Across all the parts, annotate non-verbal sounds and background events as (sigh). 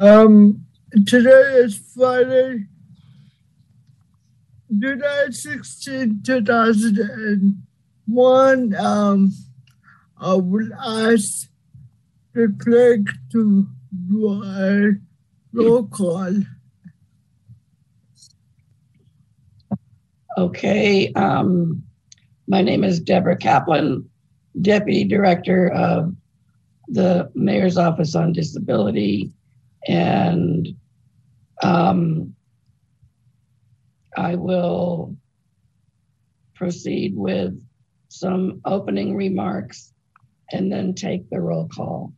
Um, today is Friday, July 16, 2001. Um, I will ask the clerk to do a roll call. Okay, um, my name is Deborah Kaplan, Deputy Director of the Mayor's Office on Disability. And um, I will proceed with some opening remarks and then take the roll call.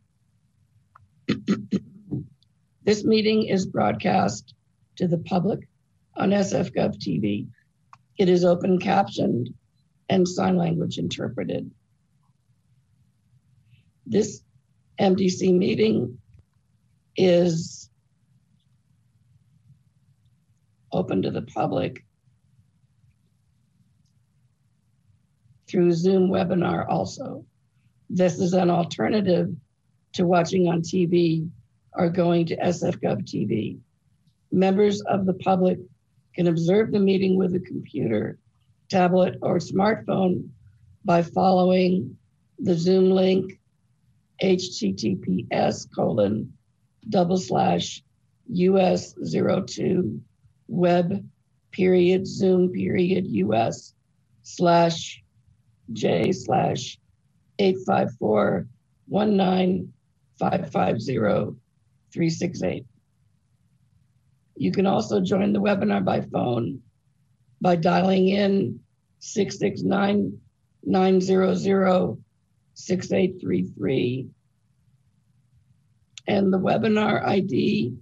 (clears throat) this meeting is broadcast to the public on SFGov TV. It is open captioned and sign language interpreted. This MDC meeting is open to the public through Zoom webinar also. This is an alternative to watching on TV or going to SFGov TV. Members of the public can observe the meeting with a computer, tablet, or smartphone by following the Zoom link https colon double slash us zero two web period zoom period us slash j slash 854 368 you can also join the webinar by phone by dialing in 669 900 6833. And the webinar ID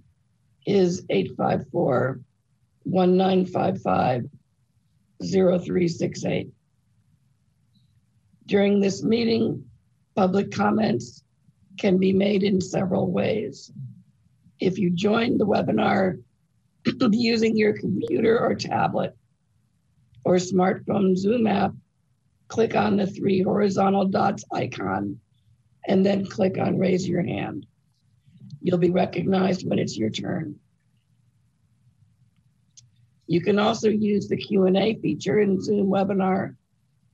is 854 1955 0368. During this meeting, public comments can be made in several ways. If you join the webinar (clears throat) using your computer or tablet or smartphone Zoom app, click on the three horizontal dots icon and then click on raise your hand. You'll be recognized when it's your turn. You can also use the Q&A feature in Zoom webinar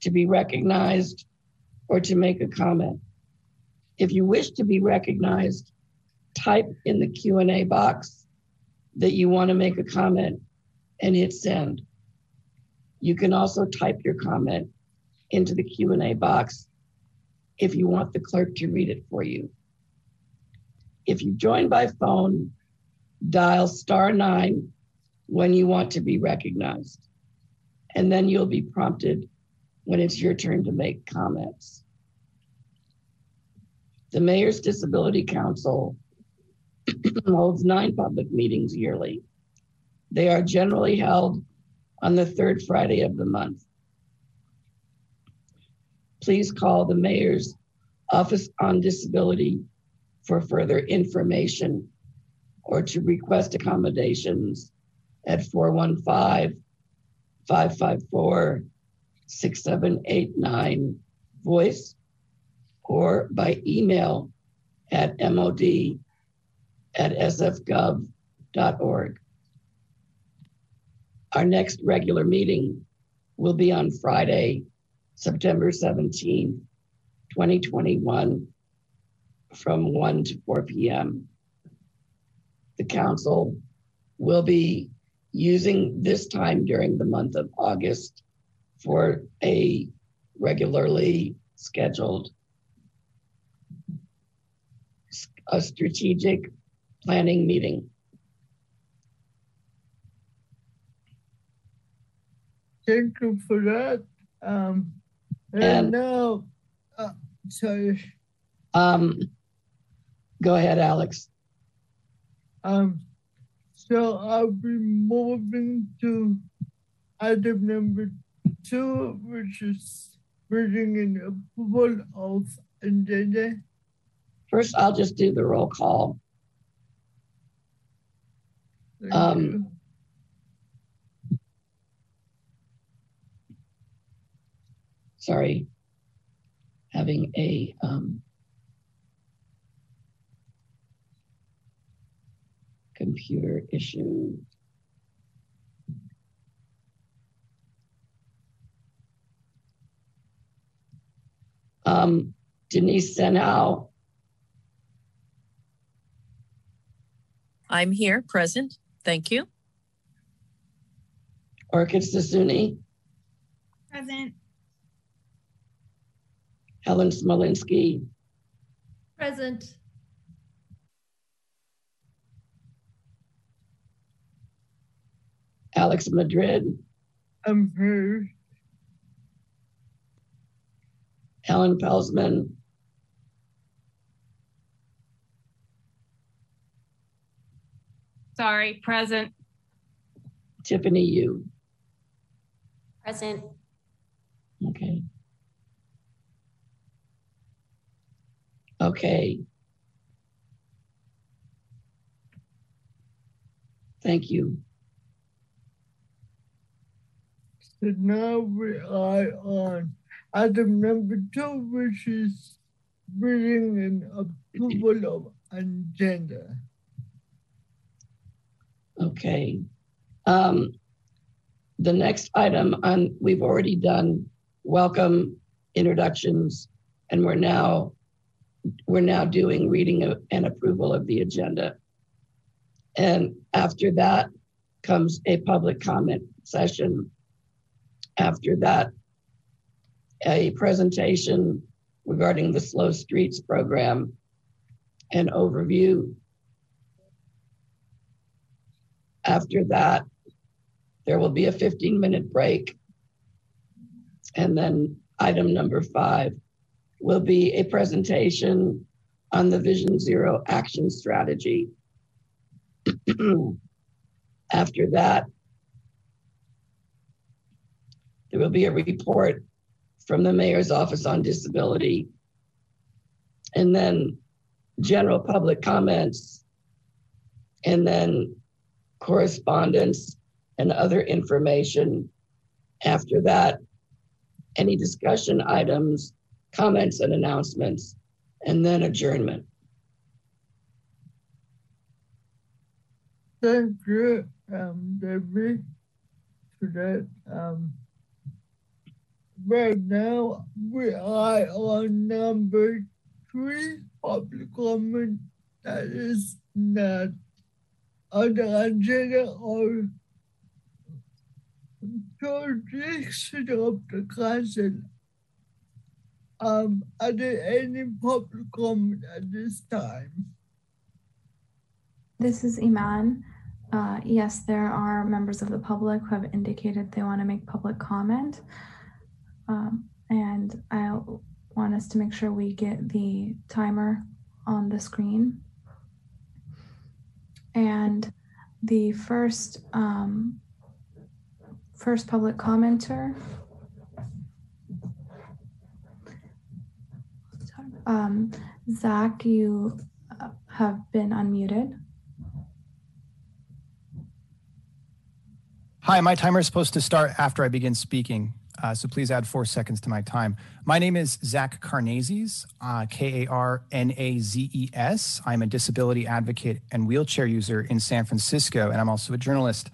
to be recognized or to make a comment. If you wish to be recognized, type in the Q&A box that you want to make a comment and hit send. You can also type your comment into the Q&A box if you want the clerk to read it for you. If you join by phone, dial star nine when you want to be recognized. And then you'll be prompted when it's your turn to make comments. The Mayor's Disability Council (clears throat) holds nine public meetings yearly. They are generally held on the third Friday of the month please call the Mayor's Office on Disability for further information or to request accommodations at 415 554 6789 voice or by email at mod at sfgov.org. Our next regular meeting will be on Friday, September 17, 2021, from 1 to 4 p.m. The council will be using this time during the month of August for a regularly scheduled a strategic planning meeting. Thank you for that. Um, and now, uh, sorry. Um, go ahead, Alex. Um, so I'll be moving to item number two, which is reading and approval of agenda. First, I'll just do the roll call. Thank Um, you. sorry, having a um, computer issue. Um, Denise Senhaux. I'm here, present. Thank you. Orkid Sassouni. Present. Helen Smolinski. Present. Alex Madrid. Um, I'm here. Helen Pelsman. Sorry, present. Tiffany Yu. Present. Okay. Okay. Thank you. So now we are on item number two, which is reading and approval of agenda. Okay. Um, the next item on we've already done welcome introductions, and we're now we're now doing reading and approval of the agenda. And after that comes a public comment session. After that, a presentation regarding the Slow Streets program, an overview. After that, there will be a 15 minute break. And then item number five will be a presentation on the Vision Zero action strategy. (clears throat) After that, there will be a report from the Mayor's Office on Disability. And then general public comments, and then correspondence and other information. After that, any discussion items, comments, and announcements, and then adjournment. Thank you, um, Debbie, for that. Um, right now, we are on number three, public comment that is not on the agenda or jurisdiction of the council. Um, are there any public comment at this time? This is Iman. Uh, yes, there are members of the public who have indicated they want to make public comment. Um, and I want us to make sure we get the timer on the screen. And the first um, first public commenter um, Zach, you have been unmuted. Hi, my timer is supposed to start after I begin speaking, uh, so please add four seconds to my time. My name is Zach Karnazes, uh, K A R N A Z E S. I'm a disability advocate and wheelchair user in San Francisco, and I'm also a journalist.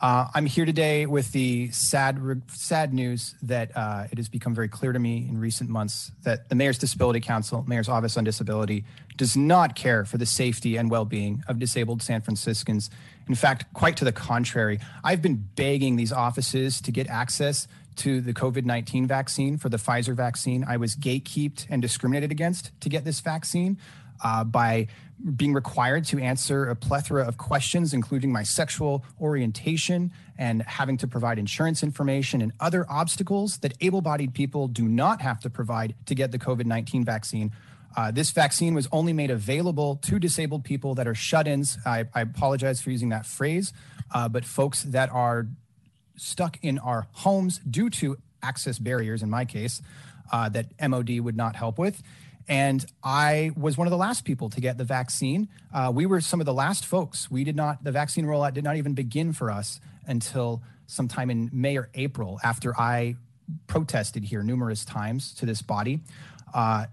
Uh, I'm here today with the sad, sad news that uh, it has become very clear to me in recent months that the Mayor's Disability Council, Mayor's Office on Disability, does not care for the safety and well-being of disabled San Franciscans. In fact, quite to the contrary, I've been begging these offices to get access to the COVID 19 vaccine for the Pfizer vaccine. I was gatekeeped and discriminated against to get this vaccine uh, by being required to answer a plethora of questions, including my sexual orientation and having to provide insurance information and other obstacles that able bodied people do not have to provide to get the COVID 19 vaccine. Uh, this vaccine was only made available to disabled people that are shut ins. I, I, apologize for using that phrase, uh, but folks that are stuck in our homes due to access barriers, in my case, uh, that MOD would not help with. And I was one of the last people to get the vaccine. Uh, we were some of the last folks. We did not, the vaccine rollout did not even begin for us until sometime in May or April after I protested here numerous times to this body. Uh,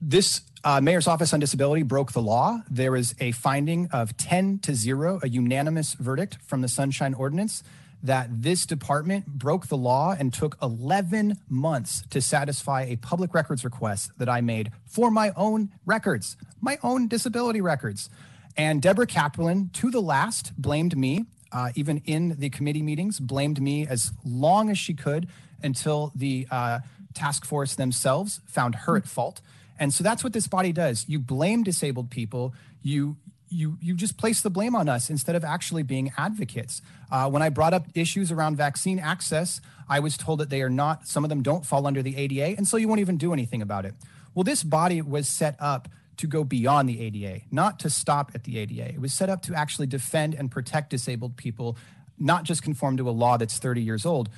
this uh, mayor's office on disability broke the law. There is a finding of 10 to 0, a unanimous verdict from the Sunshine Ordinance that this department broke the law and took 11 months to satisfy a public records request that I made for my own records, my own disability records. And Deborah Kaplan, to the last, blamed me, uh, even in the committee meetings, blamed me as long as she could until the uh, task force themselves found her at fault. And so that's what this body does. You blame disabled people. You you you just place the blame on us instead of actually being advocates. Uh, when I brought up issues around vaccine access, I was told that they are not. Some of them don't fall under the ADA, and so you won't even do anything about it. Well, this body was set up to go beyond the ADA, not to stop at the ADA. It was set up to actually defend and protect disabled people, not just conform to a law that's 30 years old.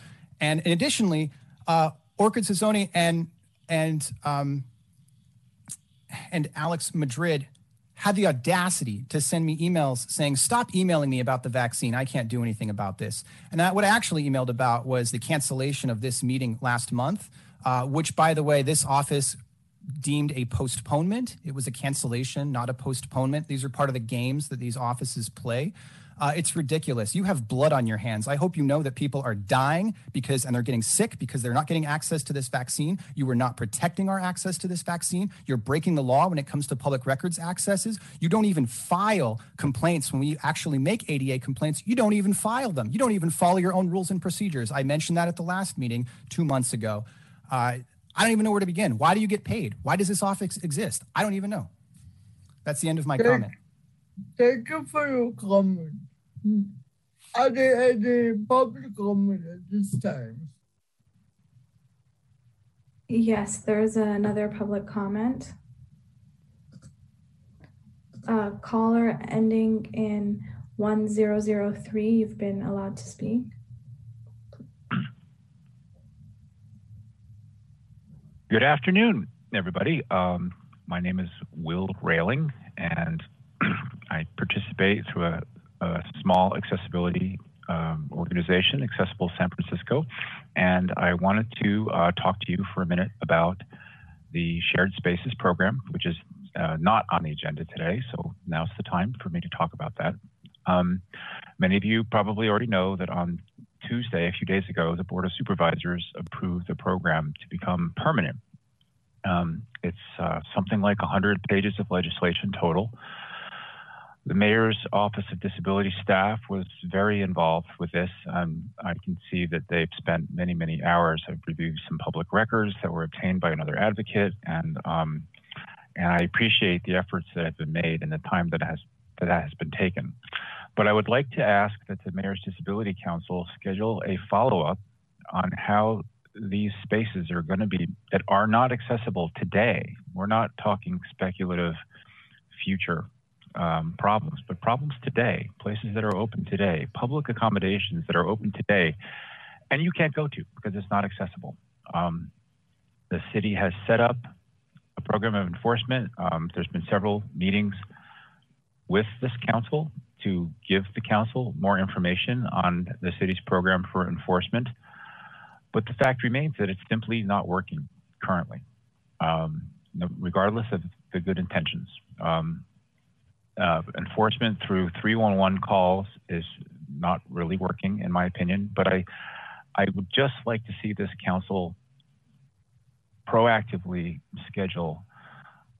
And additionally, uh, Orkid Sassouni and and um, and Alex Madrid had the audacity to send me emails saying, Stop emailing me about the vaccine. I can't do anything about this. And that, what I actually emailed about was the cancellation of this meeting last month, uh, which, by the way, this office deemed a postponement. It was a cancellation, not a postponement. These are part of the games that these offices play. Uh, it's ridiculous. You have blood on your hands. I hope you know that people are dying because, and they're getting sick because they're not getting access to this vaccine. You are not protecting our access to this vaccine. You're breaking the law when it comes to public records accesses. You don't even file complaints when we actually make ADA complaints. You don't even file them. You don't even follow your own rules and procedures. I mentioned that at the last meeting two months ago. Uh, I don't even know where to begin. Why do you get paid? Why does this office exist? I don't even know. That's the end of my Thank- comment. Thank you for your comment. Are there any public comment at this time? Yes, there's another public comment. Uh, caller ending in 1003, you've been allowed to speak. Good afternoon, everybody. Um, my name is Will Railing, and (clears throat) I participate through a, a small accessibility um, organization, Accessible San Francisco. And I wanted to uh, talk to you for a minute about the Shared Spaces program, which is uh, not on the agenda today. So now's the time for me to talk about that. Um, many of you probably already know that on Tuesday, a few days ago, the Board of Supervisors approved the program to become permanent. Um, it's uh, something like 100 pages of legislation total. The Mayor's Office of Disability staff was very involved with this. Um, I can see that they've spent many, many hours. I've reviewed some public records that were obtained by another advocate, and um, and I appreciate the efforts that have been made and the time that has that has been taken. But I would like to ask that the Mayor's Disability Council schedule a follow-up on how these spaces are going to be that are not accessible today. We're not talking speculative future um, problems, but problems today, places that are open today, public accommodations that are open today, and you can't go to because it's not accessible. Um, the city has set up a program of enforcement. Um, there's been several meetings with this council to give the council more information on the city's program for enforcement. But the fact remains that it's simply not working currently, um, regardless of the good intentions. Um, uh, enforcement through 311 calls is not really working, in my opinion. But I, I would just like to see this council proactively schedule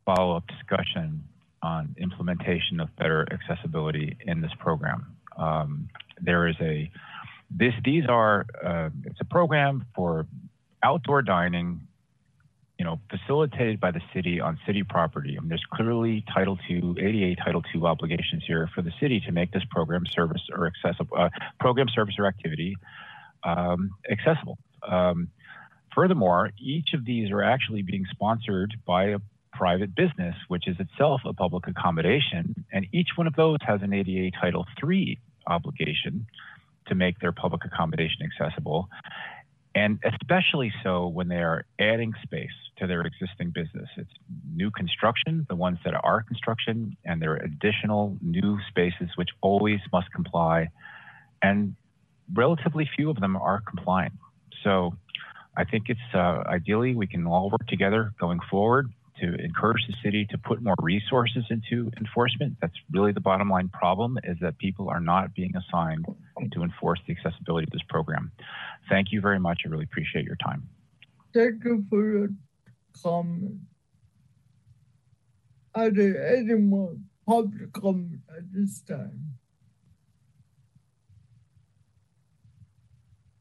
follow-up discussion on implementation of better accessibility in this program. Um, there is a this these are uh, it's a program for outdoor dining you know facilitated by the city on city property. I mean, there's clearly title II ada title II obligations here for the city to make this program service or accessible uh, program service or activity um, accessible. Um, furthermore each of these are actually being sponsored by a private business which is itself a public accommodation and each one of those has an ada title III obligation to make their public accommodation accessible, and especially so when they are adding space to their existing business. It's new construction, the ones that are construction, and there are additional new spaces which always must comply, and relatively few of them are compliant. So I think it's uh, ideally we can all work together going forward to encourage the city to put more resources into enforcement. That's really the bottom line problem is that people are not being assigned to enforce the accessibility of this program. Thank you very much. I really appreciate your time. Thank you for your comment. Are there any more public comment at this time?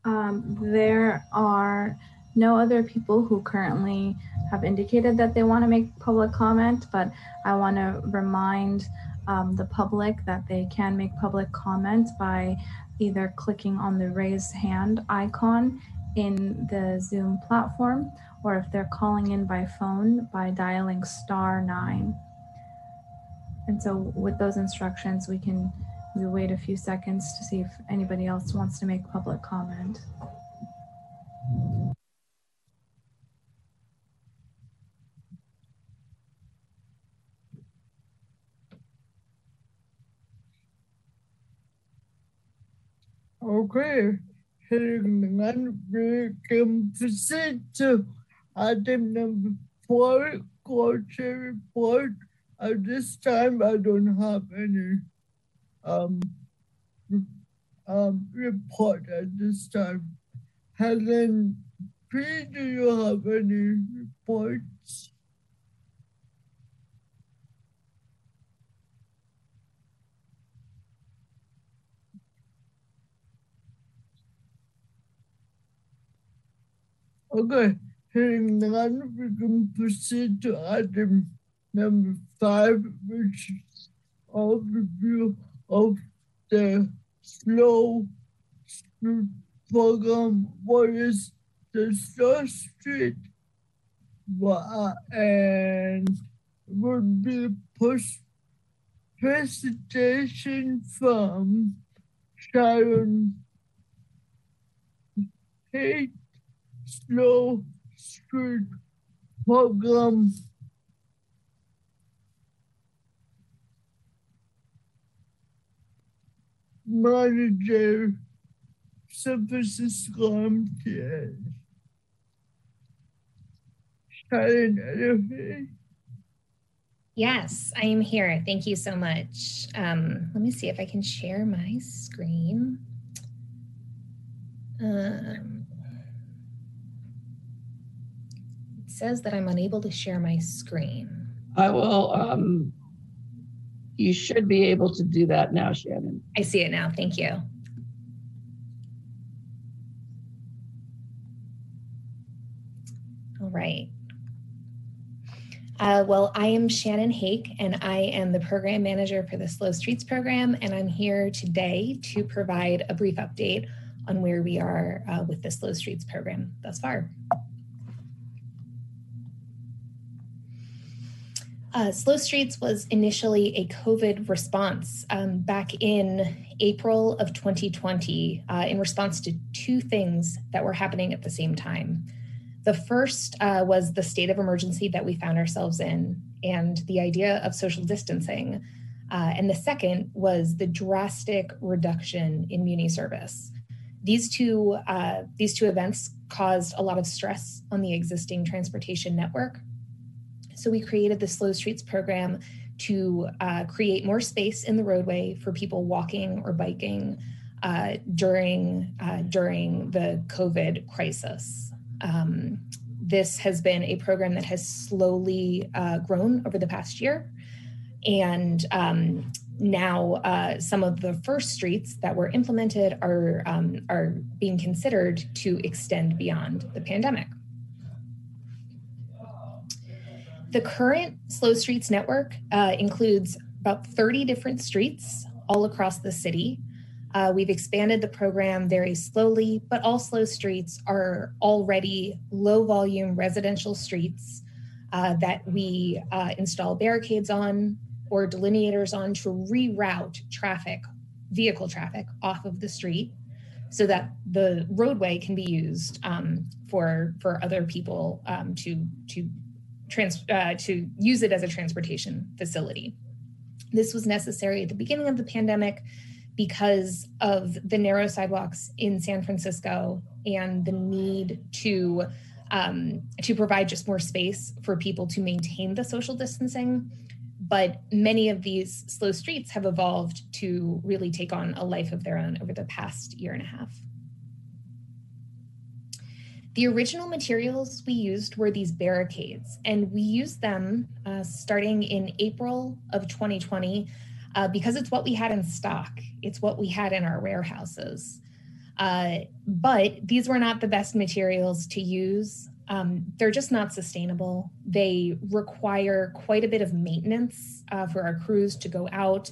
Um, there are no other people who currently have indicated that they want to make public comment, but I want to remind um, the public that they can make public comment by either clicking on the raise hand icon in the Zoom platform, or if they're calling in by phone by dialing star nine. And so with those instructions, we can we wait a few seconds to see if anybody else wants to make public comment. Okay, proceed to item number four, culture report. At this time, I don't have any um, um, report at this time. Helen, please, do you have any reports? Okay, hearing none, we can proceed to item number five, which is overview of the slow program. What is the slow street? And would be push presentation from Sharon Hake slow street program. Manager San Francisco Yes, I am here. Thank you so much. Um, let me see if I can share my screen. Um, says that I'm unable to share my screen. I will, um, you should be able to do that now, Shannon. I see it now. Thank you. All right. Uh, well, I am Shannon Hake, and I am the program manager for the Slow Streets program, and I'm here today to provide a brief update on where we are uh, with the Slow Streets program thus far. Uh, Slow Streets was initially a COVID response um, back in April of 2020 uh, in response to two things that were happening at the same time. The first uh, was the state of emergency that we found ourselves in and the idea of social distancing. Uh, and the second was the drastic reduction in Muni service. These two, uh, these two events caused a lot of stress on the existing transportation network so we created the Slow Streets program to uh, create more space in the roadway for people walking or biking uh, during uh, during the COVID crisis. Um, this has been a program that has slowly uh, grown over the past year, and um, now uh, some of the first streets that were implemented are um, are being considered to extend beyond the pandemic. The current Slow Streets network uh, includes about 30 different streets all across the city. Uh, we've expanded the program very slowly, but all slow streets are already low volume residential streets uh, that we uh, install barricades on or delineators on to reroute traffic, vehicle traffic off of the street so that the roadway can be used um, for, for other people um, to, to trans, uh, to use it as a transportation facility. This was necessary at the beginning of the pandemic because of the narrow sidewalks in San Francisco and the need to um, to provide just more space for people to maintain the social distancing. But many of these slow streets have evolved to really take on a life of their own over the past year and a half. The original materials we used were these barricades, and we used them uh, starting in April of 2020 uh, because it's what we had in stock. It's what we had in our warehouses. Uh, but these were not the best materials to use. Um, they're just not sustainable. They require quite a bit of maintenance uh, for our crews to go out.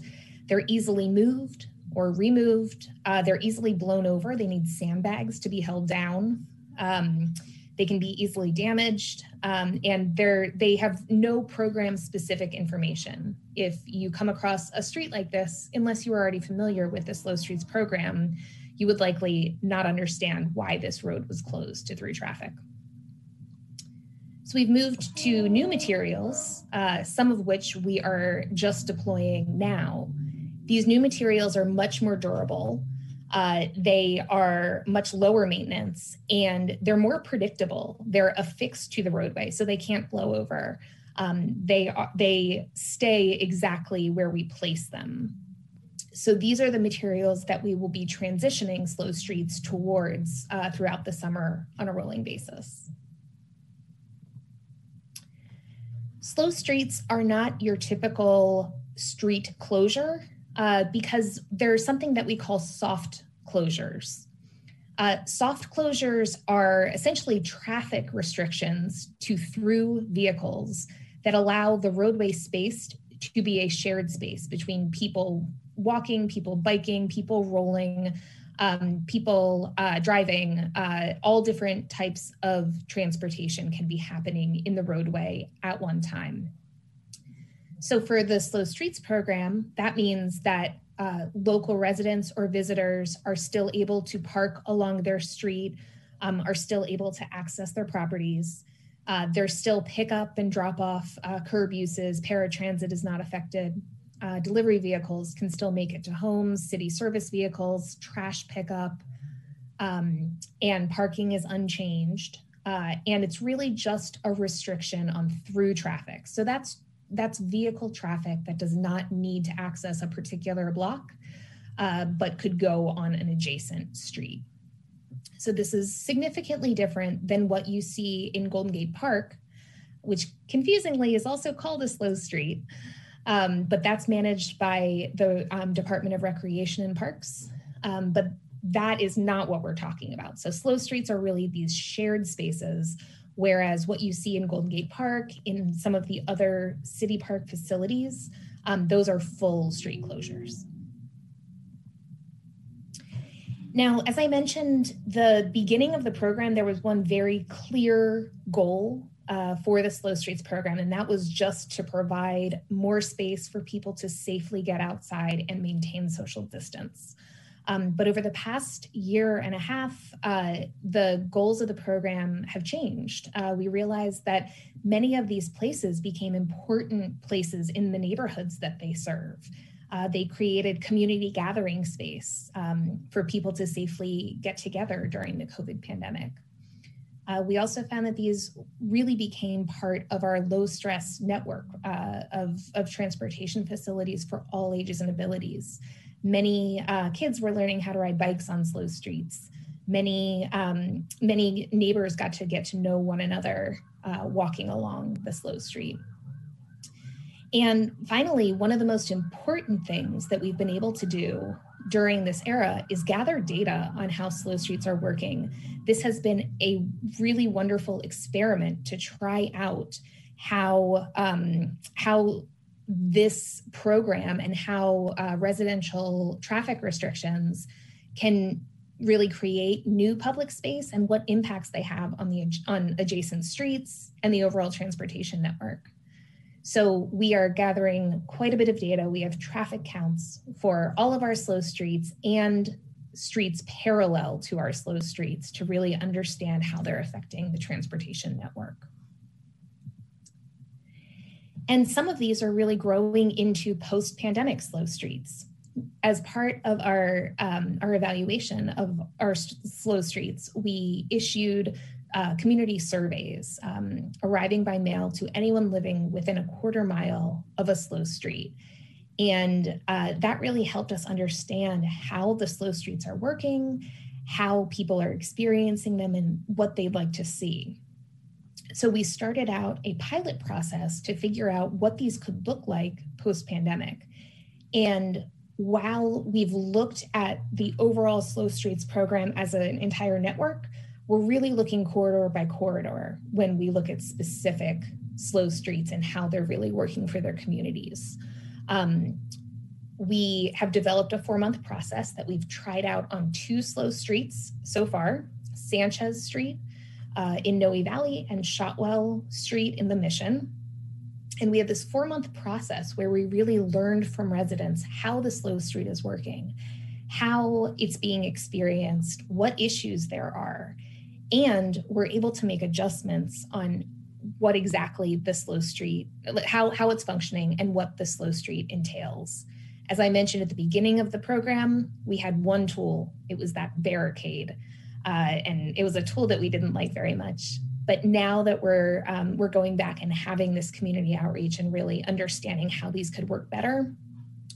They're easily moved or removed. Uh, they're easily blown over. They need sandbags to be held down. Um, they can be easily damaged, um, and they're they have no program specific information. If you come across a street like this, unless you are already familiar with the Slow Streets program, you would likely not understand why this road was closed to through traffic. So we've moved to new materials, uh, some of which we are just deploying now. These new materials are much more durable. Uh, they are much lower maintenance and they're more predictable. They're affixed to the roadway, so they can't blow over. Um, they are, they stay exactly where we place them. So these are the materials that we will be transitioning slow streets towards uh, throughout the summer on a rolling basis. Slow streets are not your typical street closure uh, because there's something that we call soft closures. Uh, soft closures are essentially traffic restrictions to through vehicles that allow the roadway space to be a shared space between people walking, people biking, people rolling, um, people uh, driving. Uh, all different types of transportation can be happening in the roadway at one time. So for the Slow Streets program, that means that uh, local residents or visitors are still able to park along their street, um, are still able to access their properties. Uh, there's still pickup and drop off uh, curb uses, paratransit is not affected. Uh, delivery vehicles can still make it to homes, city service vehicles, trash pickup, um, and parking is unchanged. Uh, and it's really just a restriction on through traffic. So that's that's vehicle traffic that does not need to access a particular block, uh, but could go on an adjacent street. So this is significantly different than what you see in Golden Gate Park, which confusingly is also called a slow street. Um, but that's managed by the um, Department of Recreation and Parks. Um, but that is not what we're talking about. So slow streets are really these shared spaces Whereas what you see in Golden Gate Park, in some of the other city park facilities, um, those are full street closures. Now, as I mentioned, the beginning of the program, there was one very clear goal uh, for the Slow Streets program, and that was just to provide more space for people to safely get outside and maintain social distance. Um, but over the past year and a half, uh, the goals of the program have changed. Uh, we realized that many of these places became important places in the neighborhoods that they serve. Uh, they created community gathering space um, for people to safely get together during the COVID pandemic. Uh, we also found that these really became part of our low stress network uh, of, of transportation facilities for all ages and abilities. Many uh, kids were learning how to ride bikes on slow streets. Many, um, many neighbors got to get to know one another uh, walking along the slow street. And finally, one of the most important things that we've been able to do during this era is gather data on how slow streets are working. This has been a really wonderful experiment to try out how um, how this program and how uh, residential traffic restrictions can really create new public space and what impacts they have on the on adjacent streets and the overall transportation network. So we are gathering quite a bit of data. We have traffic counts for all of our slow streets and streets parallel to our slow streets to really understand how they're affecting the transportation network. And some of these are really growing into post pandemic slow streets. As part of our, um, our evaluation of our slow streets, we issued uh, community surveys um, arriving by mail to anyone living within a quarter mile of a slow street. And uh, that really helped us understand how the slow streets are working, how people are experiencing them, and what they'd like to see. So we started out a pilot process to figure out what these could look like post pandemic. And while we've looked at the overall Slow Streets program as an entire network, we're really looking corridor by corridor when we look at specific slow streets and how they're really working for their communities. Um, we have developed a four month process that we've tried out on two slow streets so far Sanchez Street uh, in Noe Valley and Shotwell Street in the Mission. And we have this four month process where we really learned from residents how the slow street is working, how it's being experienced, what issues there are. And we're able to make adjustments on what exactly the slow street, how, how it's functioning, and what the slow street entails. As I mentioned at the beginning of the program, we had one tool, it was that barricade. Uh, and it was a tool that we didn't like very much. But now that we're um, we're going back and having this community outreach and really understanding how these could work better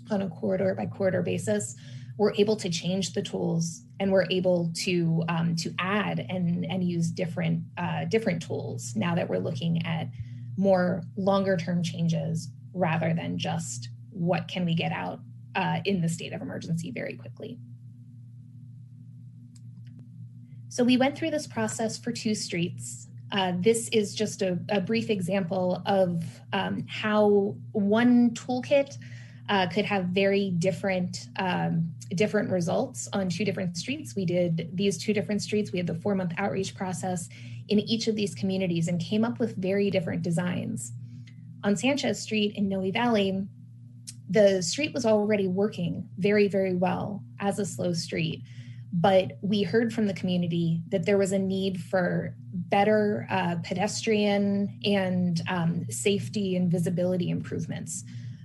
on a corridor by corridor basis, we're able to change the tools and we're able to um, to add and and use different uh, different tools now that we're looking at more longer term changes rather than just what can we get out uh, in the state of emergency very quickly. So we went through this process for two streets. Uh, this is just a, a brief example of um, how one toolkit uh, could have very different um, different results on two different streets. We did these two different streets. We had the four month outreach process in each of these communities and came up with very different designs. On Sanchez Street in Noe Valley, the street was already working very, very well as a slow street. But we heard from the community that there was a need for better uh, pedestrian and um, safety and visibility improvements.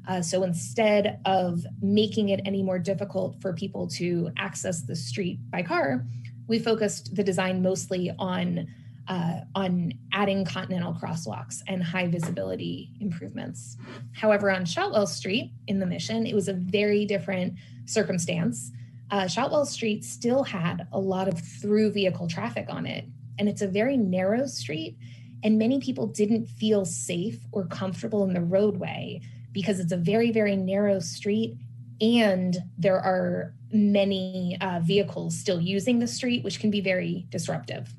Uh, so instead of making it any more difficult for people to access the street by car, we focused the design mostly on uh, on adding continental crosswalks and high visibility improvements. However, on Shotwell Street in the Mission, it was a very different circumstance. Uh, Shotwell Street still had a lot of through vehicle traffic on it, and it's a very narrow street, and many people didn't feel safe or comfortable in the roadway because it's a very, very narrow street and there are many uh, vehicles still using the street, which can be very disruptive.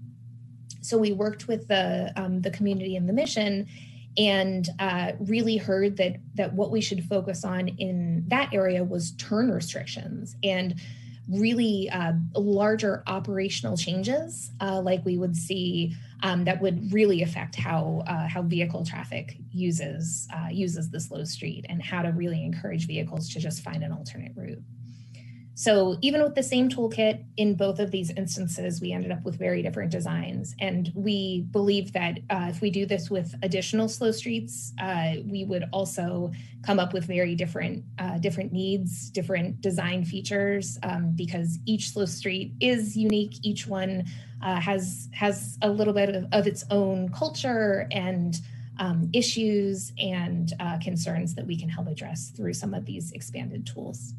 So we worked with the, um, the community and the mission and uh, really heard that that what we should focus on in that area was turn restrictions and really uh, larger operational changes uh, like we would see um, that would really affect how uh, how vehicle traffic uses uh, uses the slow street and how to really encourage vehicles to just find an alternate route. So even with the same toolkit in both of these instances, we ended up with very different designs. And we believe that uh, if we do this with additional slow streets, uh, we would also come up with very different uh, different needs, different design features, um, because each slow street is unique. Each one uh, has has a little bit of, of its own culture and um, issues and uh, concerns that we can help address through some of these expanded tools.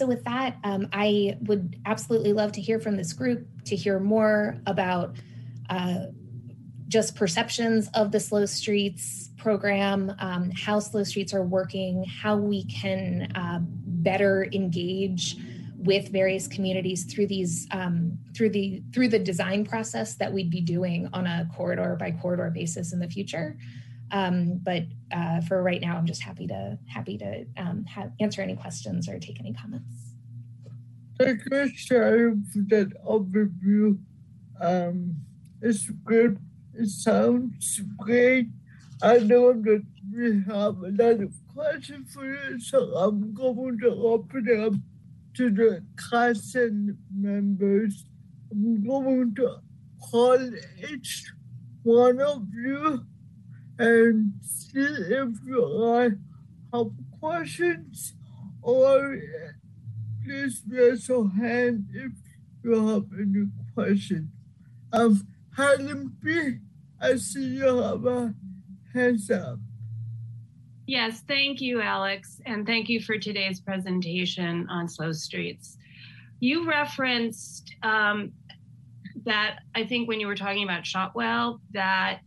So, with that, um, I would absolutely love to hear from this group to hear more about uh, just perceptions of the Slow Streets program, um, how Slow Streets are working, how we can uh, better engage with various communities through these um, through the through the design process that we'd be doing on a corridor by corridor basis in the future. Um, but uh, for right now, I'm just happy to happy to um, have, answer any questions or take any comments. Thank you, Sharon, for that overview. Um, it's good. It sounds great. I know that we have a lot of questions for you, so I'm going to open it up to the council members. I'm going to call each one of you and see if you have questions or please raise your hand if you have any questions. Um, Helen B, I see you have a hands up. Yes, thank you, Alex, and thank you for today's presentation on slow streets. You referenced um, that I think when you were talking about Shotwell, that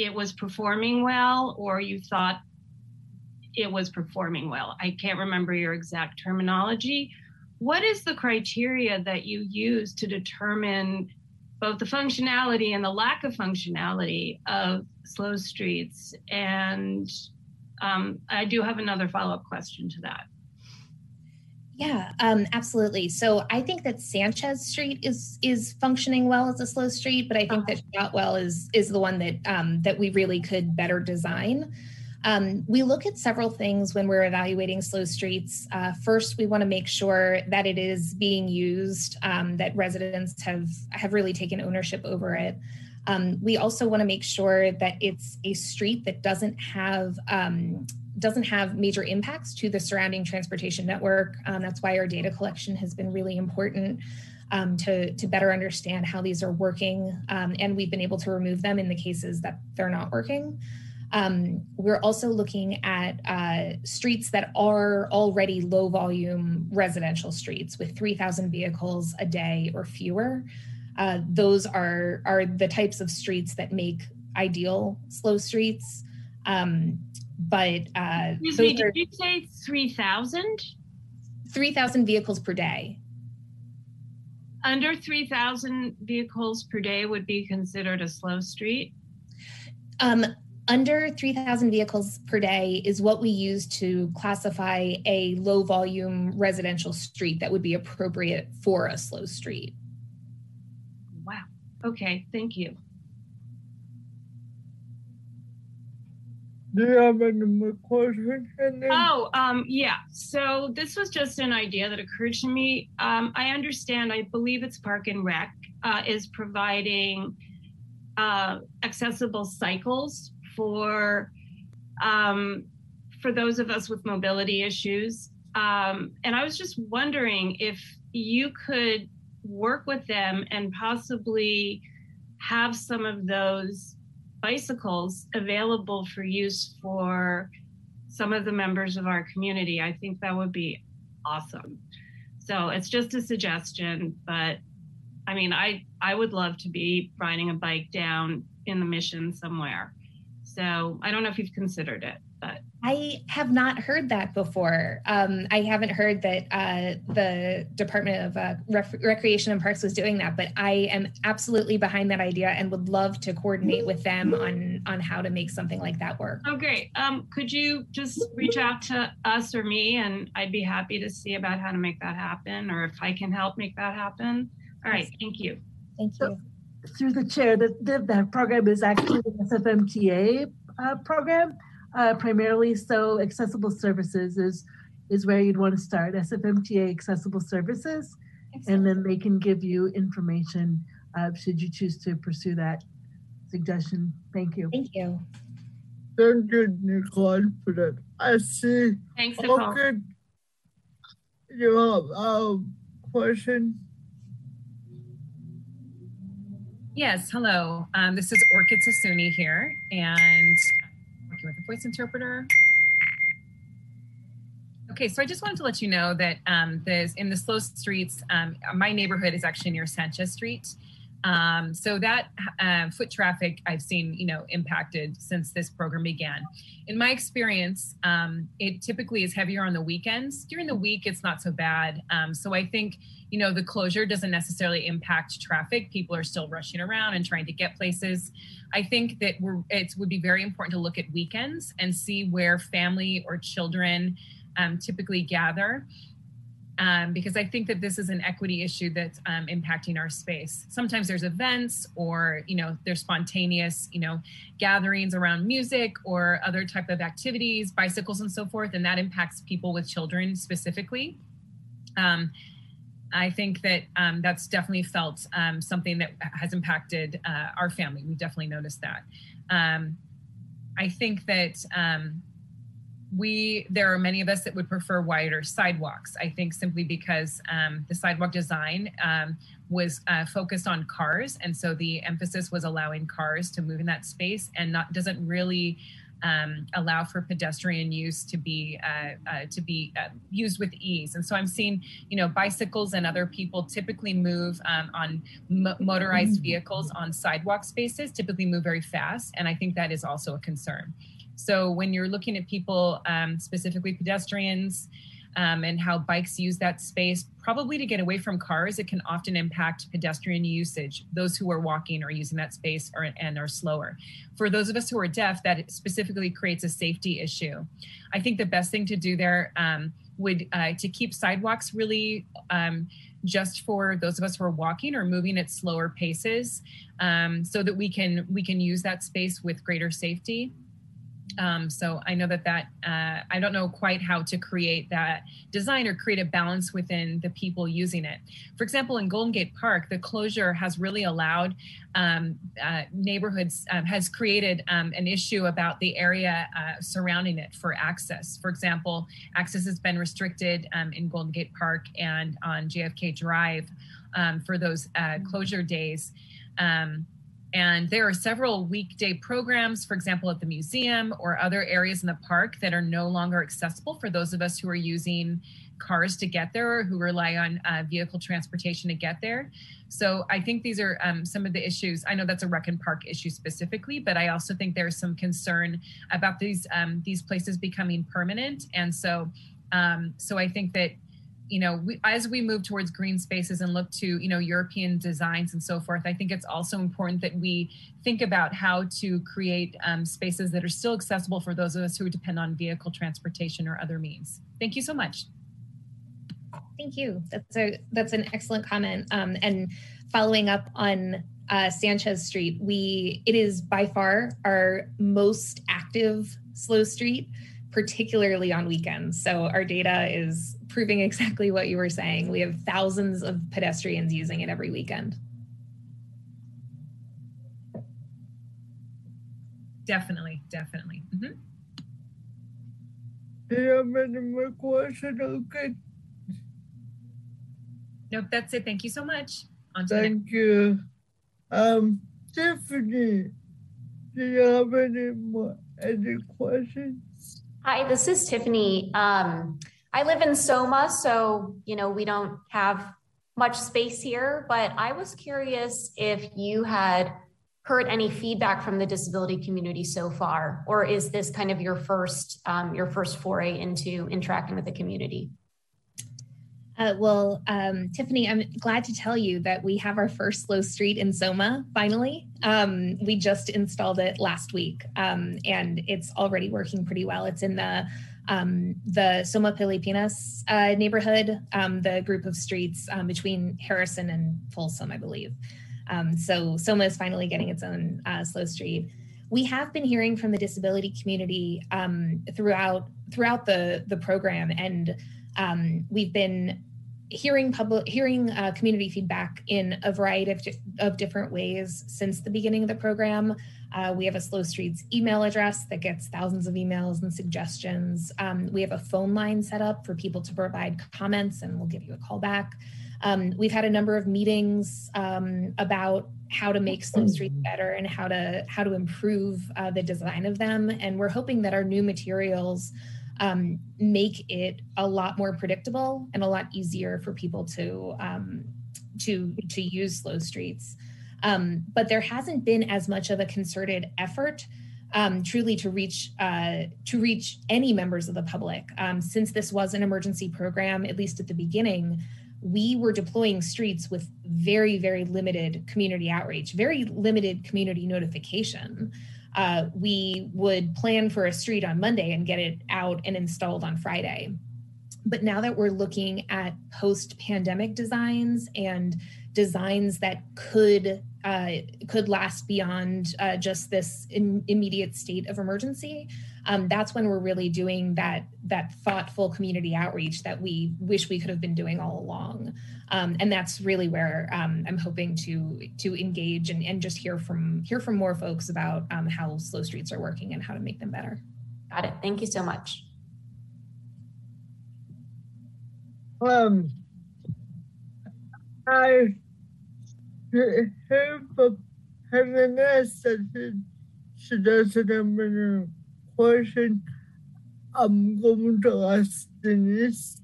it was performing well, or you thought it was performing well. I can't remember your exact terminology. What is the criteria that you use to determine both the functionality and the lack of functionality of slow streets? And um, I do have another follow up question to that. Yeah, um, absolutely. So I think that Sanchez Street is is functioning well as a slow street, but I think that Shotwell is is the one that um, that we really could better design. Um, we look at several things when we're evaluating slow streets. Uh, first, we want to make sure that it is being used, um, that residents have have really taken ownership over it. Um, we also want to make sure that it's a street that doesn't have um, doesn't have major impacts to the surrounding transportation network. Um, that's why our data collection has been really important um, to, to better understand how these are working. Um, and we've been able to remove them in the cases that they're not working. Um, we're also looking at uh, streets that are already low volume residential streets with 3,000 vehicles a day or fewer. Uh, those are, are the types of streets that make ideal slow streets. Um, but uh, Excuse me, did you say 3,000? 3,000 vehicles per day. Under 3,000 vehicles per day would be considered a slow street? Um, under 3,000 vehicles per day is what we use to classify a low volume residential street that would be appropriate for a slow street. Wow. Okay, thank you. Do you have any more questions? Oh, um, yeah. So this was just an idea that occurred to me. Um, I understand, I believe it's Park and Rec uh, is providing uh, accessible cycles for um, for those of us with mobility issues. Um, and I was just wondering if you could work with them and possibly have some of those bicycles available for use for some of the members of our community. I think that would be awesome. So it's just a suggestion, but I mean, I I would love to be riding a bike down in the mission somewhere. So I don't know if you've considered it, I have not heard that before. Um, I haven't heard that uh, the Department of uh, Ref- Recreation and Parks was doing that, but I am absolutely behind that idea and would love to coordinate with them on on how to make something like that work. Oh, great! Um, could you just reach out to us or me, and I'd be happy to see about how to make that happen, or if I can help make that happen. All right, thank you. Thank you. Through the chair, that that program is actually an SFMTA uh, program uh, primarily. So accessible services is is where you'd want to start. SFMTA accessible services, Excellent. and then they can give you information uh, should you choose to pursue that suggestion. Thank you. Thank you. Thank you, Nicole, for that. I see. Thanks, Nicole. Okay. You have a question? Yes, hello. Um, this is Orkid Sassouni here, and working with a voice interpreter. Okay, so I just wanted to let you know that um, there's in the slow streets, um, my neighborhood is actually near Sanchez Street. Um, so that uh, foot traffic I've seen, you know, impacted since this program began. In my experience, um, it typically is heavier on the weekends. During the week, it's not so bad. Um, so I think, you know, the closure doesn't necessarily impact traffic. People are still rushing around and trying to get places. I think that we're, it would be very important to look at weekends and see where family or children um, typically gather um, because I think that this is an equity issue that's um, impacting our space. Sometimes there's events or, you know, there's spontaneous, you know, gatherings around music or other type of activities, bicycles and so forth, and that impacts people with children specifically. Um, I think that um, that's definitely felt um, something that has impacted uh, our family. We definitely noticed that. Um, I think that we there are many of us that would prefer wider sidewalks. I think simply because um, the sidewalk design um, was uh, focused on cars, and so the emphasis was allowing cars to move in that space, and not doesn't really um, allow for pedestrian use to be uh, uh, to be uh, used with ease. And so I'm seeing, you know, bicycles and other people typically move um, on motorized vehicles on sidewalk spaces, typically move very fast, and I think that is also a concern. So when you're looking at people, um, specifically pedestrians, um, and how bikes use that space, probably to get away from cars, it can often impact pedestrian usage. Those who are walking or using that space are, and are slower. For those of us who are deaf, that specifically creates a safety issue. I think the best thing to do there um, would uh, to keep sidewalks really um, just for those of us who are walking or moving at slower paces, um, so that we can we can use that space with greater safety. Um, so I know that that uh, I don't know quite how to create that design or create a balance within the people using it. For example, in Golden Gate Park, the closure has really allowed um, uh, neighborhoods uh, has created um, an issue about the area uh, surrounding it for access. For example, access has been restricted um, in Golden Gate Park and on JFK Drive um, for those uh, closure days. Um, and there are several weekday programs, for example, at the museum or other areas in the park that are no longer accessible for those of us who are using cars to get there or who rely on uh, vehicle transportation to get there. So I think these are um, some of the issues. I know that's a rec and park issue specifically, but I also think there's some concern about these um, these places becoming permanent. And so, um, so I think that you know, we, as we move towards green spaces and look to, you know, European designs and so forth, I think it's also important that we think about how to create um, spaces that are still accessible for those of us who depend on vehicle transportation or other means. Thank you so much. Thank you. That's a that's an excellent comment. Um, and following up on uh, Sanchez Street, we it is by far our most active slow street, particularly on weekends. So our data is proving exactly what you were saying. We have thousands of pedestrians using it every weekend. Definitely, definitely. Mm-hmm. Do you have any more questions? Okay. Nope, that's it. Thank you so much. On Thank you. Um, Tiffany, do you have any more any questions? Hi, this is Tiffany. Um, I live in Soma, so you know we don't have much space here. But I was curious if you had heard any feedback from the disability community so far, or is this kind of your first um, your first foray into interacting with the community? Uh, well, um, Tiffany, I'm glad to tell you that we have our first slow street in Soma finally. Um, we just installed it last week um, and it's already working pretty well. It's in the um, the Soma Pilipinas uh, neighborhood, um, the group of streets um, between Harrison and Folsom, I believe. Um, so Soma is finally getting its own uh, slow street. We have been hearing from the disability community um, throughout throughout the the program, and um, we've been hearing public hearing uh, community feedback in a variety of, of different ways since the beginning of the program uh, we have a slow streets email address that gets thousands of emails and suggestions. Um, we have a phone line set up for people to provide comments and we'll give you a call back. Um, we've had a number of meetings um, about how to make slow streets better and how to how to improve uh, the design of them. And we're hoping that our new materials um, make it a lot more predictable and a lot easier for people to um, to to use slow streets. Um, but there hasn't been as much of a concerted effort um, truly to reach uh, to reach any members of the public. Um, since this was an emergency program, at least at the beginning, we were deploying streets with very very limited community outreach, very limited community notification uh, we would plan for a street on Monday and get it out and installed on Friday. But now that we're looking at post pandemic designs and designs that could uh, could last beyond uh, just this immediate state of emergency. Um, that's when we're really doing that that thoughtful community outreach that we wish we could have been doing all along, um, and that's really where um, I'm hoping to to engage and, and just hear from hear from more folks about um, how slow streets are working and how to make them better. Got it. Thank you so much. Um, I from Helena said she doesn't have any question. I'm going to ask Denise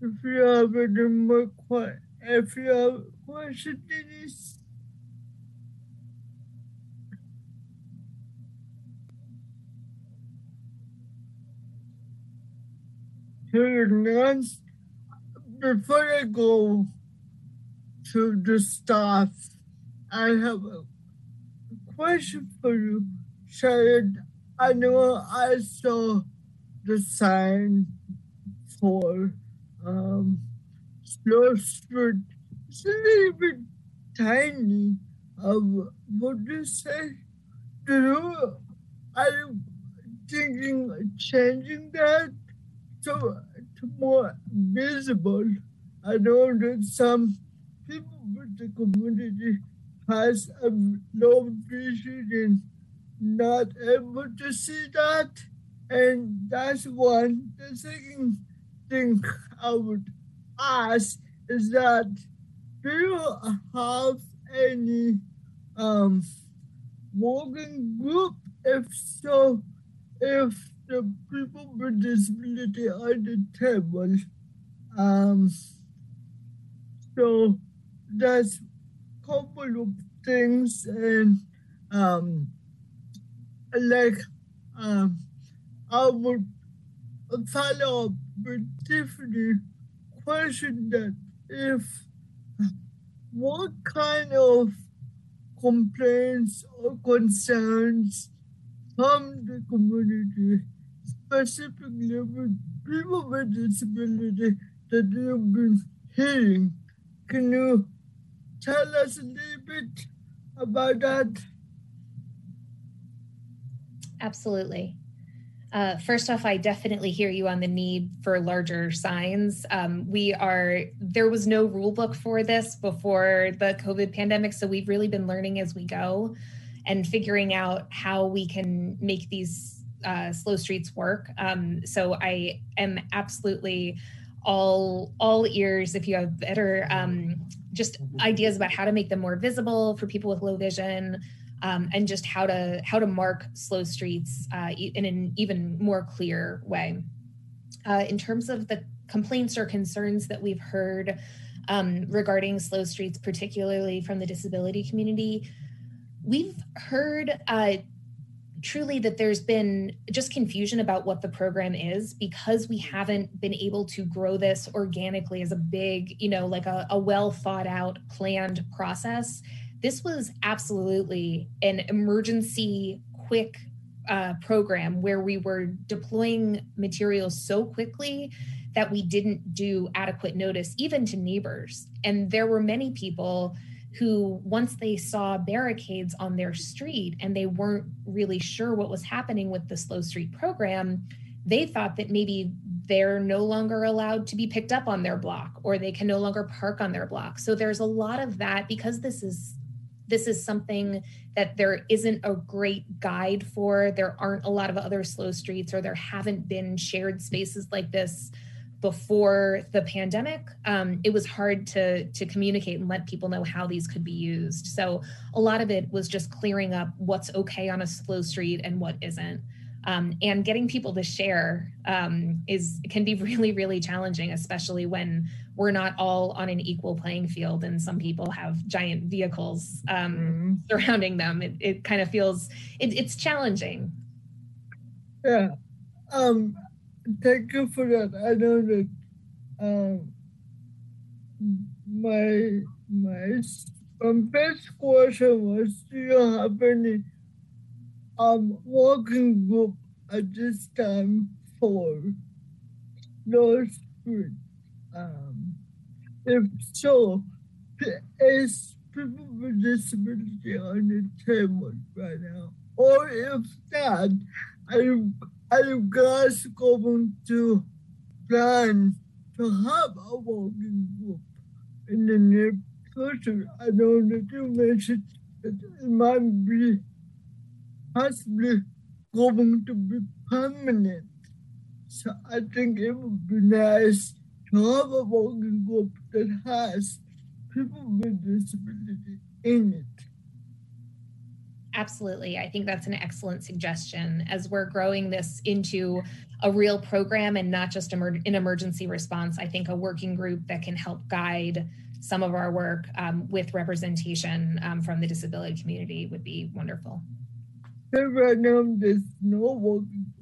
if you have any more que- if you have a question, Denise. Before I go to the staff, I have a question for you, Sharon. I know I saw the sign for um, Slow Street. It's a little bit tiny. Um, do you say? Do you, are you thinking of changing that to, to more visible? I know that some people with the community has a low vision and not able to see that. And that's one. The second thing I would ask is that do you have any um working group? If so, if the people with disability on the table. Um so that's couple of things and um like um I would follow up with Tiffany question that if what kind of complaints or concerns from the community, specifically with people with disability that you've been hearing. Can you tell us a little bit about that? Absolutely. Uh, first off, I definitely hear you on the need for larger signs. Um, we are, there was no rule book for this before the COVID pandemic. So we've really been learning as we go and figuring out how we can make these uh, slow streets work. Um, so I am absolutely all all ears if you have better um, just ideas about how to make them more visible for people with low vision um, and just how to how to mark slow streets uh, in an even more clear way. Uh, in terms of the complaints or concerns that we've heard um, regarding slow streets, particularly from the disability community, we've heard uh, truly that there's been just confusion about what the program is because we haven't been able to grow this organically as a big, you know, like a, a well thought out, planned process. This was absolutely an emergency quick uh, program where we were deploying materials so quickly that we didn't do adequate notice even to neighbors. And there were many people who once they saw barricades on their street and they weren't really sure what was happening with the slow street program they thought that maybe they're no longer allowed to be picked up on their block or they can no longer park on their block so there's a lot of that because this is this is something that there isn't a great guide for. There aren't a lot of other slow streets, or there haven't been shared spaces like this before the pandemic. Um, it was hard to to communicate and let people know how these could be used. So a lot of it was just clearing up what's okay on a slow street and what isn't. Um, and getting people to share um, is can be (laughs) really really challenging especially when we're not all on an equal playing field and some people have giant vehicles um, mm-hmm. surrounding them it, it kind of feels it, it's challenging yeah um thank you for that. I know that um my my um, first question was do you have any um working group at this time for those um if so is people with disability on the table right now. Or if not are guys going to plan to have a walking group in the near future i know that you mentioned that it might be possibly going to be permanent. So I think it would be nice to have a walking group that has people with disability in it. Absolutely. I think that's an excellent suggestion as we're growing this into a real program and not just emer- an emergency response. I think a working group that can help guide some of our work um, with representation um, from the disability community would be wonderful. Right now, there's no working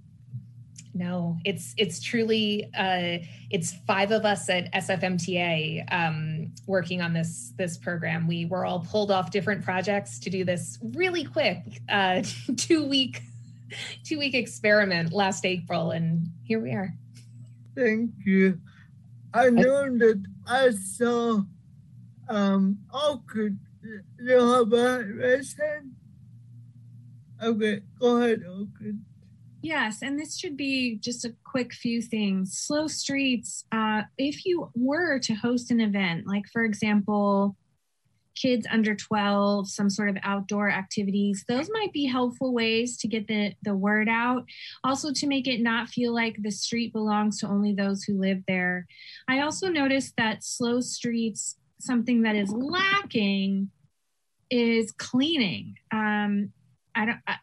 no, it's it's truly uh, it's five of us at SFMTA um, working on this this program. We were all pulled off different projects to do this really quick uh, (laughs) two week two week experiment last April, and here we are. Thank you. I learned that I saw um Orkid. You have a question? Okay, go ahead, Orkid. Yes, and this should be just a quick few things. Slow Streets, uh, if you were to host an event, like for example, kids under 12, some sort of outdoor activities, those might be helpful ways to get the, the word out. Also, to make it not feel like the street belongs to only those who live there. I also noticed that Slow Streets, something that is lacking is cleaning. Um, I don't. I,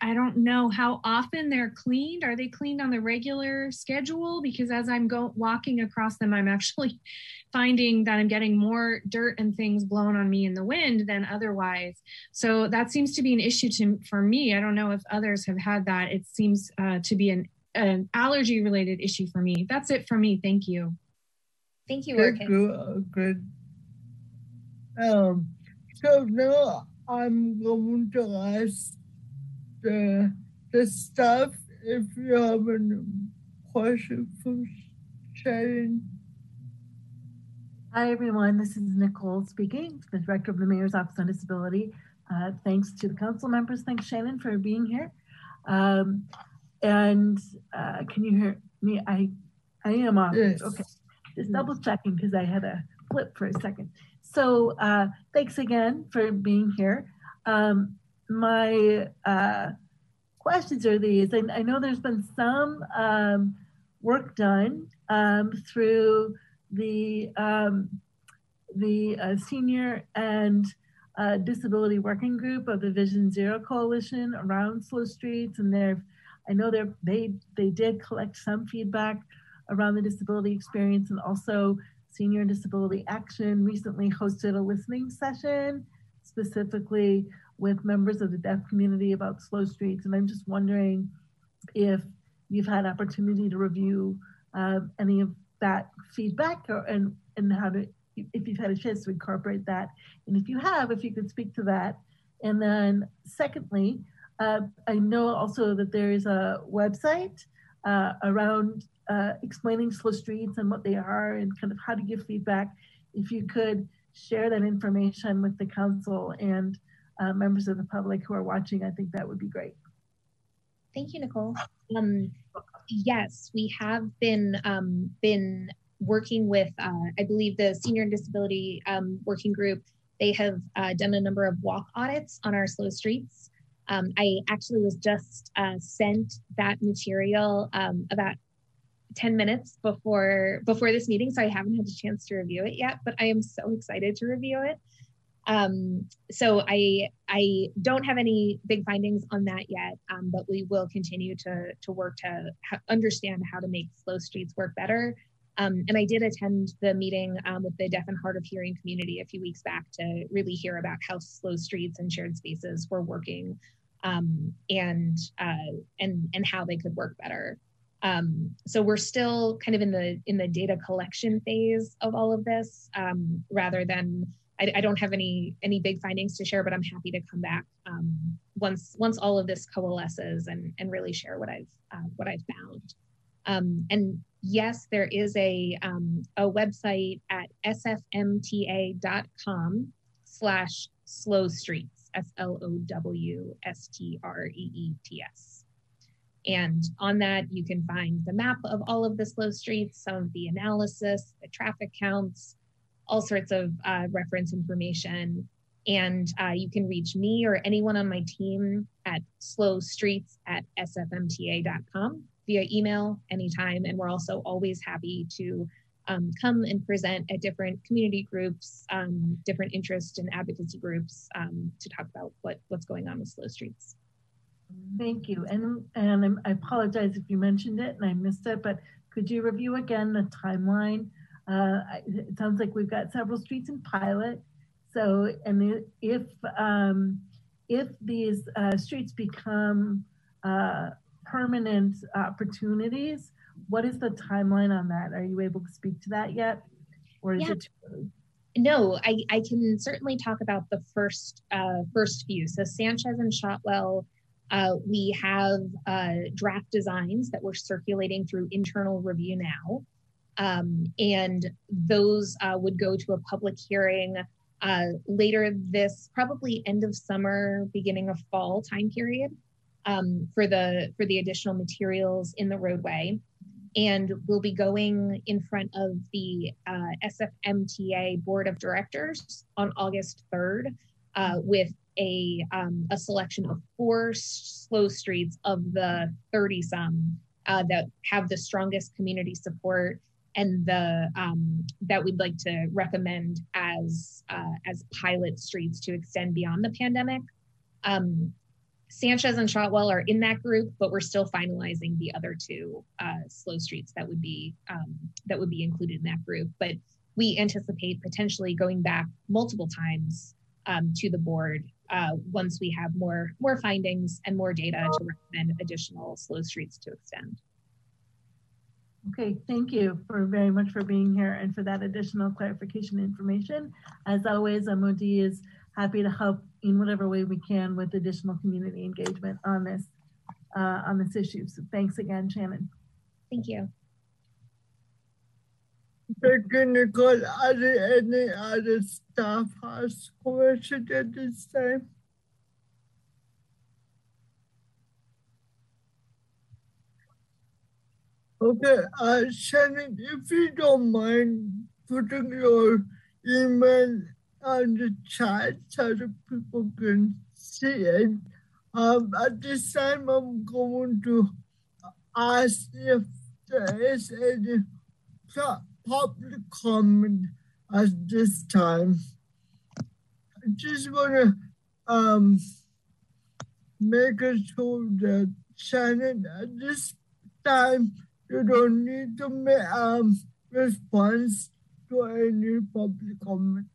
I don't know how often they're cleaned. Are they cleaned on the regular schedule? Because as I'm go walking across them, I'm actually (laughs) finding that I'm getting more dirt and things blown on me in the wind than otherwise. So that seems to be an issue to, for me. I don't know if others have had that. It seems uh, to be an, an allergy related issue for me. That's it for me. Thank you. Thank you. Thank you. Uh, good. Um, so now I'm going to ask the, the stuff if you have any question for Shannon. Hi, everyone. This is Nicole speaking, the Director of the Mayor's Office on Disability. Uh, thanks to the council members. Thanks, Shannon, for being here. Um, and uh, can you hear me? I I am off. Yes. Okay. Just double checking because I had a flip for a second. So uh, thanks again for being here. Um, my uh, questions are these. I, I, know there's been some um, work done um, through the um, the uh, senior and uh, disability working group of the Vision Zero Coalition around slow streets, and they're I know they they they did collect some feedback around the disability experience, and also Senior Disability Action recently hosted a listening session specifically with members of the deaf community about slow streets. And I'm just wondering if you've had opportunity to review uh, any of that feedback or, and, and how to, if you've had a chance to incorporate that. And if you have, if you could speak to that. And then secondly, uh, I know also that there is a website uh, around uh, explaining slow streets and what they are and kind of how to give feedback. If you could share that information with the council and uh, members of the public who are watching, I think that would be great. Thank you, Nicole. Um, yes, we have been um, been working with, uh, I believe, the Senior and Disability um, Working Group. They have uh, done a number of walk audits on our slow streets. Um, I actually was just uh, sent that material um, about 10 minutes before before this meeting, so I haven't had a chance to review it yet. But I am so excited to review it. Um, so I I don't have any big findings on that yet, um, but we will continue to to work to ha- understand how to make slow streets work better. Um, and I did attend the meeting um, with the deaf and hard of hearing community a few weeks back to really hear about how slow streets and shared spaces were working, um, and uh, and and how they could work better. Um, so we're still kind of in the in the data collection phase of all of this, rather than I, I, don't have any any big findings to share, but I'm happy to come back um, once once all of this coalesces and and really share what I've uh, what I've found. Um, and yes, there is a um, a website at sfmta.com slash slow streets s l o w s t r e e t s. And on that, you can find the map of all of the slow streets, some of the analysis, the traffic counts, all sorts of uh, reference information. And uh, you can reach me or anyone on my team at slowstreets at sfmta.com via email anytime. And we're also always happy to um, come and present at different community groups, um, different interest and advocacy groups um, to talk about what, what's going on with slow streets. Thank you. And, and I apologize if you mentioned it and I missed it, but could you review again the timeline? Uh, it sounds like we've got several streets in pilot. So, and if um, if these uh, streets become uh, permanent opportunities, what is the timeline on that? Are you able to speak to that yet, or is Yeah. it? No, I, I can certainly talk about the first uh, first few. So Sanchez and Shotwell, uh, we have uh, draft designs that we're circulating through internal review now, um, and those uh, would go to a public hearing uh, later this probably end of summer, beginning of fall time period um, for the for the additional materials in the roadway. And we'll be going in front of the uh, SFMTA Board of Directors on August 3rd uh, with a, um, a selection of four slow streets of the 30 some uh, that have the strongest community support and the um, that we'd like to recommend as uh, as pilot streets to extend beyond the pandemic. Um, Sanchez and Shotwell are in that group, but we're still finalizing the other two uh, slow streets that would be um, that would be included in that group. But we anticipate potentially going back multiple times um, to the board uh, once we have more more findings and more data to recommend additional slow streets to extend. Okay, thank you for very much for being here and for that additional clarification information. As always, MOD is happy to help in whatever way we can with additional community engagement on this uh, on this issue. So thanks again, Shannon. Thank you. Thank you, Nicole. Are there any other staff has question at this time? Okay, uh, Shannon, if you don't mind putting your email on the chat so that people can see it. Um, at this time, I'm going to ask if there is any public comment at this time. I just want to um, make sure that Shannon, at this time, you don't need to make um, response to any public comment.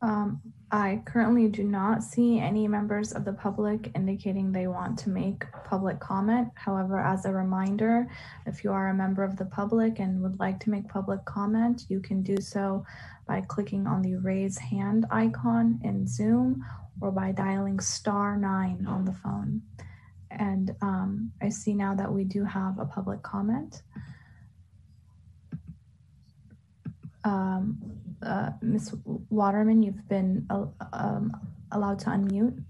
Um, I currently do not see any members of the public indicating they want to make public comment. However, as a reminder, if you are a member of the public and would like to make public comment, you can do so by clicking on the raise hand icon in Zoom or by dialing star nine on the phone. And um, I see now that we do have a public comment. Um, uh, Ms. Waterman, you've been uh, um, allowed to unmute.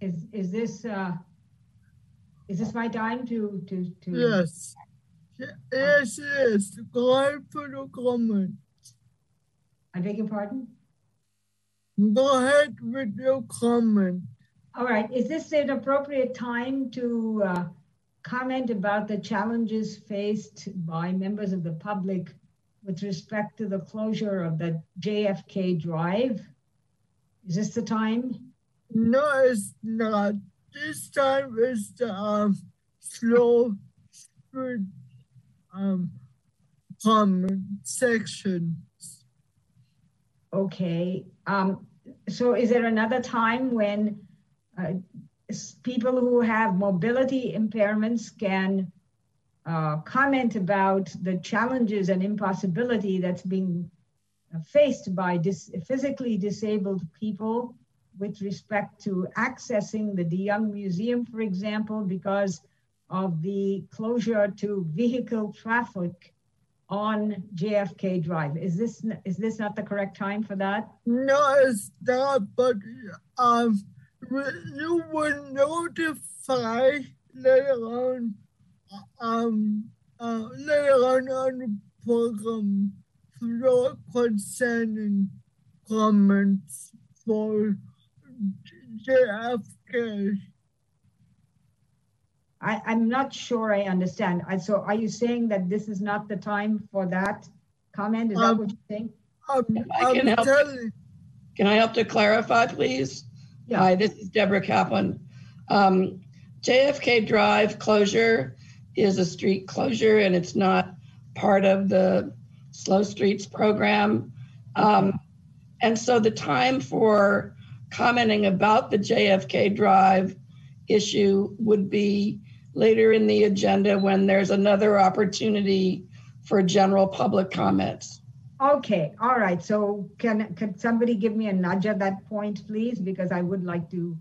Is, is this, uh, is this my time to, to, to? Yes. Yes, yes. Go ahead for the comment. I beg your pardon? Go ahead with your comment. All right, is this an appropriate time to uh, comment about the challenges faced by members of the public with respect to the closure of the JFK Drive? Is this the time? No, it's not. This time is the um, slow street um, comment section. Okay, um, so is there another time when uh, people who have mobility impairments can uh, comment about the challenges and impossibility that's being uh, faced by dis- physically disabled people with respect to accessing the DeYoung Museum, for example, because of the closure to vehicle traffic on JFK Drive. Is this is this not the correct time for that? No, it's not, but um, you will notify later on, um, uh, later on on the program for concerning comments for JFK. I, I'm not sure I understand. I, so are you saying that this is not the time for that comment? Is that Um, what you're saying? I'm, I can I'm help. telling, Can I help to clarify, please? Yeah. Hi, this is Deborah Kaplan. Um, JFK Drive closure is a street closure and it's not part of the Slow Streets program. Um, and so the time for commenting about the JFK Drive issue would be later in the agenda when there's another opportunity for general public comments. Okay, all right. So can, can somebody give me a nudge at that point, please? Because I would like to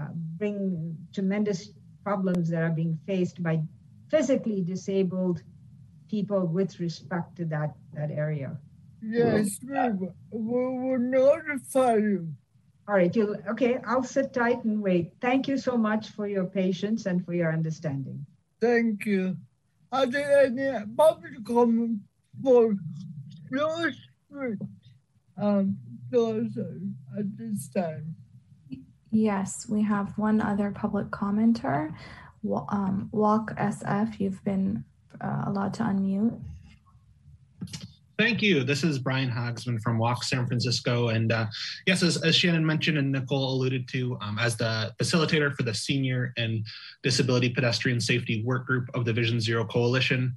uh, bring tremendous problems that are being faced by physically disabled people with respect to that, that area. yes, we, will- we will notify you. All right, you, okay, I'll sit tight and wait. Thank you so much for your patience and for your understanding. Thank you. Are there any public comment for Slow Street? Um, closure at this time? Yes, we have one other public commenter. Um, Walk SF, you've been uh, allowed to unmute. Thank you. This is Brian Hogsman from Walk San Francisco. And uh, yes, as, as Shannon mentioned and Nicole alluded to, um, as the facilitator for the Senior and Disability Pedestrian Safety Work Group of the Vision Zero Coalition,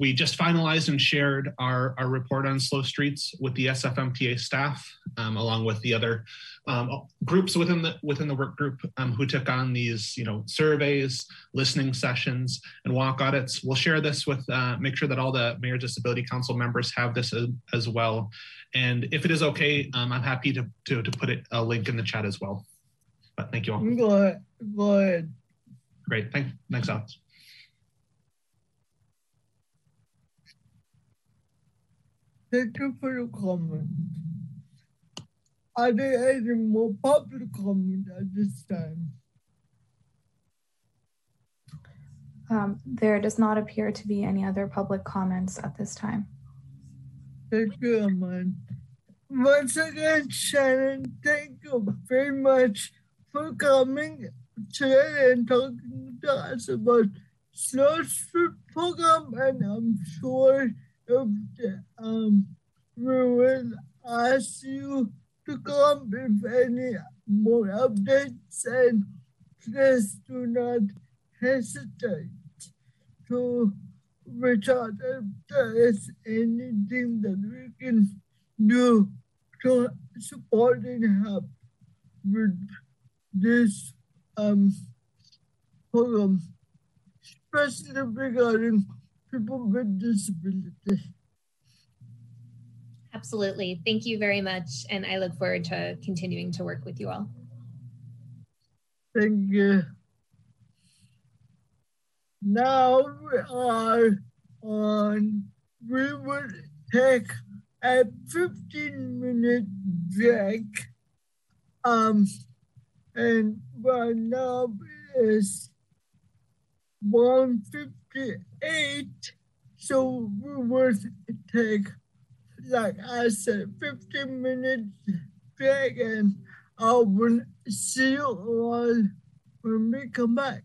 we just finalized and shared our, our report on slow streets with the SFMTA staff, um, along with the other um, groups within the within the work group um, who took on these, you know, surveys, listening sessions, and walk audits. We'll share this with, uh, make sure that all the Mayor Disability Council members have this as, as well. And if it is okay, um, I'm happy to, to to put it a link in the chat as well. But thank you all. Go ahead. Great. Thank, thanks, Alex. Thank you for your comment. Are there any more public comment at this time? Um, there does not appear to be any other public comments at this time. Thank you, Aman. Once again, Shannon, thank you very much for coming today and talking to us about Slow Street program. And I'm sure if um, will ask you to come if any more updates and please do not hesitate to reach out if there is anything that we can do to support and help with this um program, especially regarding people with disabilities. Absolutely. Thank you very much. And I look forward to continuing to work with you all. Thank you. Now we are on, we will take a 15 minute break. Um, and right now is 158. So we will take, like I said, 15 minutes break and I will see you all when we come back.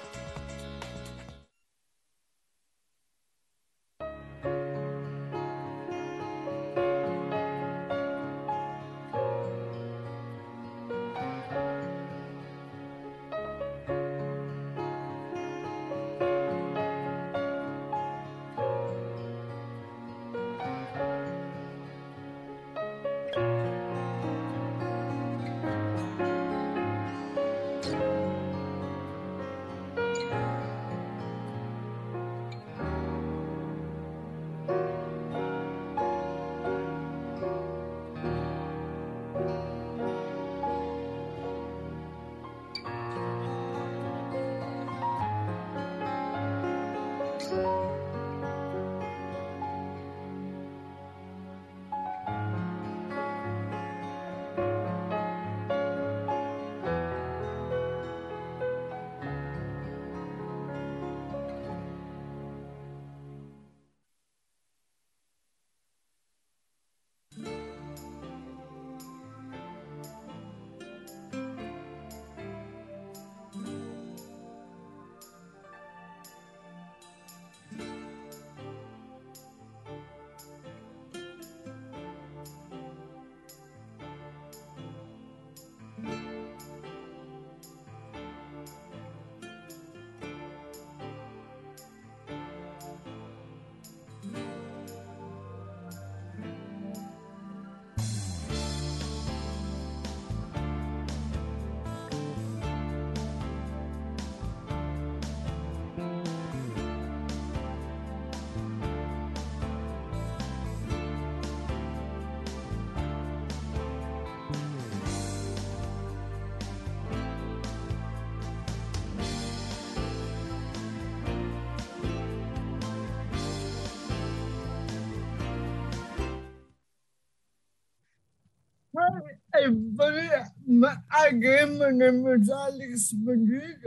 My name is Alex Madrid,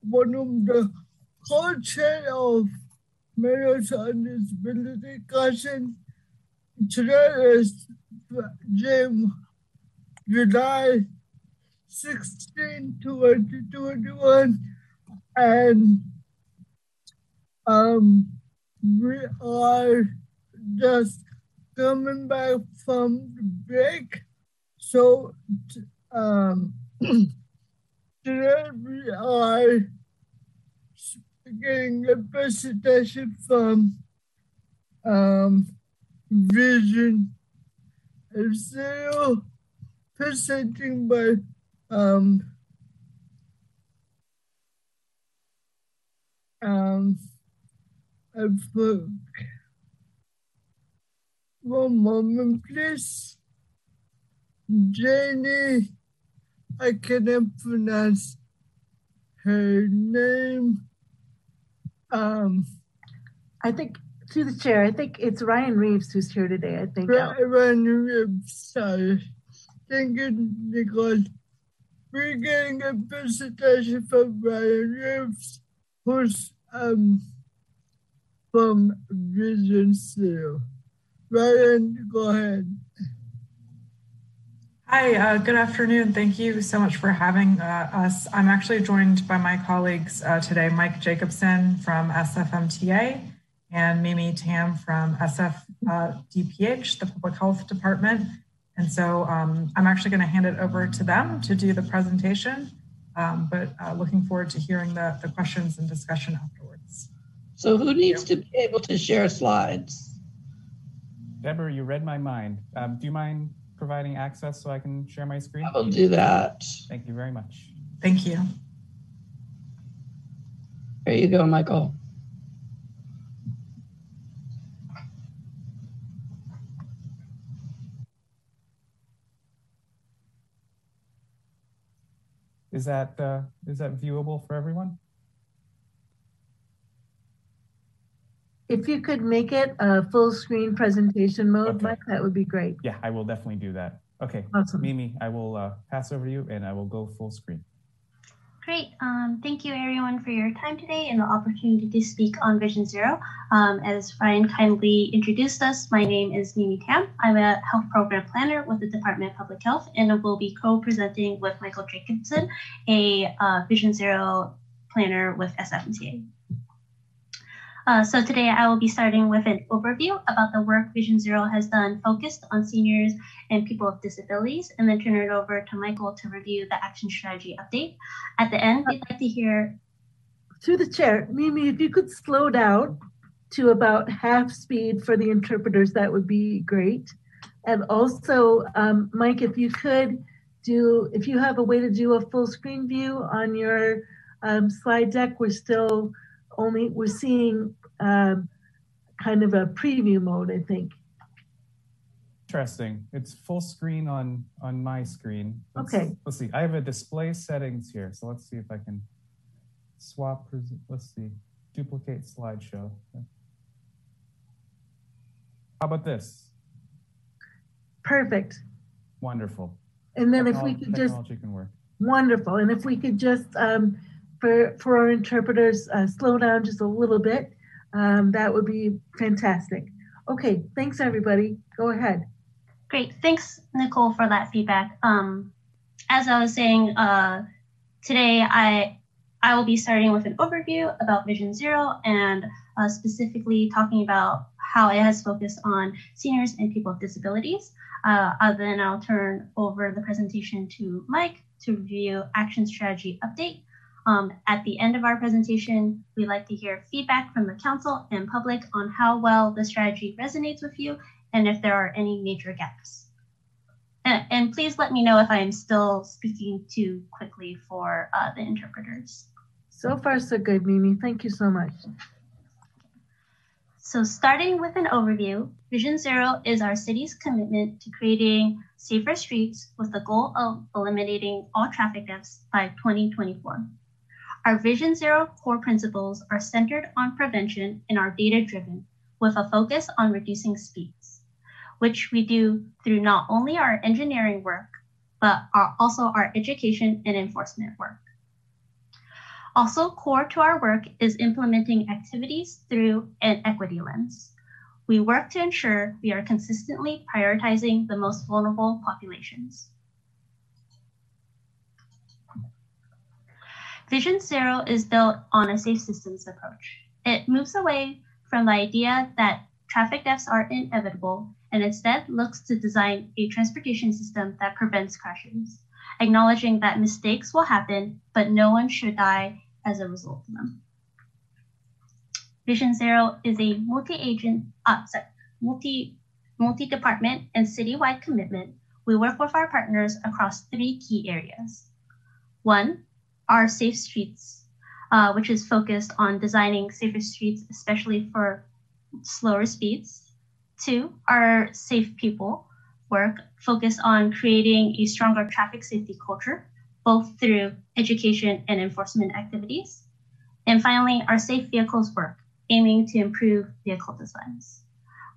one of the co-chair of on Disability Council. Today is June, July 16, 2021, and um, we are just coming back from break. So um, we are getting a presentation from um, Vision Zero, presenting by um, um, I forgot. One moment, please. Jenny, I cannot pronounce her name. Um, I think through the chair, I think it's Ryan Reeves who's here today. I think. Ryan Reeves, sorry. Thank you, Nicole. We're getting a presentation from Ryan Reeves, who's um from Vision Zero. Ryan, go ahead. Hi, uh, good afternoon. Thank you so much for having uh, us. I'm actually joined by my colleagues uh, today, Mike Jacobson from SFMTA and Mimi Tam from SFDPH, the Public Health Department. And so um, I'm actually going to hand it over to them to do the presentation, um, but uh, looking forward to hearing the, the questions and discussion afterwards. So who needs to be able to share slides? Deborah, you read my mind. Um, do you mind providing access so I can share my screen? I will do that. Thank you very much. Thank you. There you go, Michael. Is that uh, is that viewable for everyone? If you could make it a full screen presentation mode, okay. Mike, that would be great. Yeah, I will definitely do that. Okay, awesome. Mimi, I will uh, pass over to you and I will go full screen. Great. Um, thank you, everyone, for your time today and the opportunity to speak on Vision Zero. Um, as Ryan kindly introduced us, my name is Mimi Tam. I'm a health program planner with the Department of Public Health, and I will be co-presenting with Michael Jacobson, a uh, Vision Zero planner with SFMTA. Uh, so today I will be starting with an overview about the work Vision Zero has done focused on seniors and people with disabilities, and then turn it over to Michael to review the action strategy update. At the end, we'd like to hear. Through the chair, Mimi, if you could slow down to about half speed for the interpreters, that would be great. And also, um, Mike, if you could do, if you have a way to do a full screen view on your um, slide deck, we're still only, we're seeing um, kind of a preview mode, I think. Interesting. It's full screen on on my screen. Let's, Okay. Let's see. I have a display settings here, so let's see if I can swap. Let's see. Duplicate slideshow. How about this? Perfect. Wonderful. And then if we could just, technology can work. wonderful. And if we could just, um, for, for our interpreters, uh, slow down just a little bit, um, that would be fantastic. Okay, thanks, everybody. Go ahead. Great. Thanks, Nicole, for that feedback. Um, as I was saying, uh, today I I will be starting with an overview about Vision Zero and uh, specifically talking about how it has focused on seniors and people with disabilities. Uh, then I'll turn over the presentation to Mike to review action strategy update. Um, at the end of our presentation, we'd like to hear feedback from the council and public on how well the strategy resonates with you and if there are any major gaps. And, and please let me know if I am still speaking too quickly for uh, the interpreters. So far, so good, Mimi. Thank you so much. So starting with an overview, Vision Zero is our city's commitment to creating safer streets with the goal of eliminating all traffic deaths by 2024. Our Vision Zero core principles are centered on prevention and are data driven with a focus on reducing speeds, which we do through not only our engineering work, but our, also our education and enforcement work. Also core to our work is implementing activities through an equity lens. We work to ensure we are consistently prioritizing the most vulnerable populations. Vision Zero is built on a safe systems approach. It moves away from the idea that traffic deaths are inevitable and instead looks to design a transportation system that prevents crashes, acknowledging that mistakes will happen, but no one should die as a result of them. Vision Zero is a multi-agent, uh, sorry, multi, multi-department and citywide commitment. We work with our partners across three key areas. One, our safe streets, uh, which is focused on designing safer streets, especially for slower speeds. Two, our safe people work focused on creating a stronger traffic safety culture, both through education and enforcement activities. And finally, our safe vehicles work, aiming to improve vehicle designs.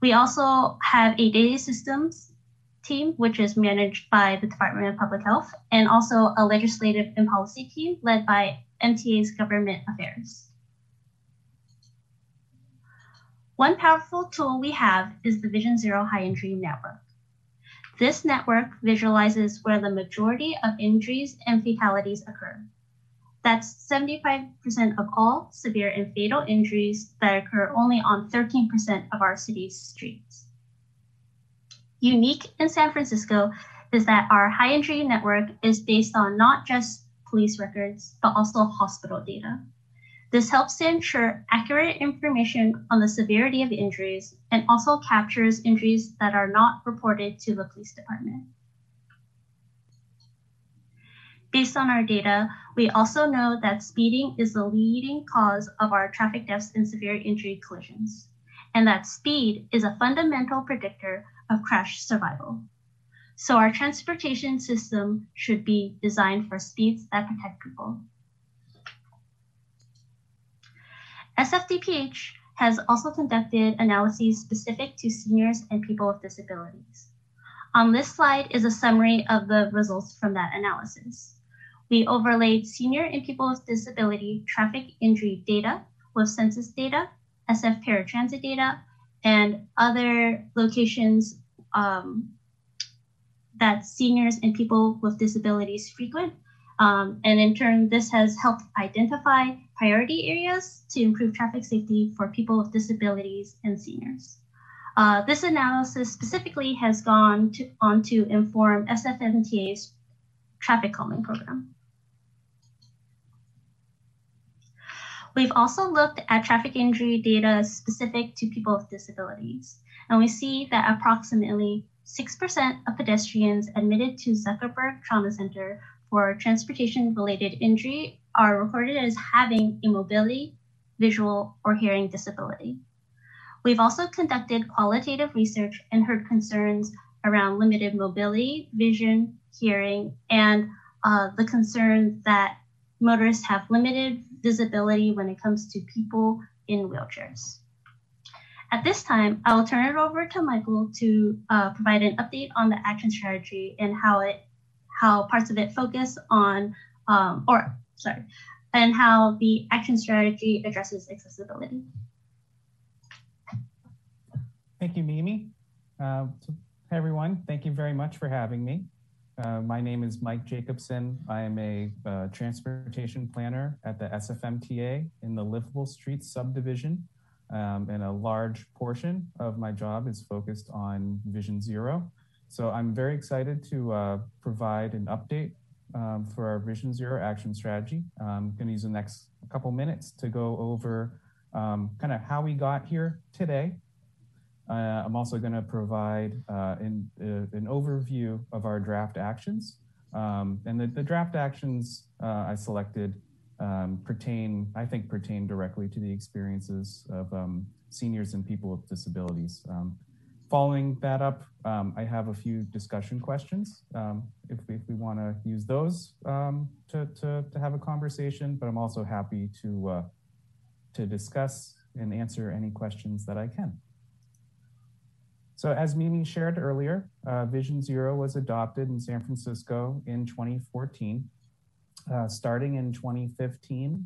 We also have a data systems team, which is managed by the Department of Public Health, and also a legislative and policy team led by MTA's Government Affairs. One powerful tool we have is the Vision Zero High Injury Network. This network visualizes where the majority of injuries and fatalities occur. That's 75% of all severe and fatal injuries that occur only on 13% of our city's streets. Unique in San Francisco is that our high injury network is based on not just police records, but also hospital data. This helps to ensure accurate information on the severity of injuries and also captures injuries that are not reported to the police department. Based on our data, we also know that speeding is the leading cause of our traffic deaths and severe injury collisions, and that speed is a fundamental predictor of crash survival. So our transportation system should be designed for speeds that protect people. SFDPH has also conducted analyses specific to seniors and people with disabilities. On this slide is a summary of the results from that analysis. We overlaid senior and people with disability traffic injury data with census data, SF paratransit data, and other locations um, that seniors and people with disabilities frequent. Um, and in turn, this has helped identify priority areas to improve traffic safety for people with disabilities and seniors. Uh, this analysis specifically has gone to, on to inform SFMTA's traffic calming program. We've also looked at traffic injury data specific to people with disabilities, and we see that approximately 6% of pedestrians admitted to Zuckerberg Trauma Center for transportation related injury are recorded as having a mobility, visual, or hearing disability. We've also conducted qualitative research and heard concerns around limited mobility, vision, hearing, and uh, the concern that motorists have limited visibility when it comes to people in wheelchairs. At this time, I will turn it over to Michael to uh, provide an update on the action strategy and how it, how parts of it focus on, um, or sorry, and how the action strategy addresses accessibility. Thank you, Mimi. Uh, so, hey everyone, thank you very much for having me. Uh, my name is Mike Jacobson. I am a uh, transportation planner at the SFMTA in the Livable Streets subdivision. Um, and a large portion of my job is focused on Vision Zero. So I'm very excited to uh, provide an update um, for our Vision Zero action strategy. I'm going to use the next couple minutes to go over um, kind of how we got here today. Uh, I'm also going to provide uh, in, uh, an overview of our draft actions. Um, and the, the, draft actions uh, I selected um, pertain, I think, pertain directly to the experiences of um, seniors and people with disabilities. Um, following that up, um, I have a few discussion questions um, if, we, if we want to use those to, to, to, have a conversation, but I'm also happy to, uh, to discuss and answer any questions that I can. So as Mimi shared earlier, uh, Vision Zero was adopted in San Francisco in 2014 uh, starting in 2015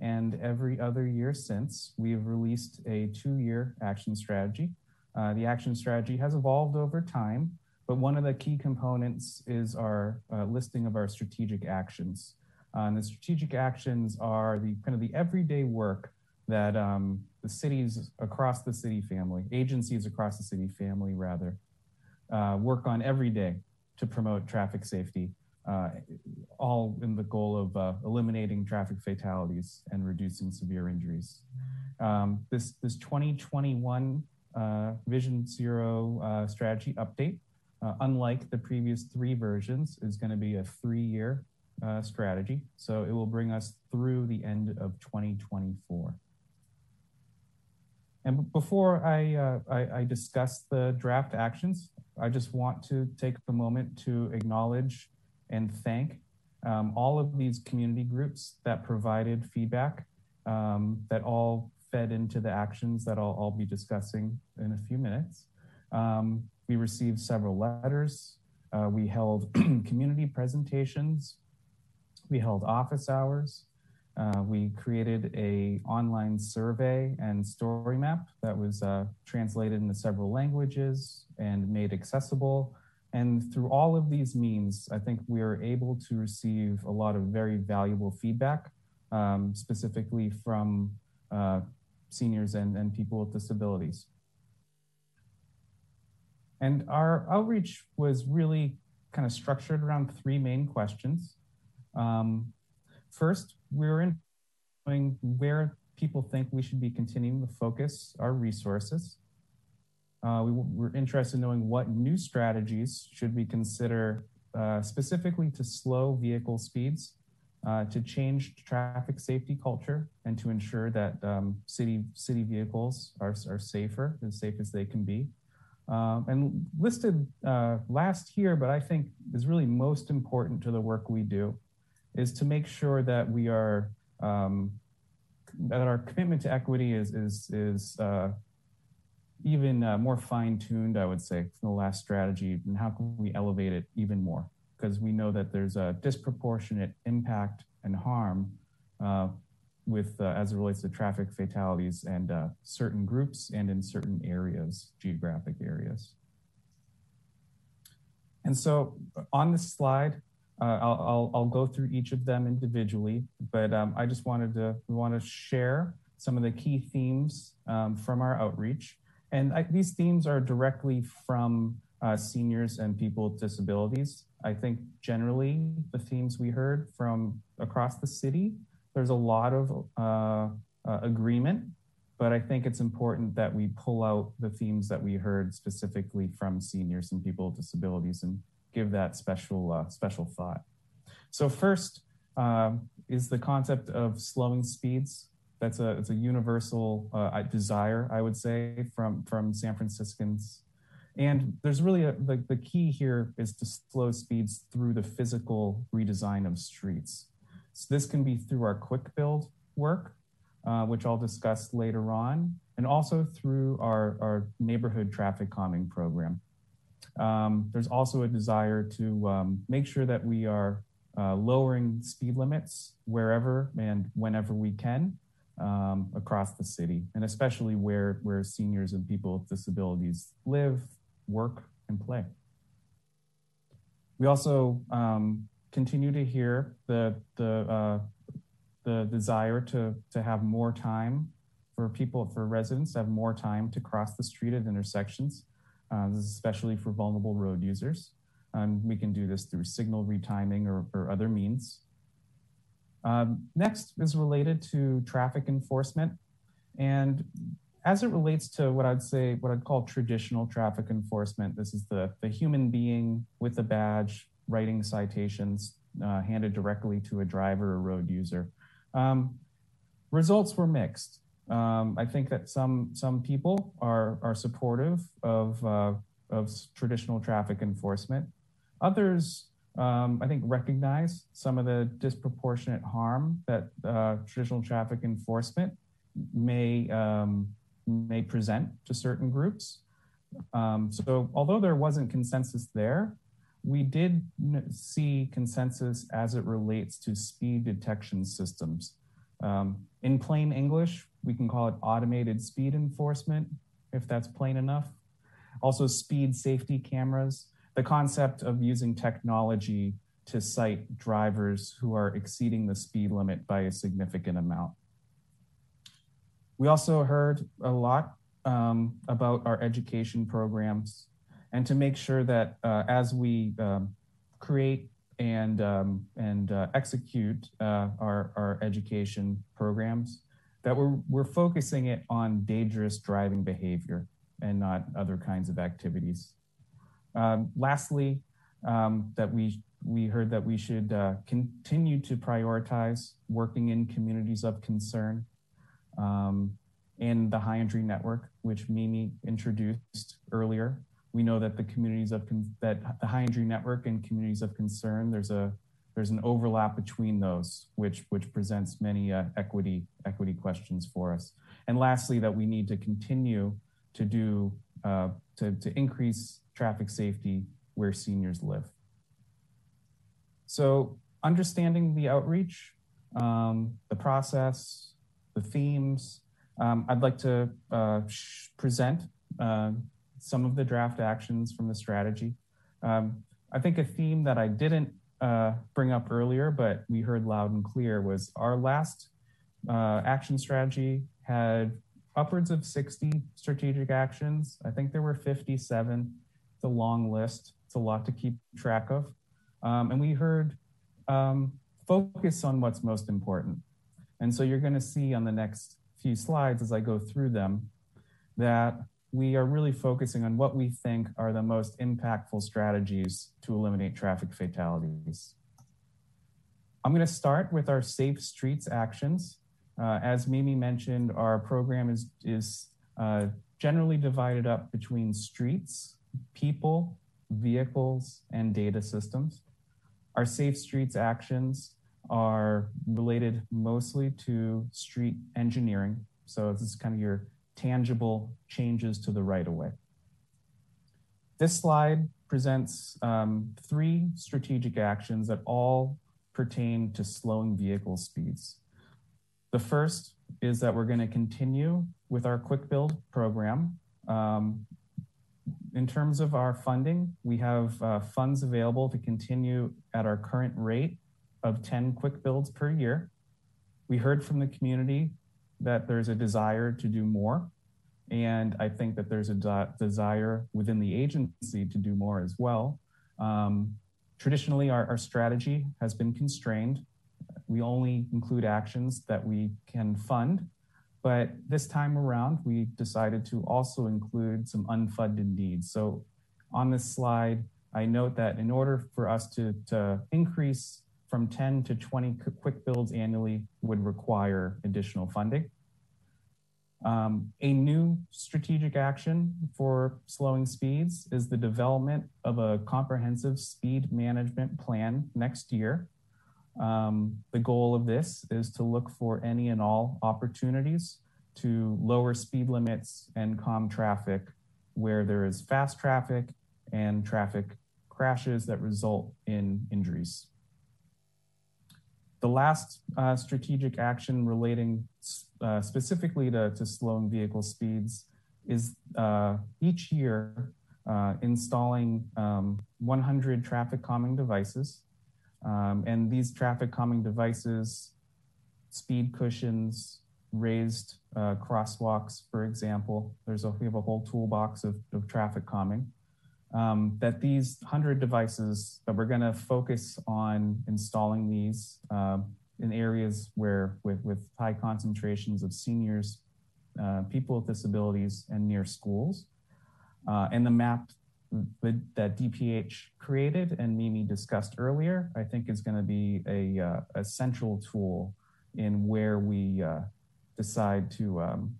and every other year since, we have released a two-year action strategy. Uh, the action strategy has evolved over time, but one of the key components is our uh, listing of our strategic actions. Uh, and the strategic actions are the kind of the everyday work that um, the cities across the city family, agencies across the city family rather, uh, work on every day to promote traffic safety uh, all in the goal of uh, eliminating traffic fatalities and reducing severe injuries. Um, this, this 2021 uh, Vision Zero uh, strategy update, uh, unlike the previous three versions, is going to be a three-year uh, strategy. So it will bring us through the end of 2024. And before I, I, I discuss the draft actions, I just want to take a moment to acknowledge and thank um, all of these community groups that provided feedback um, that all fed into the actions that I'll, I'll be discussing in a few minutes. Um, we received several letters. Uh, we held (clears throat) community presentations. We held office hours. Uh, we created a online survey and story map that was uh, translated into several languages and made accessible and through all of these means, I think we are able to receive a lot of very valuable feedback, um, specifically from uh, seniors and, and people with disabilities. And our outreach was really kind of structured around three main questions. Um, first, we were in where people think we should be continuing to focus our resources. Uh, we were interested in knowing what new strategies should we consider uh, specifically to slow vehicle speeds, uh, to change traffic safety culture, and to ensure that um, city city vehicles are, are safer, as safe as they can be. Um, and listed uh, last here, but I think is really most important to the work we do, is to make sure that we are um, that our commitment to equity is is is uh, even uh, more fine tuned, I would say, from the last strategy, and how can we elevate it even more? because we know that there's a disproportionate impact and harm uh, with uh, as it relates to traffic fatalities and uh, certain groups and in certain areas, geographic areas. And so on this slide, uh, I'll, I'll, I'll, go through each of them individually, but um, I just wanted to, want to share some of the key themes um, from our outreach. And I, these themes are directly from uh, seniors and people with disabilities. I think generally the themes we heard from across the city, there's a lot of uh, uh, agreement, but I think it's important that we pull out the themes that we heard specifically from seniors and people with disabilities and give that special uh, special thought. So first um, is the concept of slowing speeds. That's a it's a universal uh, desire, I would say, from from San Franciscans. And there's really a, the, the key here is to slow speeds through the physical redesign of streets. So this can be through our quick build work, uh, which I'll discuss later on, and also through our, our neighborhood traffic calming program. Um, there's also a desire to um, make sure that we are uh, lowering speed limits wherever and whenever we can um, across the city, and especially where, where seniors and people with disabilities live, work, and play. We also um, continue to hear the, the, uh, the desire to, to have more time for people, for residents to have more time to cross the street at intersections. Uh, this is especially for vulnerable road users. Um, we can do this through signal retiming or, or other means. Um, next is related to traffic enforcement. And as it relates to what I'd say, what I'd call traditional traffic enforcement, this is the, the human being with a badge writing citations uh, handed directly to a driver or road user. Um, results were mixed. Um, I think that some some people are are supportive of uh, of traditional traffic enforcement. Others, um, I think, recognize some of the disproportionate harm that uh, traditional traffic enforcement may um, may present to certain groups. Um, so, although there wasn't consensus there, we did see consensus as it relates to speed detection systems. Um, in plain English, we can call it automated speed enforcement, if that's plain enough. Also, speed safety cameras, the concept of using technology to cite drivers who are exceeding the speed limit by a significant amount. We also heard a lot um, about our education programs and to make sure that uh, as we um, create and um, and uh, execute uh, our, our education programs, that we're, we're focusing it on dangerous driving behavior and not other kinds of activities. Um, lastly, um, that we, we heard that we should uh, continue to prioritize working in communities of concern um, in the high injury network, which Mimi introduced earlier. We know that the communities of that the high injury network and communities of concern, there's a there's an overlap between those, which which presents many uh, equity equity questions for us. And lastly, that we need to continue to do uh, to to increase traffic safety where seniors live. So understanding the outreach, um, the process, the themes, um, I'd like to uh, present uh, some of the draft actions from the strategy. Um, I think a theme that I didn't uh, bring up earlier, but we heard loud and clear was our last uh, action strategy had upwards of 60 strategic actions. I think there were 57. It's a long list. It's a lot to keep track of. Um, and we heard um, focus on what's most important. And so you're going to see on the next few slides as I go through them that we are really focusing on what we think are the most impactful strategies to eliminate traffic fatalities. I'm going to start with our safe streets actions. Uh, as Mimi mentioned, our program is, is uh, generally divided up between streets, people, vehicles, and data systems. Our safe streets actions are related mostly to street engineering. So this is kind of your tangible changes to the right of way. This slide presents um, three strategic actions that all pertain to slowing vehicle speeds. The first is that we're going to continue with our quick build program. Um, in terms of our funding, we have uh, funds available to continue at our current rate of 10 quick builds per year. We heard from the community that there's a desire to do more. And I think that there's a de- desire within the agency to do more as well. Um, traditionally, our, our strategy has been constrained. We only include actions that we can fund. But this time around, we decided to also include some unfunded needs. So on this slide, I note that in order for us to, to increase from 10 to 20 quick builds annually would require additional funding. Um, a new strategic action for slowing speeds is the development of a comprehensive speed management plan next year. Um, the goal of this is to look for any and all opportunities to lower speed limits and calm traffic where there is fast traffic and traffic crashes that result in injuries. The last uh, strategic action relating uh, specifically to, to, slowing vehicle speeds is uh, each year uh, installing um, 100 traffic calming devices. Um, and these traffic calming devices, speed cushions, raised uh, crosswalks, for example, there's a, we have a whole toolbox of, of traffic calming um, that these 100 devices that we're going to focus on installing these uh, in areas where with, with high concentrations of seniors, uh, people with disabilities, and near schools. Uh, and the map that DPH created and Mimi discussed earlier, I think is going to be a, uh, a central tool in where we uh, decide to um,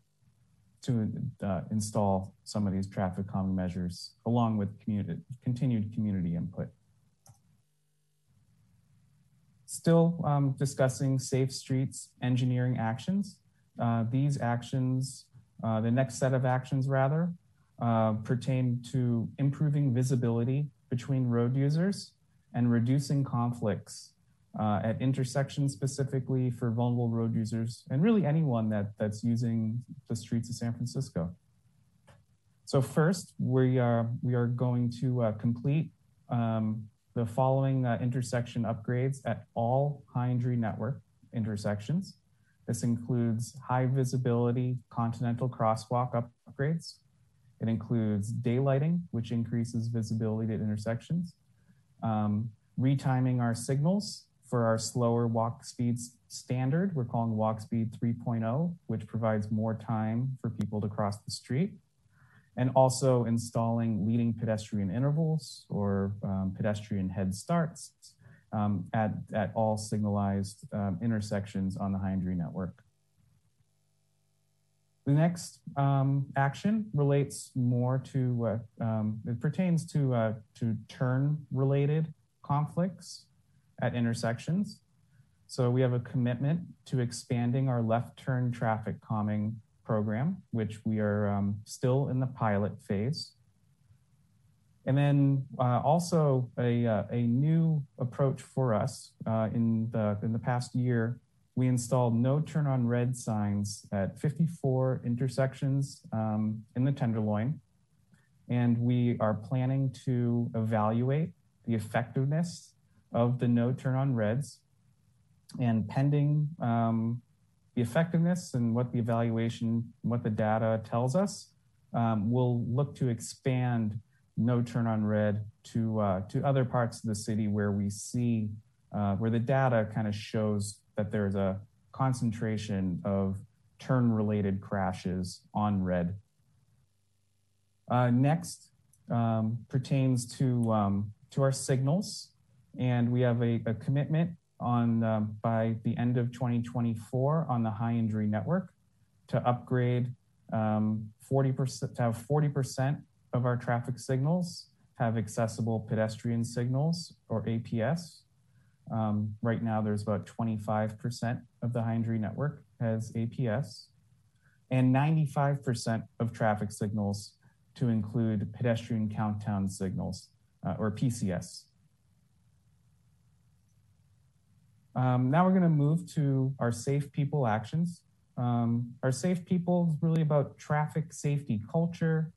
to uh, install some of these traffic calming measures along with community, continued community input. Still um, discussing safe streets engineering actions. Uh, these actions, uh, the next set of actions rather, uh, pertain to improving visibility between road users and reducing conflicts uh, at intersections specifically for vulnerable road users and really anyone that, that's using the streets of San Francisco. So first, we are, we are going to uh, complete um, the following uh, intersection upgrades at all high injury network intersections. This includes high visibility continental crosswalk upgrades. It includes daylighting, which increases visibility at intersections. Um, retiming our signals for our slower walk speeds standard, we're calling walk speed 3.0, which provides more time for people to cross the street. And also installing leading pedestrian intervals or um, pedestrian head starts um, at, at all signalized um, intersections on the high network. The next um, action relates more to, uh, um, it pertains to, uh, to turn related conflicts at intersections. So we have a commitment to expanding our left turn traffic calming program, which we are um, still in the pilot phase. And then uh, also a, uh, a new approach for us uh, in, the, in the past year, we installed no turn on red signs at 54 intersections um, in the Tenderloin. And we are planning to evaluate the effectiveness of the no turn on reds and pending um, the effectiveness and what the evaluation, what the data tells us, um, we'll look to expand no turn on red to, uh, to other parts of the city where we see, uh, where the data kind of shows that there's a concentration of turn related crashes on red. Uh, next um, pertains to, um, to our signals and we have a, a commitment on um, by the end of 2024 on the high injury network to upgrade um, 40% to have 40% of our traffic signals have accessible pedestrian signals or APS. Um, right now, there's about 25% of the high injury network has APS, and 95% of traffic signals to include pedestrian countdown signals. uh, or PCS. Um, now we're going to move to our safe people actions. Um, our safe people is really about traffic safety culture,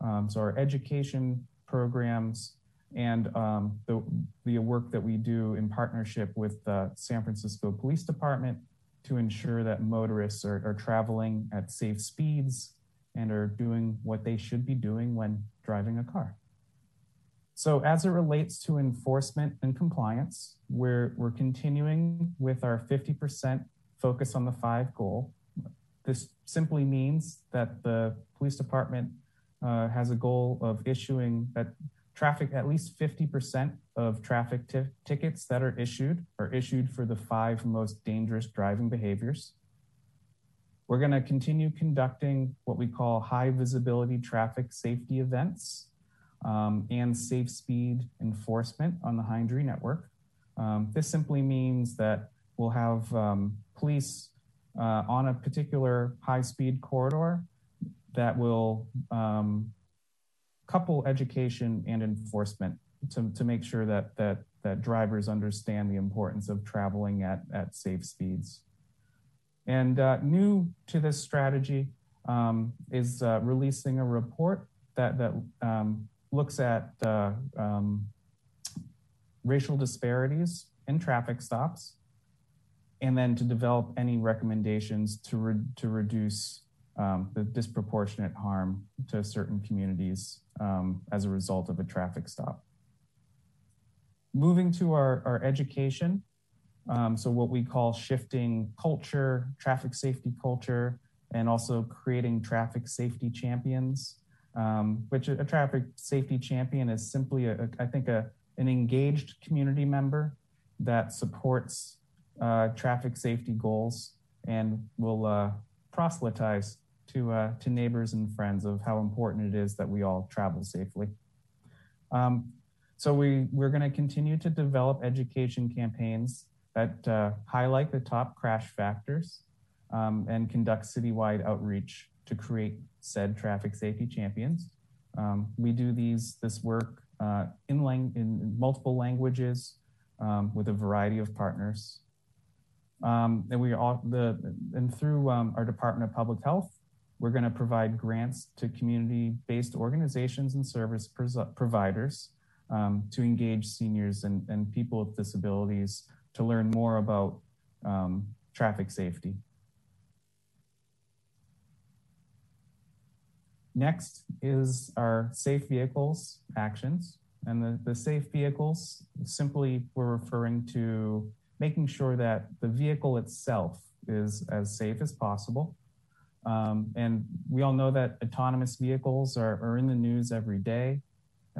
um, so our education programs, and um, the, the work that we do in partnership with the San Francisco Police Department to ensure that motorists are, are traveling at safe speeds and are doing what they should be doing when driving a car. So as it relates to enforcement and compliance, we're, we're continuing with our 50% focus on the five goal. This simply means that the police department uh, has a goal of issuing that traffic, at least 50% of traffic tickets that are issued are issued for the five most dangerous driving behaviors. We're going to continue conducting what we call high visibility traffic safety events um, and safe speed enforcement on the high injury network. Um, this simply means that we'll have um, police uh, on a particular high speed corridor that will um, couple education and enforcement to, to make sure that, that, that drivers understand the importance of traveling at, at safe speeds. And uh, new to this strategy um, is uh, releasing a report that, that um, looks at uh, um, racial disparities in traffic stops, and then to develop any recommendations to, re to reduce um, the disproportionate harm to certain communities um, as a result of a traffic stop. Moving to our, our education, um, so what we call shifting culture, traffic safety culture, and also creating traffic safety champions, um, which a, traffic safety champion is simply, a, a, I think, a, an engaged community member that supports uh, traffic safety goals and will uh, proselytize to, uh, to neighbors and friends of how important it is that we all travel safely. Um, so we, we're gonna continue to develop education campaigns that uh, highlight the top crash factors um, and conduct citywide outreach to create said traffic safety champions. Um, we do these this work uh, in, lang in multiple languages um, with a variety of partners. Um, and we all the and through um, our Department of Public Health, we're going to provide grants to community-based organizations and service providers um, to engage seniors and, and people with disabilities to learn more about um, traffic safety. Next is our safe vehicles actions. And the, the safe vehicles simply we're referring to making sure that the vehicle itself is as safe as possible. Um, and we all know that autonomous vehicles are, are in the news every day.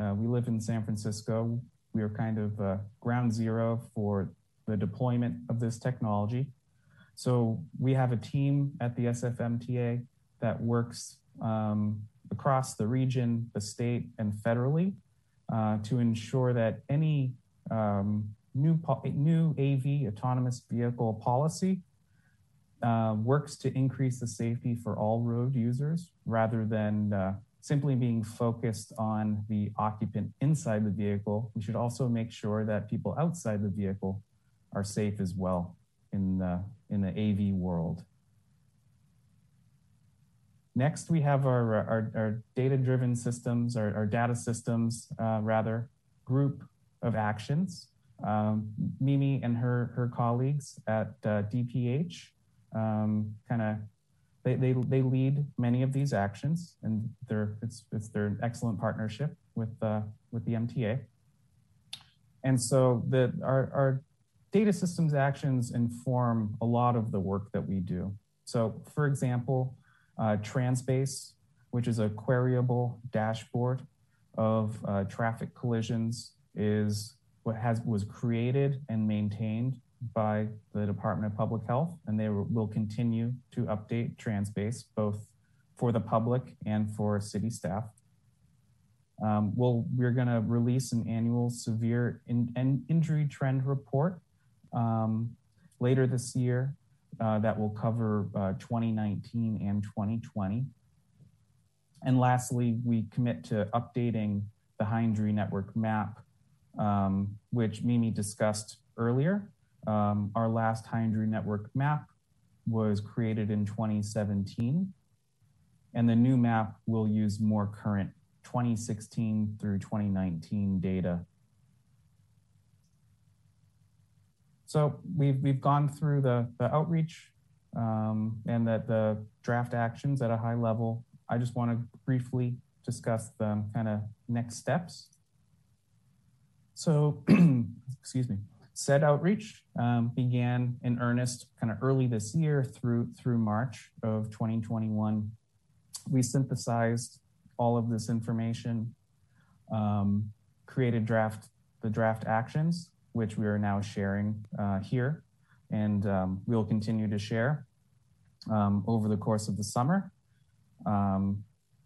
Uh, we live in San Francisco. We are kind of uh, ground zero for the deployment of this technology. So we have a team at the SFMTA that works um, across the region, the state, and federally uh, to ensure that any um, new, new AV autonomous vehicle policy uh, works to increase the safety for all road users rather than uh, simply being focused on the occupant inside the vehicle. We should also make sure that people outside the vehicle are safe as well in the, in the AV world. Next, we have our, our, our data-driven systems, our, our, data systems, uh, rather, group of actions. Um, Mimi and her, her colleagues at uh, DPH um, kind of they, they, they lead many of these actions and they're, it's, it's their excellent partnership with, uh, with the MTA. And so the, our, our data systems actions inform a lot of the work that we do. So for example, uh, Transbase, which is a queryable dashboard of uh, traffic collisions is what has was created and maintained by the Department of Public Health, and they will continue to update Transbase both for the public and for city staff. Um, we'll, we're going to release an annual severe in, in injury trend report um, later this year uh, that will cover uh, 2019 and 2020. And lastly, we commit to updating the High Injury Network map, um, which Mimi discussed earlier. Um, our last High Injury Network map was created in 2017, and the new map will use more current 2016 through 2019 data. So we've, we've gone through the, the outreach um, and that the draft actions at a high level. I just want to briefly discuss the kind of next steps. So, (clears throat) excuse me, said outreach um, began in earnest kind of early this year through through March of 2021. We synthesized all of this information, um, created draft the draft actions, which we are now sharing uh, here, and um, we'll continue to share um, over the course of the summer. Um,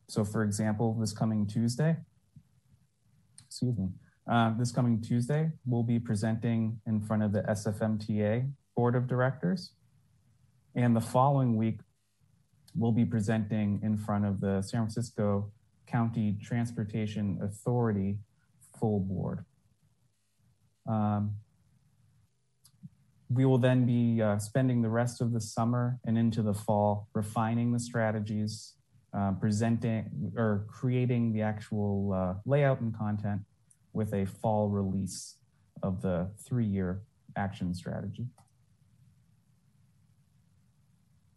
so, for example, this coming Tuesday, excuse me, this coming Tuesday, we'll be presenting in front of the SFMTA Board of Directors. And the following week, we'll be presenting in front of the San Francisco County Transportation Authority full board. Um, we will then be uh, spending the rest of the summer and into the fall refining the strategies, uh, presenting or creating the actual uh, layout and content with a fall release of the three-year action strategy.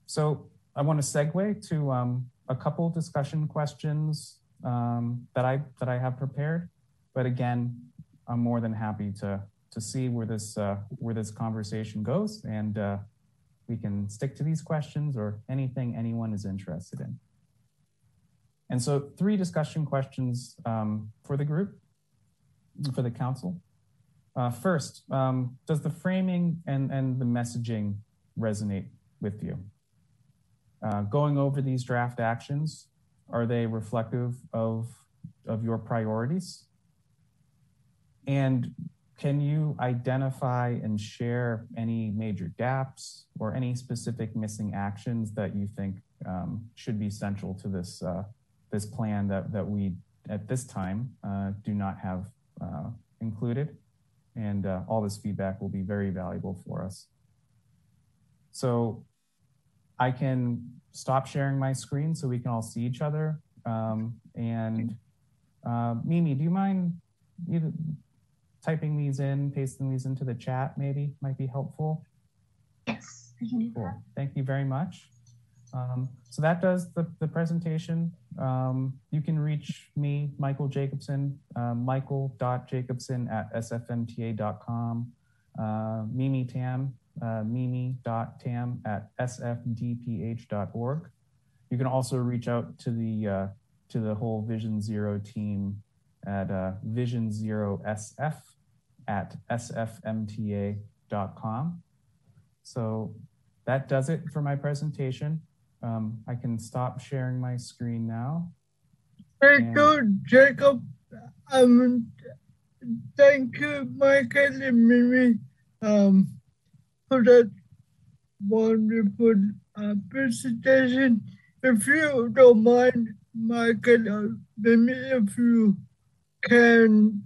So I want to segue to um, a couple discussion questions um, that I that I have prepared. But again, I'm more than happy to to see where this uh, where this conversation goes, and uh, we can stick to these questions or anything anyone is interested in. And so, three discussion questions um, for the group, for the council. Uh, first, um, does the framing and, and the messaging resonate with you? Uh, going over these draft actions, are they reflective of, of your priorities? And can you identify and share any major gaps or any specific missing actions that you think um, should be central to this, uh, this plan that, that we, at this time, uh, do not have uh, included? And uh, all this feedback will be very valuable for us. So I can stop sharing my screen so we can all see each other. Um, and uh, Mimi, do you mind either typing these in, pasting these into the chat maybe might be helpful? Yes, Cool. Thank you very much. Um, so that does the, the presentation. Um, you can reach me, Michael Jacobson, uh, michael.jacobson at sfmta.com, uh, Mimi Tam, uh, mimi.tam at sfdph.org. You can also reach out to the uh, to the whole Vision Zero team at uh, Vision Zero SF at sfmta.com. So that does it for my presentation. Um, I can stop sharing my screen now. Thank you, Jacob. Um, thank you, Michael and Mimi, um, for that wonderful uh, presentation. If you don't mind, Michael or Mimi, if you can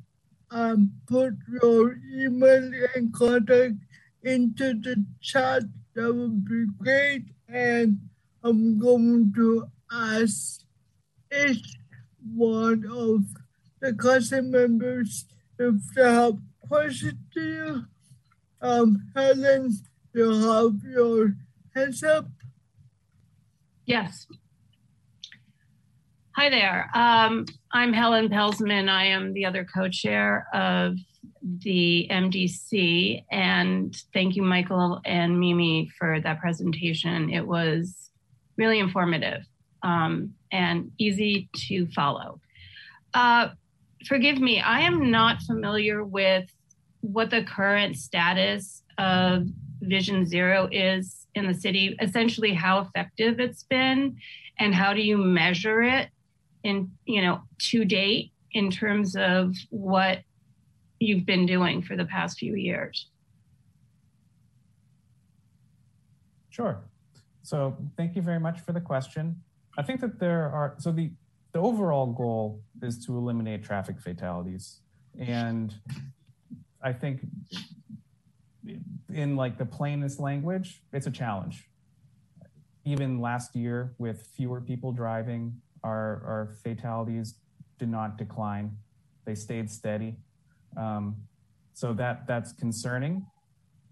um, put your email and contact into the chat, that would be great. And I'm going to ask each one of the council members if they have questions to you. Um, Helen, you have your hands up. Yes. Hi there. Um, I'm Helen Pelsman. I am the other co-chair of the MDC. And thank you, Michael and Mimi, for that presentation. It was really informative um, and easy to follow. Uh, forgive me, I am not familiar with what the current status of Vision Zero is in the city, essentially how effective it's been and how do you measure it in, you know, to date in terms of what you've been doing for the past few years. Sure. So thank you very much for the question. I think that there are, so the, the overall goal is to eliminate traffic fatalities. And I think in like the plainest language, it's a challenge. Even last year with fewer people driving, our, our fatalities did not decline. They stayed steady. Um, so that that's concerning.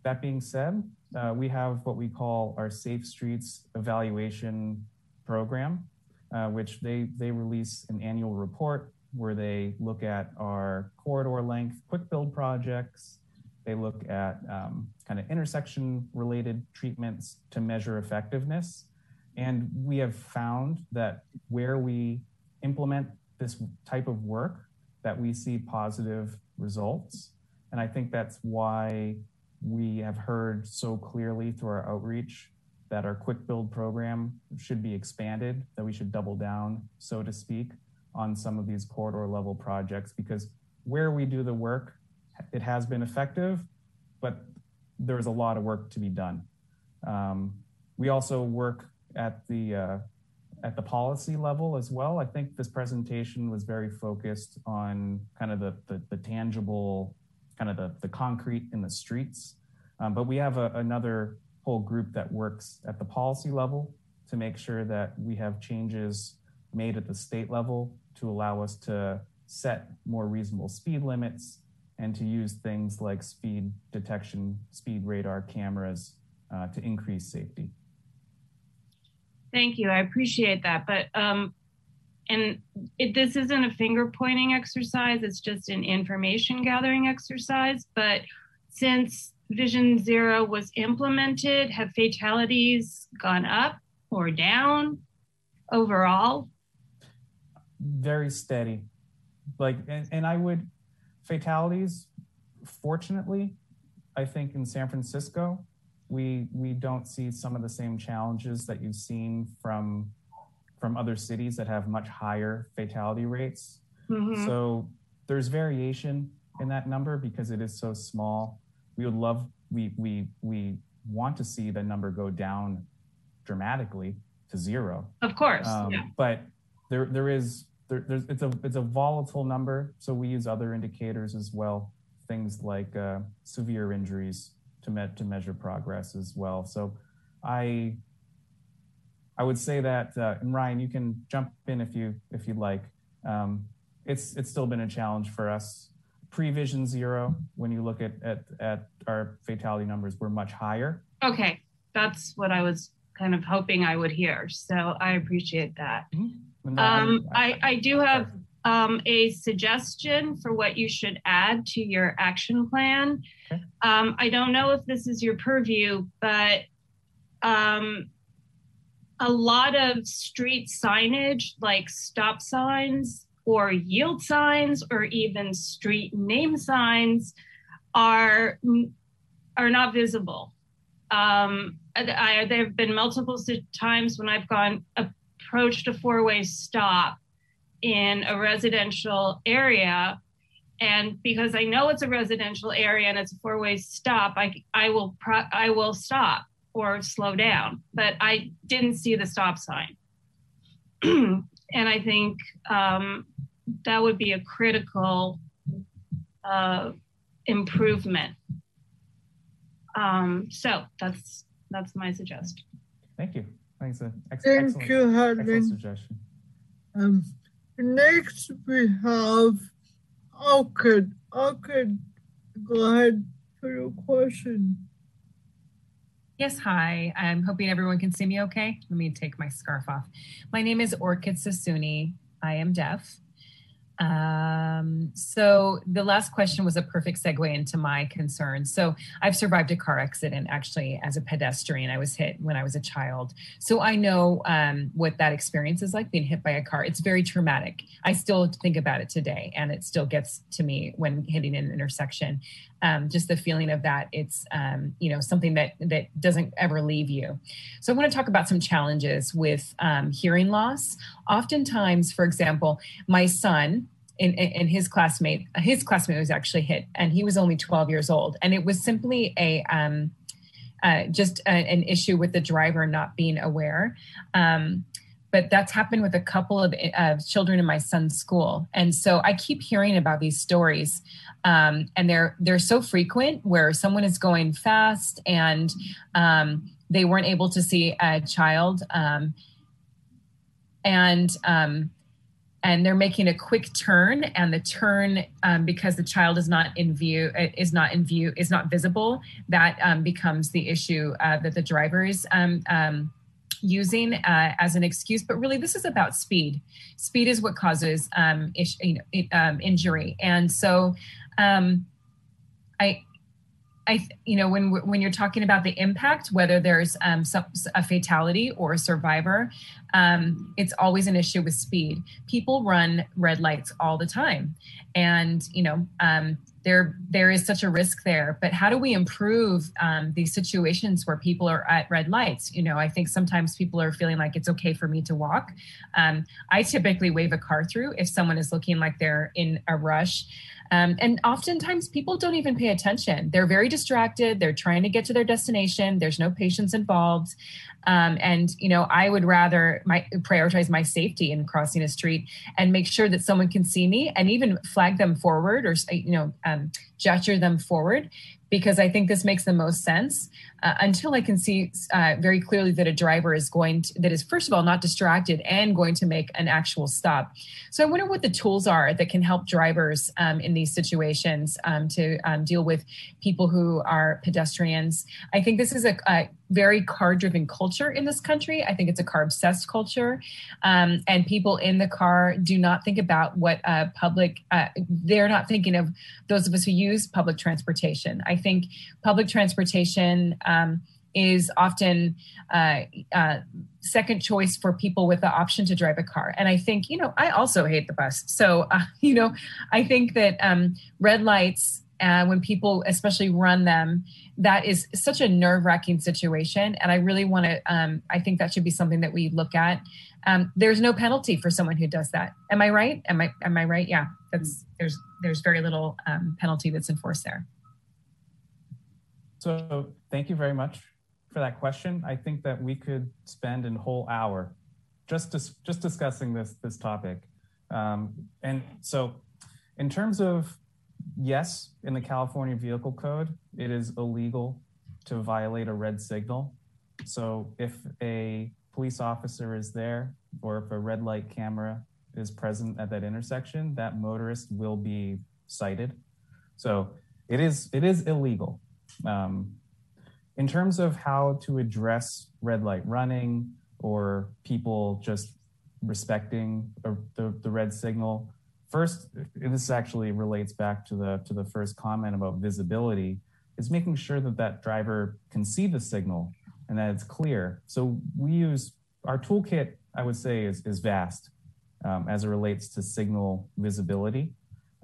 That being said, uh, we have what we call our Safe Streets Evaluation Program, uh, which they, they release an annual report where they look at our corridor length quick build projects. They look at um, kind of intersection related treatments to measure effectiveness. And we have found that where we implement this type of work, that we see positive results. And I think that's why we have heard so clearly through our outreach that our quick build program should be expanded, that we should double down, so to speak, on some of these corridor level projects because where we do the work, it has been effective, but there's a lot of work to be done. Um, we also work at the uh, at the policy level as well. I think this presentation was very focused on kind of the the, the tangible, kind of the, the concrete in the streets. Um, but we have a, another whole group that works at the policy level to make sure that we have changes made at the state level to allow us to set more reasonable speed limits and to use things like speed detection, speed radar cameras uh, to increase safety. Thank you. I appreciate that. But um, and it, this isn't a finger pointing exercise. It's just an information gathering exercise. But since Vision Zero was implemented, have fatalities gone up or down overall? Very steady. Like, and, and I would, fatalities, fortunately, I think in San Francisco, we we don't see some of the same challenges that you've seen from from other cities that have much higher fatality rates. Mhm. So there's variation in that number because it is so small. We would love we we we want to see the number go down dramatically to zero. Of course. Um, yeah. But there there is there, there's it's a it's a volatile number, so we use other indicators as well, things like uh, severe injuries to me- to measure progress as well. So I I would say that uh, and Ryan, you can jump in if you if you'd like. Um, it's it's still been a challenge for us. Pre-vision zero, when you look at at at our fatality numbers, were much higher. Okay. That's what I was kind of hoping I would hear. So I appreciate that. Then Um, I, I do have um, a suggestion for what you should add to your action plan. Um, I don't know if this is your purview, but um, a lot of street signage, like stop signs or yield signs or even street name signs, are are not visible. Um, I, there have been multiple times when I've gone approached a four-way stop in a residential area, and because I know it's a residential area and it's a four-way stop, I I will pro- I will stop or slow down, but I didn't see the stop sign, (clears throat) and I think um, that would be a critical uh, improvement. Um, so that's that's my suggestion. Thank you. Thanks. uh, ex- Thank excellent, you, excellent Helen. suggestion. Um, next we have Orkid. Orkid, go ahead for your question. Yes, hi. I'm hoping everyone can see me okay. Let me take my scarf off. My name is Orkid Sassouni. I am deaf. Um, so the last question was a perfect segue into my concern. So I've survived a car accident actually as a pedestrian. I was hit when I was a child. So I know um, what that experience is like being hit by a car. It's very traumatic. I still think about it today and it still gets to me when hitting an intersection. Um, just the feeling of that it's um, you know something that that doesn't ever leave you so i want to talk about some challenges with um, hearing loss oftentimes for example my son and, and his classmate his classmate was actually hit and he was only 12 years old and it was simply a um, uh, just a, an issue with the driver not being aware um, but that's happened with a couple of uh, children in my son's school. And so I keep hearing about these stories. Um, and they're they're so frequent where someone is going fast and um, they weren't able to see a child. Um, and um, and they're making a quick turn and the turn um, because the child is not in view is not in view is not visible that um, becomes the issue uh, that the driver is using uh, as an excuse but really this is about speed speed is what causes um, ish, you know, um, injury and so i I, you know, when when you're talking about the impact, whether there's um, some, a fatality or a survivor, um, it's always an issue with speed. People run red lights all the time, and you know, um, there there is such a risk there. But how do we improve um, these situations where people are at red lights? You know, I think sometimes people are feeling like it's okay for me to walk. Um, I typically wave a car through if someone is looking like they're in a rush. Um, and oftentimes people don't even pay attention. They're very distracted. They're trying to get to their destination. There's no patience involved. Um, and you know, I would rather my prioritize my safety in crossing a street and make sure that someone can see me and even flag them forward or you know um, gesture them forward because I think this makes the most sense uh, until I can see uh, very clearly that a driver is going to, that is, first of all, not distracted and going to make an actual stop. So I wonder what the tools are that can help drivers um, in these situations um, to um, deal with people who are pedestrians. I think this is a, a very car driven culture in this country. I think it's a car obsessed culture. Um, and people in the car do not think about what uh, public, uh, they're not thinking of those of us who use public transportation. I think public transportation um, is often uh, uh, second choice for people with the option to drive a car. And I think, you know, I also hate the bus. So, uh, (laughs) you know, I think that um, red lights, uh, when people especially run them, that is such a nerve wracking situation. And I really want to, um, I think that should be something that we look at. Um, there's no penalty for someone who does that. Am I right? Am I, am I right? Yeah, that's, there's, there's very little um, penalty that's enforced there. So thank you very much for that question. I think that we could spend a whole hour just dis- just discussing this this topic. Um, and so, in terms of yes, in the California Vehicle Code, it is illegal to violate a red signal. So if a police officer is there or if a red light camera is present at that intersection, that motorist will be cited. So it is it is illegal. Um, in terms of how to address red light running or people just respecting the, the red signal, first, this actually relates back to the to the first comment about visibility, is making sure that that driver can see the signal and that it's clear. So we use our toolkit, I would say, is, is vast um, as it relates to signal visibility.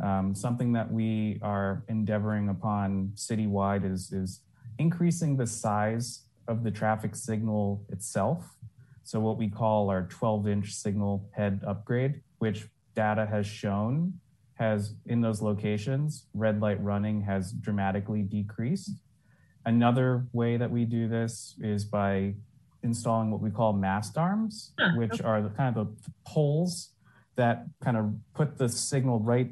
Um, something that we are endeavoring upon citywide is, is increasing the size of the traffic signal itself. So what we call our 12 inch signal head upgrade, which data has shown has in those locations, red light running has dramatically decreased. Another way that we do this is by installing what we call mast arms, which okay. are the kind of the poles that kind of put the signal right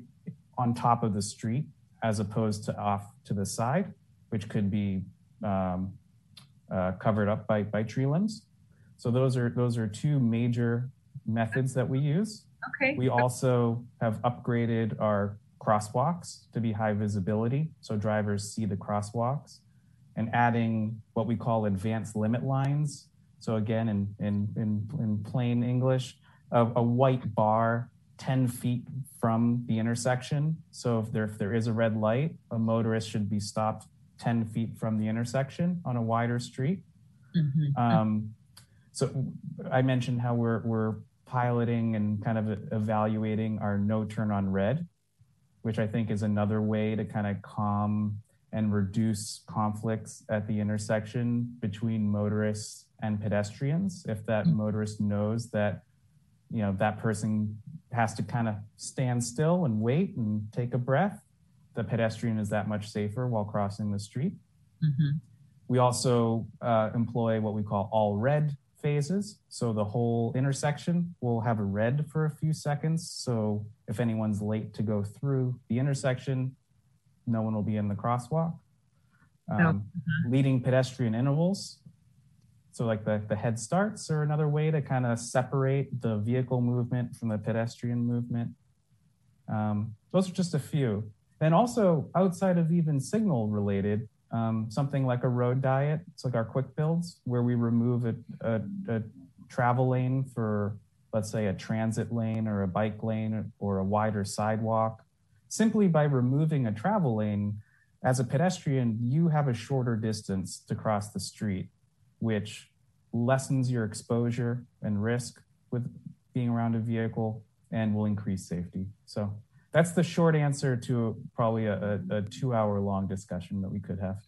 on top of the street as opposed to off to the side, which could be um, uh, covered up by, by tree limbs. So those are those are two major methods that we use. Okay. We also have upgraded our crosswalks to be high visibility, so drivers see the crosswalks, and adding what we call advanced limit lines. So again, in in in, in plain English, a, a white bar 10 feet from the intersection. So if there, if there is a red light, a motorist should be stopped 10 feet from the intersection on a wider street. Mm-hmm. Um, so I mentioned how we're, we're piloting and kind of evaluating our no turn on red, which I think is another way to kind of calm and reduce conflicts at the intersection between motorists and pedestrians. If that mm-hmm. motorist knows that, you know, that person has to kind of stand still and wait and take a breath, the pedestrian is that much safer while crossing the street. Mm-hmm. We also uh, employ what we call all red phases. So the whole intersection will have a red for a few seconds. So if anyone's late to go through the intersection, no one will be in the crosswalk. Um, Leading pedestrian intervals. So like the, the head starts are another way to kind of separate the vehicle movement from the pedestrian movement. Um, those are just a few. And also outside of even signal related, um, something like a road diet. It's like our quick builds where we remove a, a, a, travel lane for, let's say, a transit lane or a bike lane or a wider sidewalk. Simply by removing a travel lane, as a pedestrian, you have a shorter distance to cross the street, which lessens your exposure and risk with being around a vehicle and will increase safety. So that's the short answer to probably a, a, a two hour long discussion that we could have.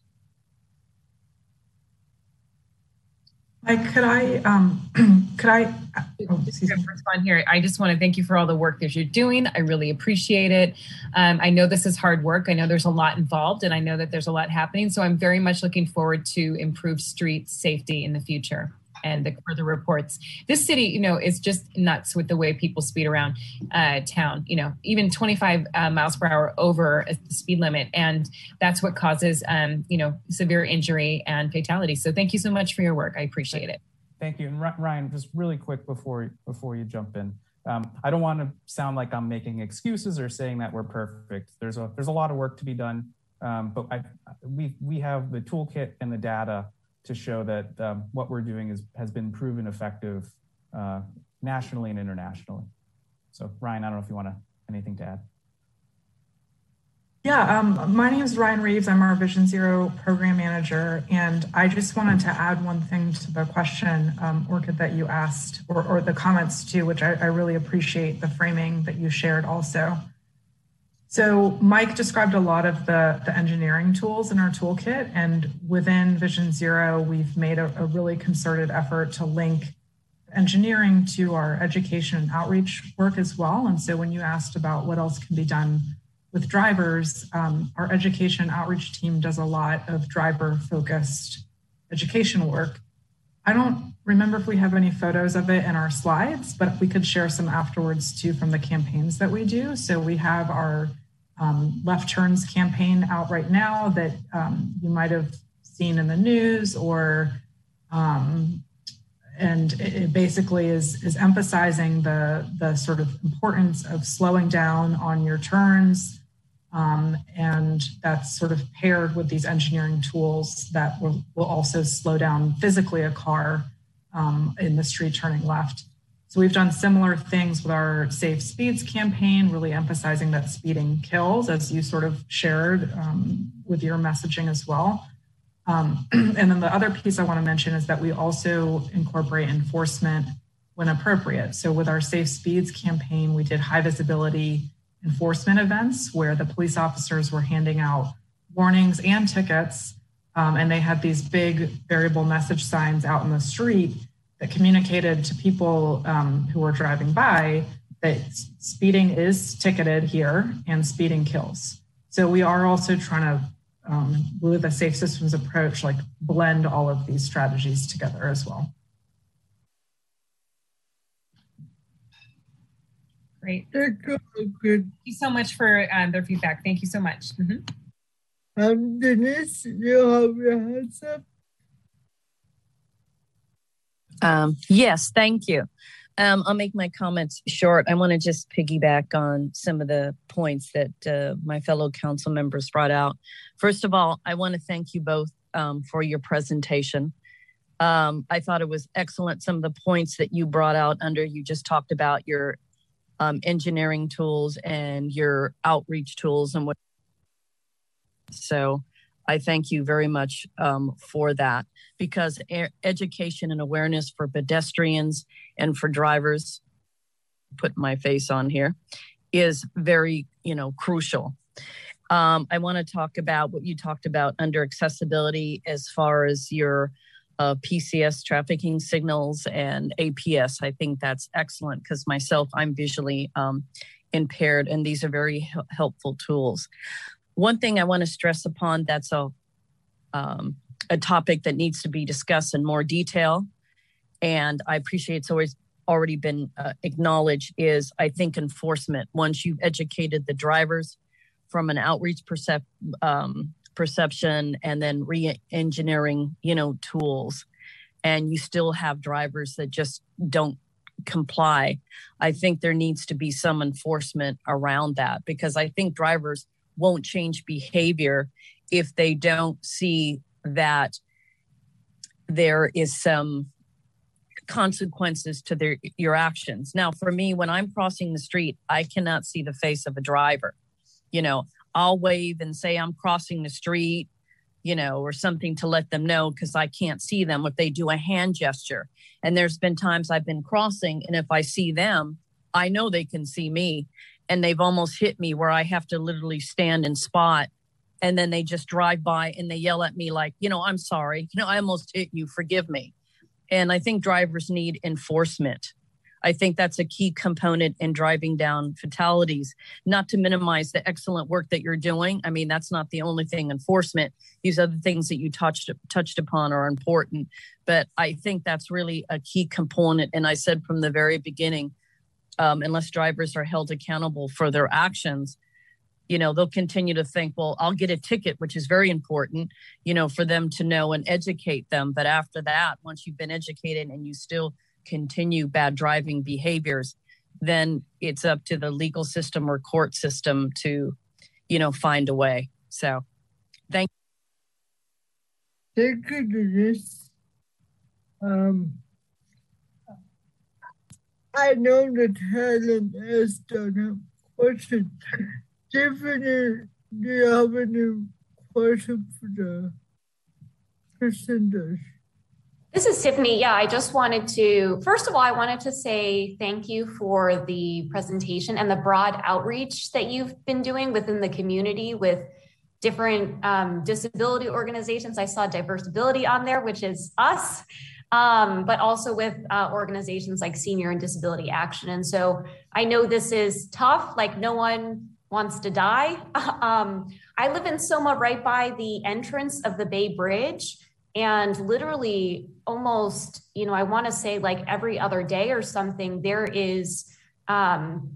Mike, could I, um, (clears throat) could I, oh, respond here. I just want to thank you for all the work that you're doing. I really appreciate it. Um, I know this is hard work. I know there's a lot involved and I know that there's a lot happening. So I'm very much looking forward to improved street safety in the future and the further reports. This city, you know, is just nuts with the way people speed around uh, town. You know, even 25 uh, miles per hour over the speed limit, and that's what causes, um, you know, severe injury and fatality. So, thank you so much for your work. I appreciate it. Thank you, and Ryan, just really quick before before you jump in. Um, I don't want to sound like I'm making excuses or saying that we're perfect. There's a there's a lot of work to be done, um, but I, we we have the toolkit and the data to show that um, what we're doing is, has been proven effective uh, nationally and internationally. So Ryan, I don't know if you want to, anything to add. Yeah, um, my name is Ryan Reeves. I'm our Vision Zero program manager. And I just wanted to add one thing to the question, um, Orkid, that you asked, or, or the comments too, which I, I really appreciate the framing that you shared also. So Mike described a lot of the, the engineering tools in our toolkit. And within Vision Zero, we've made a, a really concerted effort to link engineering to our education and outreach work as well. And so when you asked about what else can be done with drivers, um, our education outreach team does a lot of driver focused education work. I don't remember if we have any photos of it in our slides, but we could share some afterwards too from the campaigns that we do. So we have our um, left turns campaign out right now that um, you might have seen in the news or um, and it basically is is emphasizing the the sort of importance of slowing down on your turns um, and that's sort of paired with these engineering tools that will, will also slow down physically a car um, in the street turning left. So we've done similar things with our Safe Speeds campaign, really emphasizing that speeding kills, as you sort of shared um, with your messaging as well. Um, (clears throat) and then the other piece I want to mention is that we also incorporate enforcement when appropriate. So with our Safe Speeds campaign, we did high visibility enforcement events where the police officers were handing out warnings and tickets. Um, and they had these big variable message signs out in the street that communicated to people um, who were driving by that speeding is ticketed here and speeding kills. So we are also trying to, um, with a safe systems approach, like blend all of these strategies together as well. Great. Thank you so much for um, their feedback. Thank you so much. Mm -hmm. Um, Denise, you have your hands up. Um, yes, thank you. Um, I'll make my comments short. I want to just piggyback on some of the points that uh, my fellow council members brought out. First of all, I want to thank you both um, for your presentation. Um, I thought it was excellent. Some of the points that you brought out under, you just talked about your um, engineering tools and your outreach tools and what. So I thank you very much um, for that because education and awareness for pedestrians and for drivers, put my face on here, is very, you know, crucial. Um, I want to talk about what you talked about under accessibility as far as your uh, PCS trafficking signals and APS. I think that's excellent because myself, I'm visually um, impaired, and these are very h- helpful tools. One thing I want to stress upon that's a um, a topic that needs to be discussed in more detail and I appreciate it's always already been uh, acknowledged, is I think enforcement. Once you've educated the drivers from an outreach percep- um, perception and then re-engineering, you know, tools, and you still have drivers that just don't comply. I think there needs to be some enforcement around that because I think drivers won't change behavior if they don't see that there is some consequences to their your actions. Now, for me, when I'm crossing the street, I cannot see the face of a driver. You know, I'll wave and say I'm crossing the street, you know, or something to let them know because I can't see them if they do a hand gesture. And there's been times I've been crossing, and if I see them, I know they can see me. And they've almost hit me where I have to literally stand and spot. And then they just drive by and they yell at me, like, you know, I'm sorry. You know, I almost hit you. Forgive me. And I think drivers need enforcement. I think that's a key component in driving down fatalities, not to minimize the excellent work that you're doing. I mean, that's not the only thing enforcement. These other things that you touched touched upon are important, but I think that's really a key component. And I said from the very beginning, um, unless drivers are held accountable for their actions, you know they'll continue to think well i'll get a ticket which is very important you know for them to know and educate them. But after that once you've been educated and you still continue bad driving behaviors then it's up to the legal system or court system to you know find a way. So thank you thank you um i know that helen has done a question Tiffany, do you have any question for the presenters? This is Tiffany. Yeah, I just wanted to, first of all, I wanted to say thank you for the presentation and the broad outreach that you've been doing within the community with different um, disability organizations. I saw Diversability on there, which is us, um, but also with uh, organizations like Senior and Disability Action. And so I know this is tough, like no one wants to die. (laughs) Um, I live in Soma right by the entrance of the Bay Bridge. And literally, almost, you know, I want to say like every other day or something, there is, um,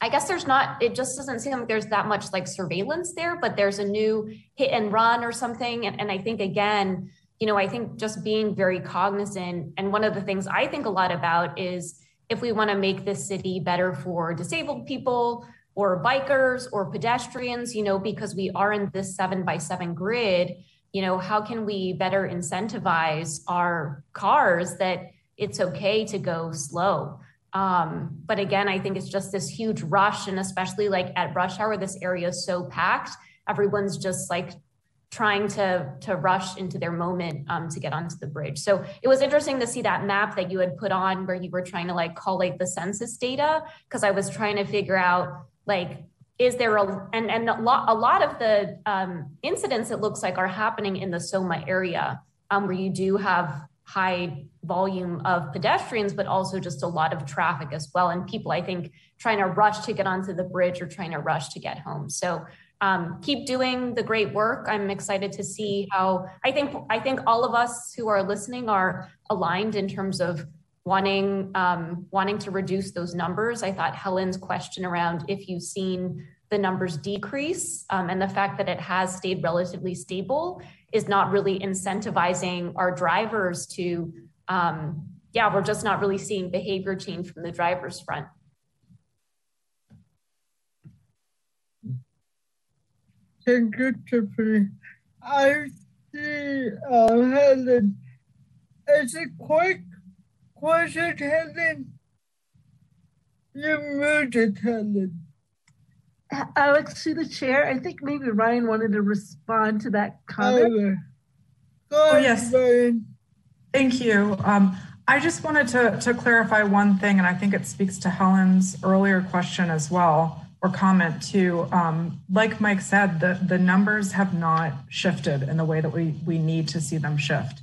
I guess there's not, it just doesn't seem like there's that much like surveillance there, but there's a new hit and run or something. And, and I think, again, you know, I think just being very cognizant. And one of the things I think a lot about is if we want to make this city better for disabled people, or bikers or pedestrians, you know, because we are in this seven by seven grid, you know, how can we better incentivize our cars that it's okay to go slow? Um, but again, I think it's just this huge rush, and especially like at rush hour, this area is so packed. Everyone's just like trying to to rush into their moment um, to get onto the bridge. So it was interesting to see that map that you had put on where you were trying to like collate the census data because I was trying to figure out like is there a and and a lot a lot of the um, incidents it looks like are happening in the Soma area um, where you do have high volume of pedestrians but also just a lot of traffic as well and people I think trying to rush to get onto the bridge or trying to rush to get home so um, keep doing the great work I'm excited to see how I think I think all of us who are listening are aligned in terms of wanting um, wanting to reduce those numbers. I thought Helen's question around if you've seen the numbers decrease um, and the fact that it has stayed relatively stable is not really incentivizing our drivers to um, yeah we're just not really seeing behavior change from the driver's front thank you tiffany i see uh, helen is it quick question, Helen? You muted, Helen. Alex, to the chair, I think maybe Ryan wanted to respond to that comment. Oh, oh yes. Ryan. Thank you. Um, I just wanted to, to clarify one thing, and I think it speaks to Helen's earlier question as well, or comment too. Um, like Mike said, the, the numbers have not shifted in the way that we, we need to see them shift.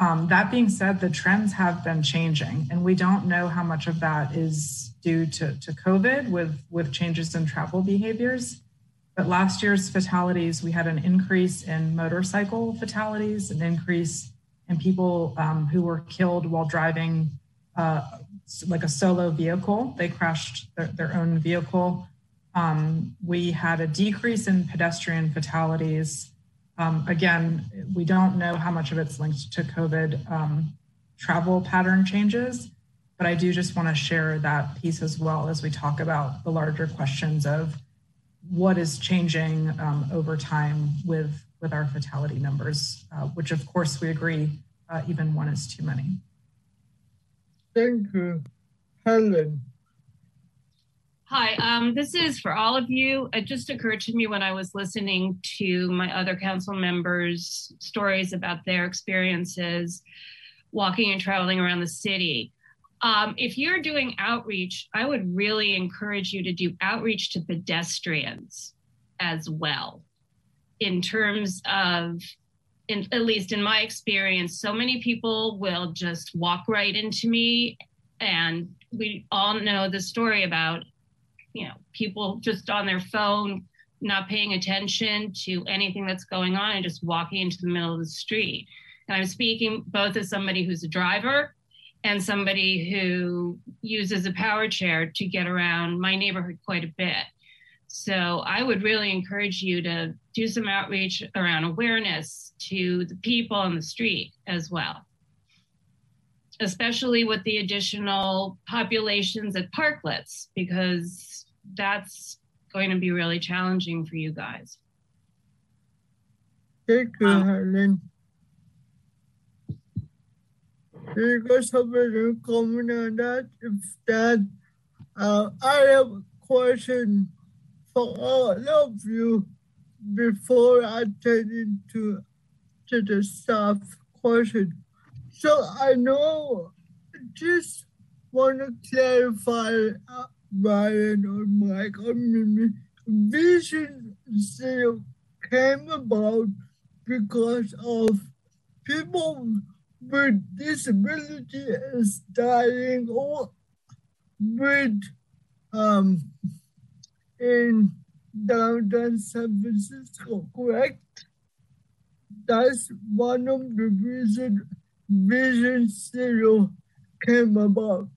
Um, that being said, the trends have been changing, and we don't know how much of that is due to, to COVID with, with changes in travel behaviors. But last year's fatalities, we had an increase in motorcycle fatalities, an increase in people um, who were killed while driving uh, like a solo vehicle. They crashed their, their own vehicle. Um, we had a decrease in pedestrian fatalities. Um, again, we don't know how much of it's linked to COVID um, travel pattern changes, but I do just want to share that piece as well as we talk about the larger questions of what is changing um, over time with, with our fatality numbers, uh, which of course we agree uh, even one is too many. Thank you, Helen. Hi, um, this is for all of you. It just occurred to me when I was listening to my other council members' stories about their experiences walking and traveling around the city. Um, if you're doing outreach, I would really encourage you to do outreach to pedestrians as well, in terms of, in, at least in my experience, so many people will just walk right into me. And we all know the story about, you know, people just on their phone, not paying attention to anything that's going on and just walking into the middle of the street. And I'm speaking both as somebody who's a driver and somebody who uses a power chair to get around my neighborhood quite a bit. So I would really encourage you to do some outreach around awareness to the people on the street as well, especially with the additional populations at parklets, because that's going to be really challenging for you guys. Thank you, Helen. You guys have any comment on that? If that, uh, I have a question for all of you before I turn into to the staff question. So I know, just want to clarify, uh, Brian or Mimi, Vision Zero came about because of people with disability is dying or with um in downtown San Francisco, correct? That's one of the reasons Vision Zero came about.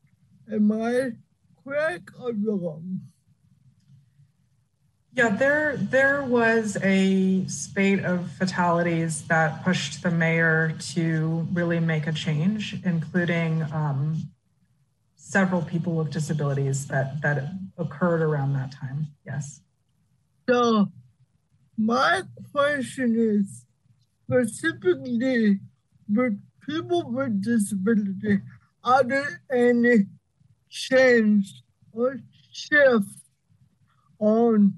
Am I correct or wrong? Yeah, there there was a spate of fatalities that pushed the mayor to really make a change, including um, several people with disabilities that that occurred around that time. Yes. So, my question is specifically with people with disability, are there any change or shift on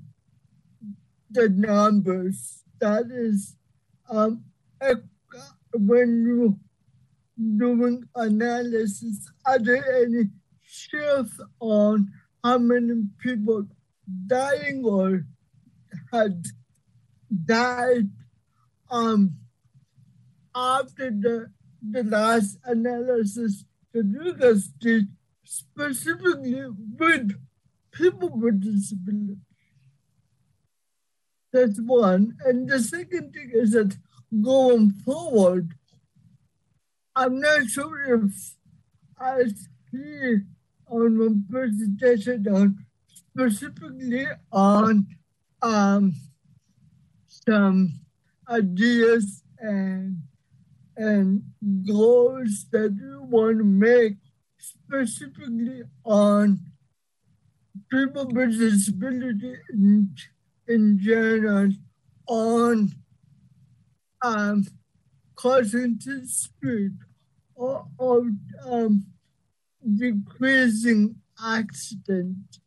the numbers. That is, um, when you doing analysis, are there any shift on how many people dying or had died um, after the, the last analysis you guys did specifically with people with disabilities? That's one. And the second thing is that going forward, I'm not sure if I see on my presentation on specifically on um, some ideas and and goals that you want to make specifically on people with disability in in general on um, causing speed or, or um, decreasing accident.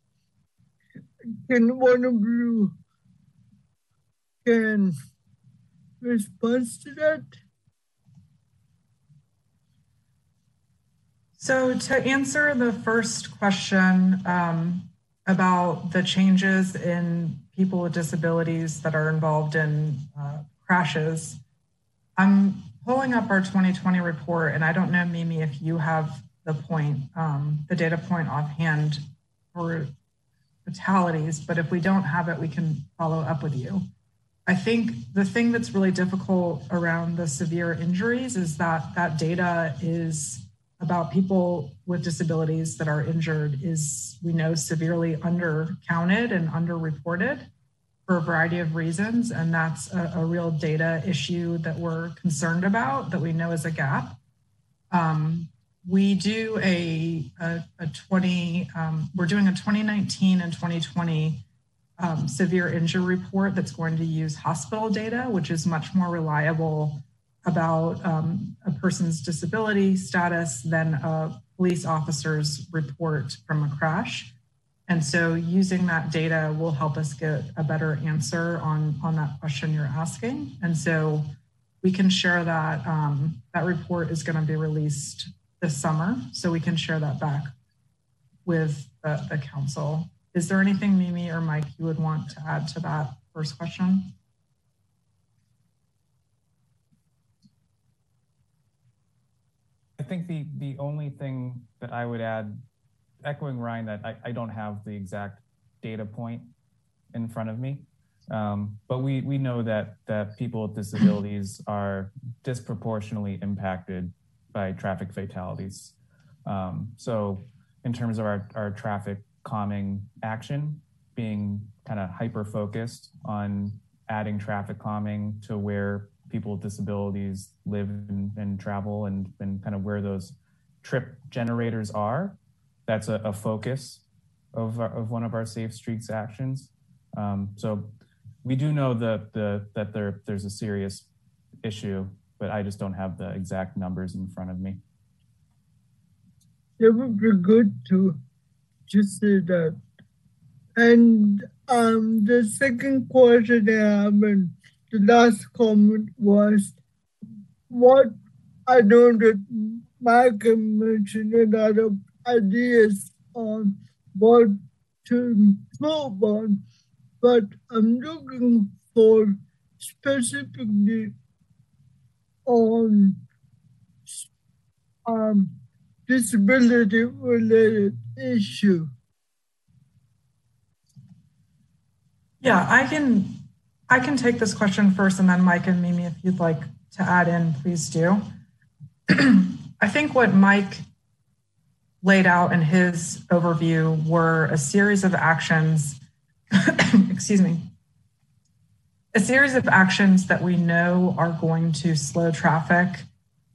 Can one of you can respond to that? So to answer the first question um, about the changes in people with disabilities that are involved in uh, crashes. I'm pulling up our 2020 report, and I don't know, Mimi, if you have the point, um, the data point offhand for fatalities, but if we don't have it, we can follow up with you. I I think the thing that's really difficult around the severe injuries is that that data is about people with disabilities that are injured is we know severely undercounted and underreported for a variety of reasons. And that's a, a, real data issue that we're concerned about that we know is a gap. Um, we do a, a, a 20 um, we're doing a 2019 and 2020 um, severe injury report that's going to use hospital data which is much more reliable about um, a person's disability status than a police officer's report from a crash. And so using that data will help us get a better answer on, on that question you're asking. And so we can share that. Um, that report is going to be released this summer. So we can share that back with the, the council. Is there anything Mimi or Mike you would want to add to that first question? I think the the only thing that I would add, echoing Ryan, that I, I don't have the exact data point in front of me, um, but we we know that that people with disabilities (laughs) are disproportionately impacted by traffic fatalities. Um, so, in terms of our our traffic calming action, being kind of hyper focused on adding traffic calming to where people with disabilities live and, and travel and, and kind of where those trip generators are. That's a, a focus of, of one of our Safe Streets actions. Um, so we do know that, the, that there, there's a serious issue, but I just don't have the exact numbers in front of me. It would be good to just say that. And um, the second question I have, the last comment was what I know that Michael mentioned a lot of ideas on what to improve on, but I'm looking for specifically on um, disability related issue. Yeah, I can I can take this question first, and then Mike and Mimi, if you'd like to add in, please do. (clears throat) I think what Mike laid out in his overview were a series of actions, (coughs) excuse me, a series of actions that we know are going to slow traffic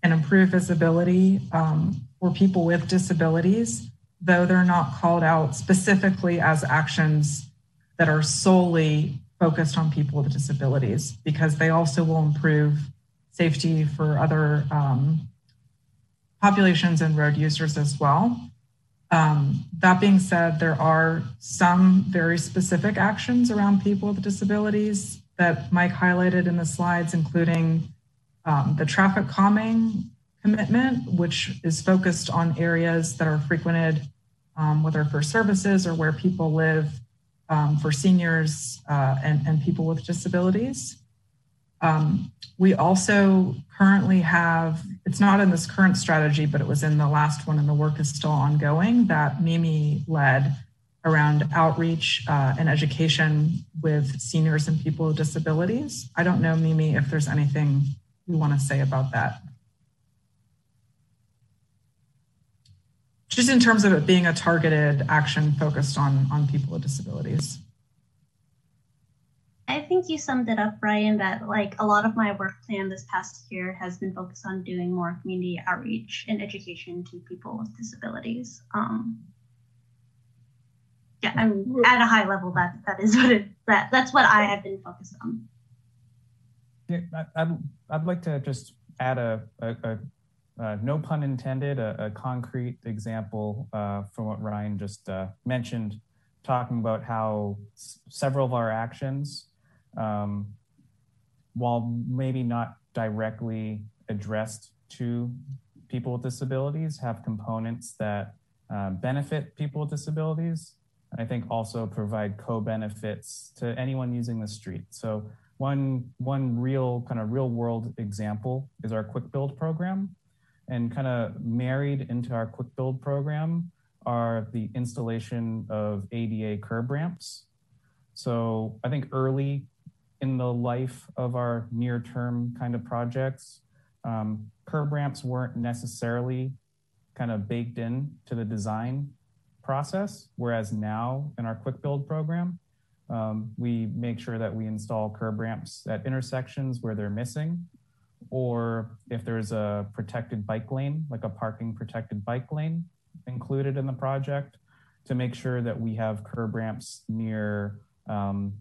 and improve visibility um, for people with disabilities, though they're not called out specifically as actions that are solely focused on people with disabilities because they also will improve safety for other um, populations and road users as well. Um, that being said, there are some very specific actions around people with disabilities that Mike highlighted in the slides, including um, the traffic calming commitment, which is focused on areas that are frequented, um, whether for services or where people live um, for seniors uh, and, and, people with disabilities. Um, we also currently have, it's not in this current strategy, but it was in the last one and the work is still ongoing that Mimi led around outreach uh, and education with seniors and people with disabilities. I don't know, Mimi, if there's anything you want to say about that. Just in terms of it being a targeted action focused on on people with disabilities. I think you summed it up brian that like a lot of my work plan this past year has been focused on doing more community outreach and education to people with disabilities. Um yeah i'm at a high level that that is what it that that's what i have been focused on. Yeah i'd, I'd like to just add a, a, a uh, no pun intended, a, a concrete example uh, from what Ryan just uh, mentioned, talking about how s- several of our actions, um, while maybe not directly addressed to people with disabilities, have components that uh, benefit people with disabilities. And I think also provide co-benefits to anyone using the street. So one, one real kind of real world example is our quick build program and kind of married into our quick build program are the installation of ADA curb ramps. So I think early in the life of our near term kind of projects, um, curb ramps weren't necessarily kind of baked in to the design process, whereas now in our quick build program, um, we make sure that we install curb ramps at intersections where they're missing, or if there's a protected bike lane, like a parking protected bike lane included in the project, to make sure that we have curb ramps near um,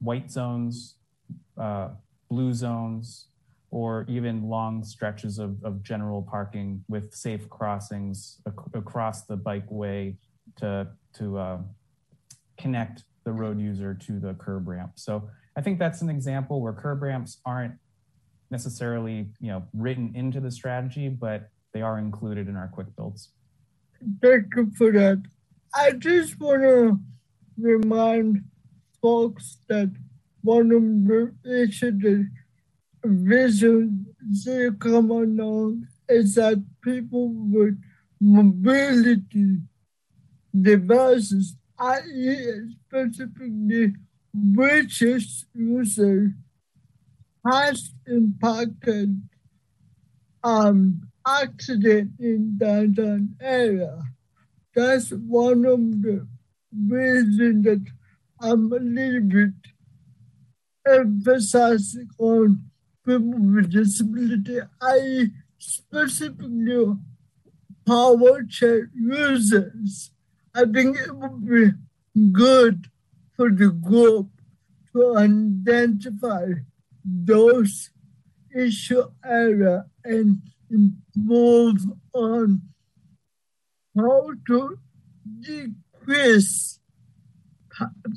white zones, uh, blue zones, or even long stretches of, of general parking with safe crossings ac- across the bikeway to, to uh, connect the road user to the curb ramp. So I think that's an example where curb ramps aren't necessarily you know written into the strategy, but they are included in our quick builds. Thank you for that. I just want to remind folks that one of the issues that vision they come along is that people with mobility devices, i.e., specifically wheelchair users, has impacted um, accident in downtown area. That's one of the reasons that I'm a little bit emphasizing on people with disability, i.e. specifically power chair users. I think it would be good for the group to identify those issue area and improve on how to decrease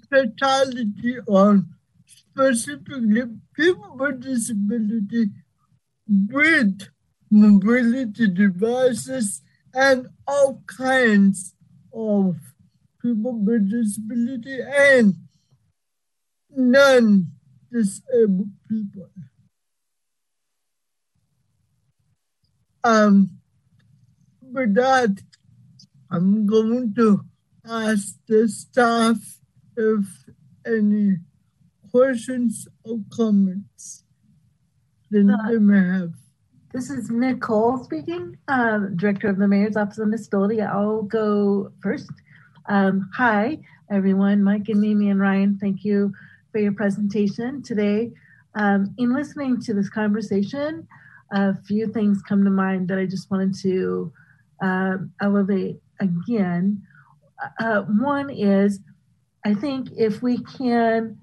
fatality on specifically people with disability with mobility devices and all kinds of people with disability and non-disabled people. Um, with that, I'm going to ask the staff if any questions or comments that they may have. This is Nicole speaking, uh, Director of the Mayor's Office on Disability. I'll go first. Um, hi, everyone. Mike and Mimi and Ryan, thank you for your presentation today. Um, in listening to this conversation, a few things come to mind that I just wanted to uh, elevate again. Uh, one is, I think if we can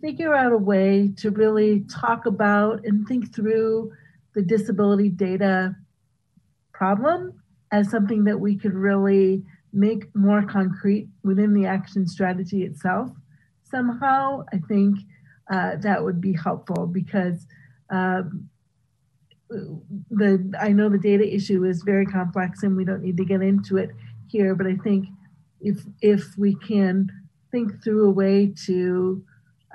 figure out a way to really talk about and think through the disability data problem as something that we could really make more concrete within the action strategy itself somehow i think uh, that would be helpful because um, the i know the data issue is very complex and we don't need to get into it here but i think if if we can think through a way to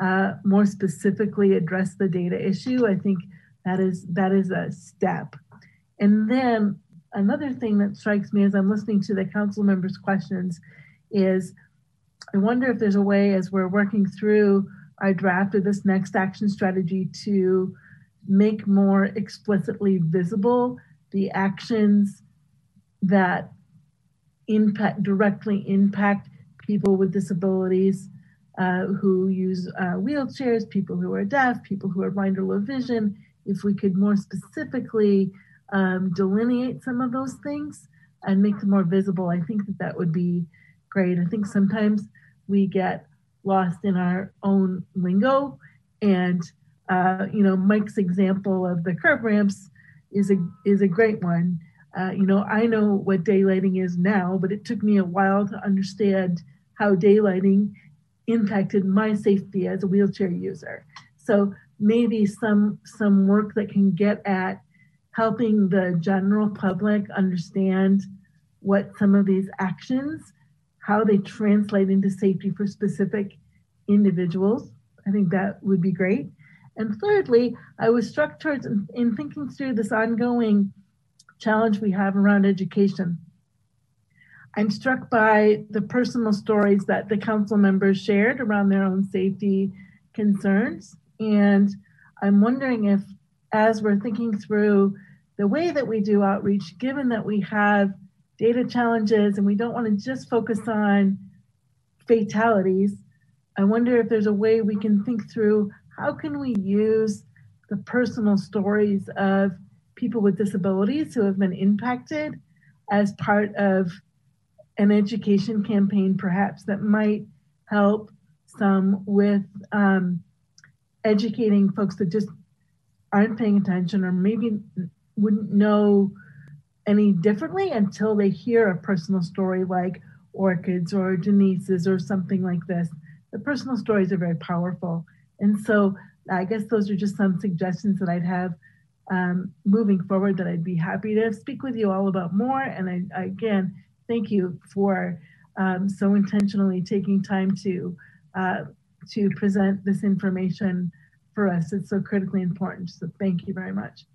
uh, more specifically address the data issue i think that is that is a step. And then another thing that strikes me as I'm listening to the council members' questions is I wonder if there's a way as we're working through our draft of this next action strategy to make more explicitly visible the actions that impact directly impact people with disabilities uh, who use uh, wheelchairs, people who are deaf, people who are blind or low vision, if we could more specifically um, delineate some of those things and make them more visible, I think that that would be great. I think sometimes we get lost in our own lingo and uh, you know Mike's example of the curb ramps is a is a great one. Uh, you know I know what daylighting is now, but it took me a while to understand how daylighting impacted my safety as a wheelchair user. So maybe some some work that can get at helping the general public understand what some of these actions how they translate into safety for specific individuals. I think that would be great. And thirdly i was struck towards in, in thinking through this ongoing challenge we have around education. I'm struck by the personal stories that the council members shared around their own safety concerns. And I'm wondering if, as we're thinking through the way that we do outreach, given that we have data challenges and we don't want to just focus on fatalities, I wonder if there's a way we can think through how can we use the personal stories of people with disabilities who have been impacted as part of an education campaign, perhaps that might help some with um, educating folks that just aren't paying attention or maybe wouldn't know any differently until they hear a personal story like Orkid's or Denise's or something like this. The personal stories are very powerful. And so I guess those are just some suggestions that I'd have um, moving forward that I'd be happy to speak with you all about more. And I, again, thank you for um, so intentionally taking time to uh, to present this information for us. It's so critically important. So thank you very much.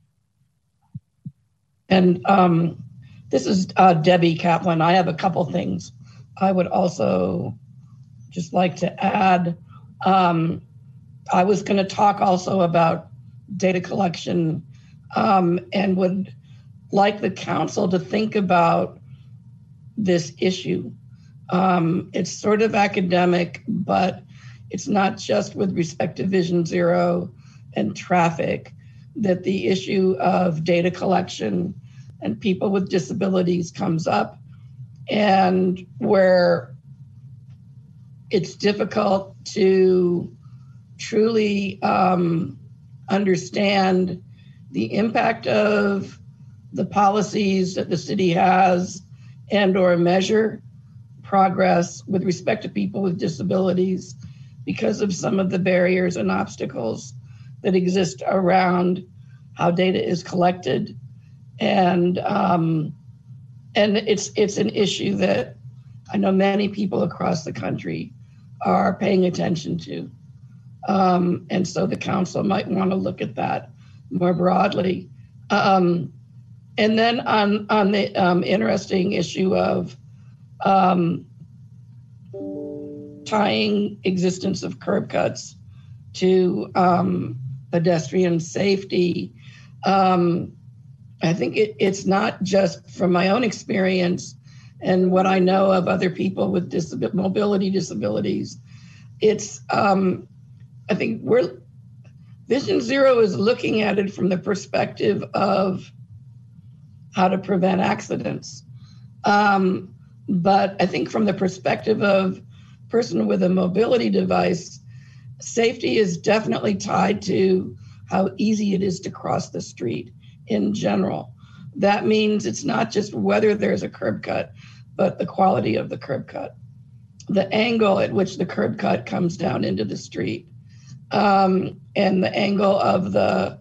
And um, this is uh, Debbie Kaplan. I have a couple things I would also just like to add. Um, I was going to talk also about data collection um, and would like the council to think about this issue. Um, it's sort of academic, but it's not just with respect to Vision Zero and traffic that the issue of data collection and people with disabilities comes up, and where it's difficult to truly um, understand the impact of the policies that the city has and or measure progress with respect to people with disabilities because of some of the barriers and obstacles that exist around how data is collected and um, and it's it's an issue that I know many people across the country are paying attention to, um, and so the council might want to look at that more broadly. Um, and then on on the um, interesting issue of um, tying existence of curb cuts to um, pedestrian safety. Um, I think it, it's not just from my own experience and what I know of other people with disab- mobility disabilities. It's, um, I think we're, Vision Zero is looking at it from the perspective of how to prevent accidents. Um, but I think from the perspective of person with a mobility device, safety is definitely tied to how easy it is to cross the street in general. That means it's not just whether there's a curb cut, but the quality of the curb cut, the angle at which the curb cut comes down into the street, um, and the angle of the,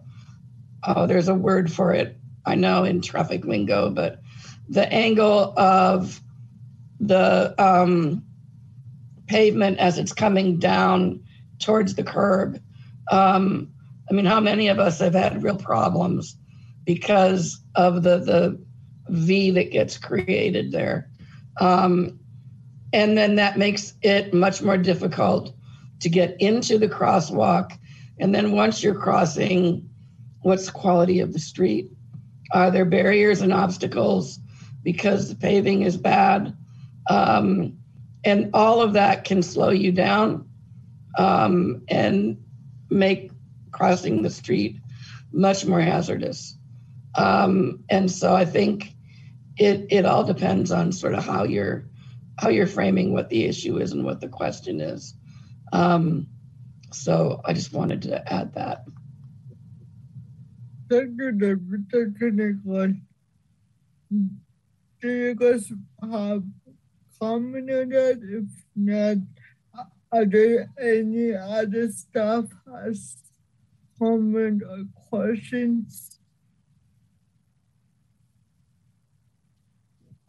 oh, there's a word for it, I know in traffic lingo, but the angle of the um, pavement as it's coming down towards the curb. Um, I mean, how many of us have had real problems because of the the V that gets created there. Um, and then that makes it much more difficult to get into the crosswalk. And then once you're crossing, what's the quality of the street? Are there barriers and obstacles because the paving is bad? Um, and all of that can slow you down um, and make crossing the street much more hazardous. Um, and so I think it it all depends on sort of how you're how you're framing what the issue is and what the question is. Um, so I just wanted to add that. Thank you, David. Thank you, Nicholas. Do you guys have comment on that? If not, are there any other staff has comment or questions?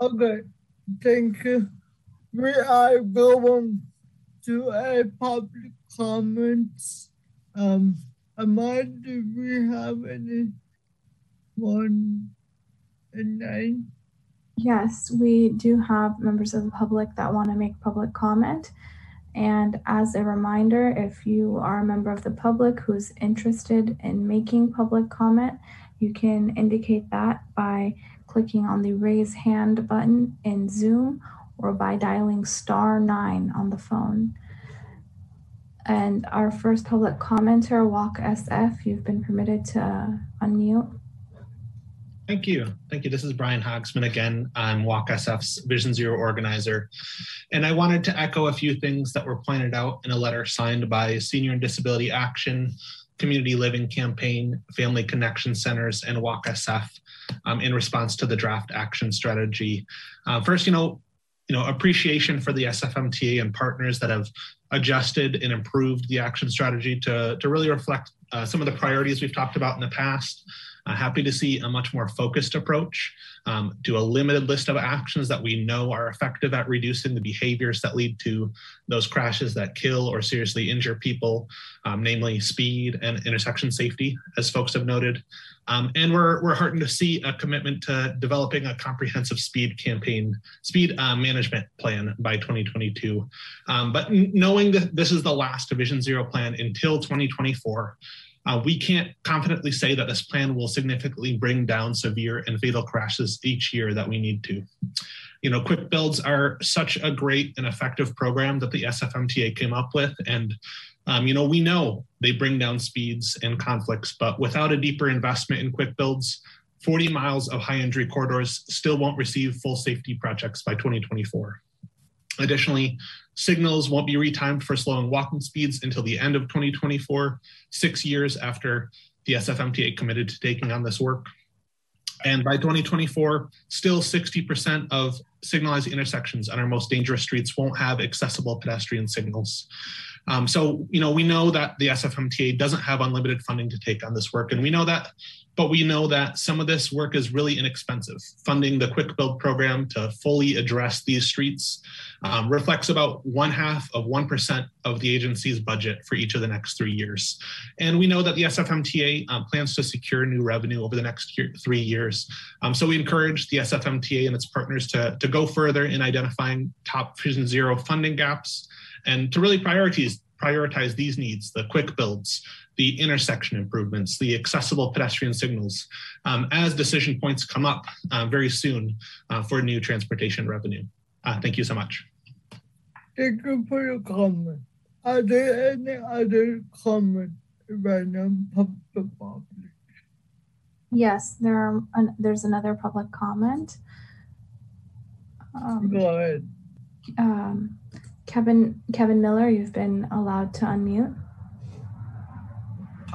Okay, thank you. We are going to a public comments. Um, Amanda, do we have any one and nine? Yes, we do have members of the public that want to make public comment. And as a reminder, if you are a member of the public who's interested in making public comment, you can indicate that by clicking on the raise hand button in Zoom or by dialing star nine on the phone. And our first public commenter, Walk SF, you've been permitted to unmute. Thank you. Thank you. This is Brian Hogsman again. I'm Walk SF's Vision Zero organizer. And I wanted to echo a few things that were pointed out in a letter signed by Senior and Disability Action, Community Living Campaign, Family Connection Centers, and Walk SF um, in response to the draft action strategy. Uh, first, you know, you know, appreciation for the SFMTA and partners that have adjusted and improved the action strategy to, to really reflect uh, some of the priorities we've talked about in the past. Uh, happy to see a much more focused approach um, to a limited list of actions that we know are effective at reducing the behaviors that lead to those crashes that kill or seriously injure people, um, namely speed and intersection safety, as folks have noted. Um, and we're, we're heartened to see a commitment to developing a comprehensive speed campaign, speed uh, management plan by 2022. Um, but knowing that this is the last Vision Zero plan until 2024, uh, we can't confidently say that this plan will significantly bring down severe and fatal crashes each year that we need to. You know, quick builds are such a great and effective program that the SFMTA came up with. And, um, you know, we know they bring down speeds and conflicts, but without a deeper investment in quick builds, 40 miles of high injury corridors still won't receive full safety projects by 2024. Additionally, signals won't be retimed for slowing walking speeds until the end of 2024, six years after the SFMTA committed to taking on this work. And by 2024, still 60% of signalized intersections on our most dangerous streets won't have accessible pedestrian signals. Um, so, you know, we know that the SFMTA doesn't have unlimited funding to take on this work, and we know that but we know that some of this work is really inexpensive. Funding the Quick Build program to fully address these streets um, reflects about one half of 1% of the agency's budget for each of the next three years. And we know that the SFMTA um, plans to secure new revenue over the next year, three years. Um, so we encourage the SFMTA and its partners to, to go further in identifying top Vision Zero funding gaps and to really prioritize, prioritize these needs, the quick builds, the intersection improvements, the accessible pedestrian signals, um, as decision points come up uh, very soon uh, for new transportation revenue. Uh, thank you so much. Thank you for your comment. Are there any other comments right now from the public? Yes, there are, an, there's another public comment. Um, Go ahead. Um, Kevin, Kevin Miller, you've been allowed to unmute.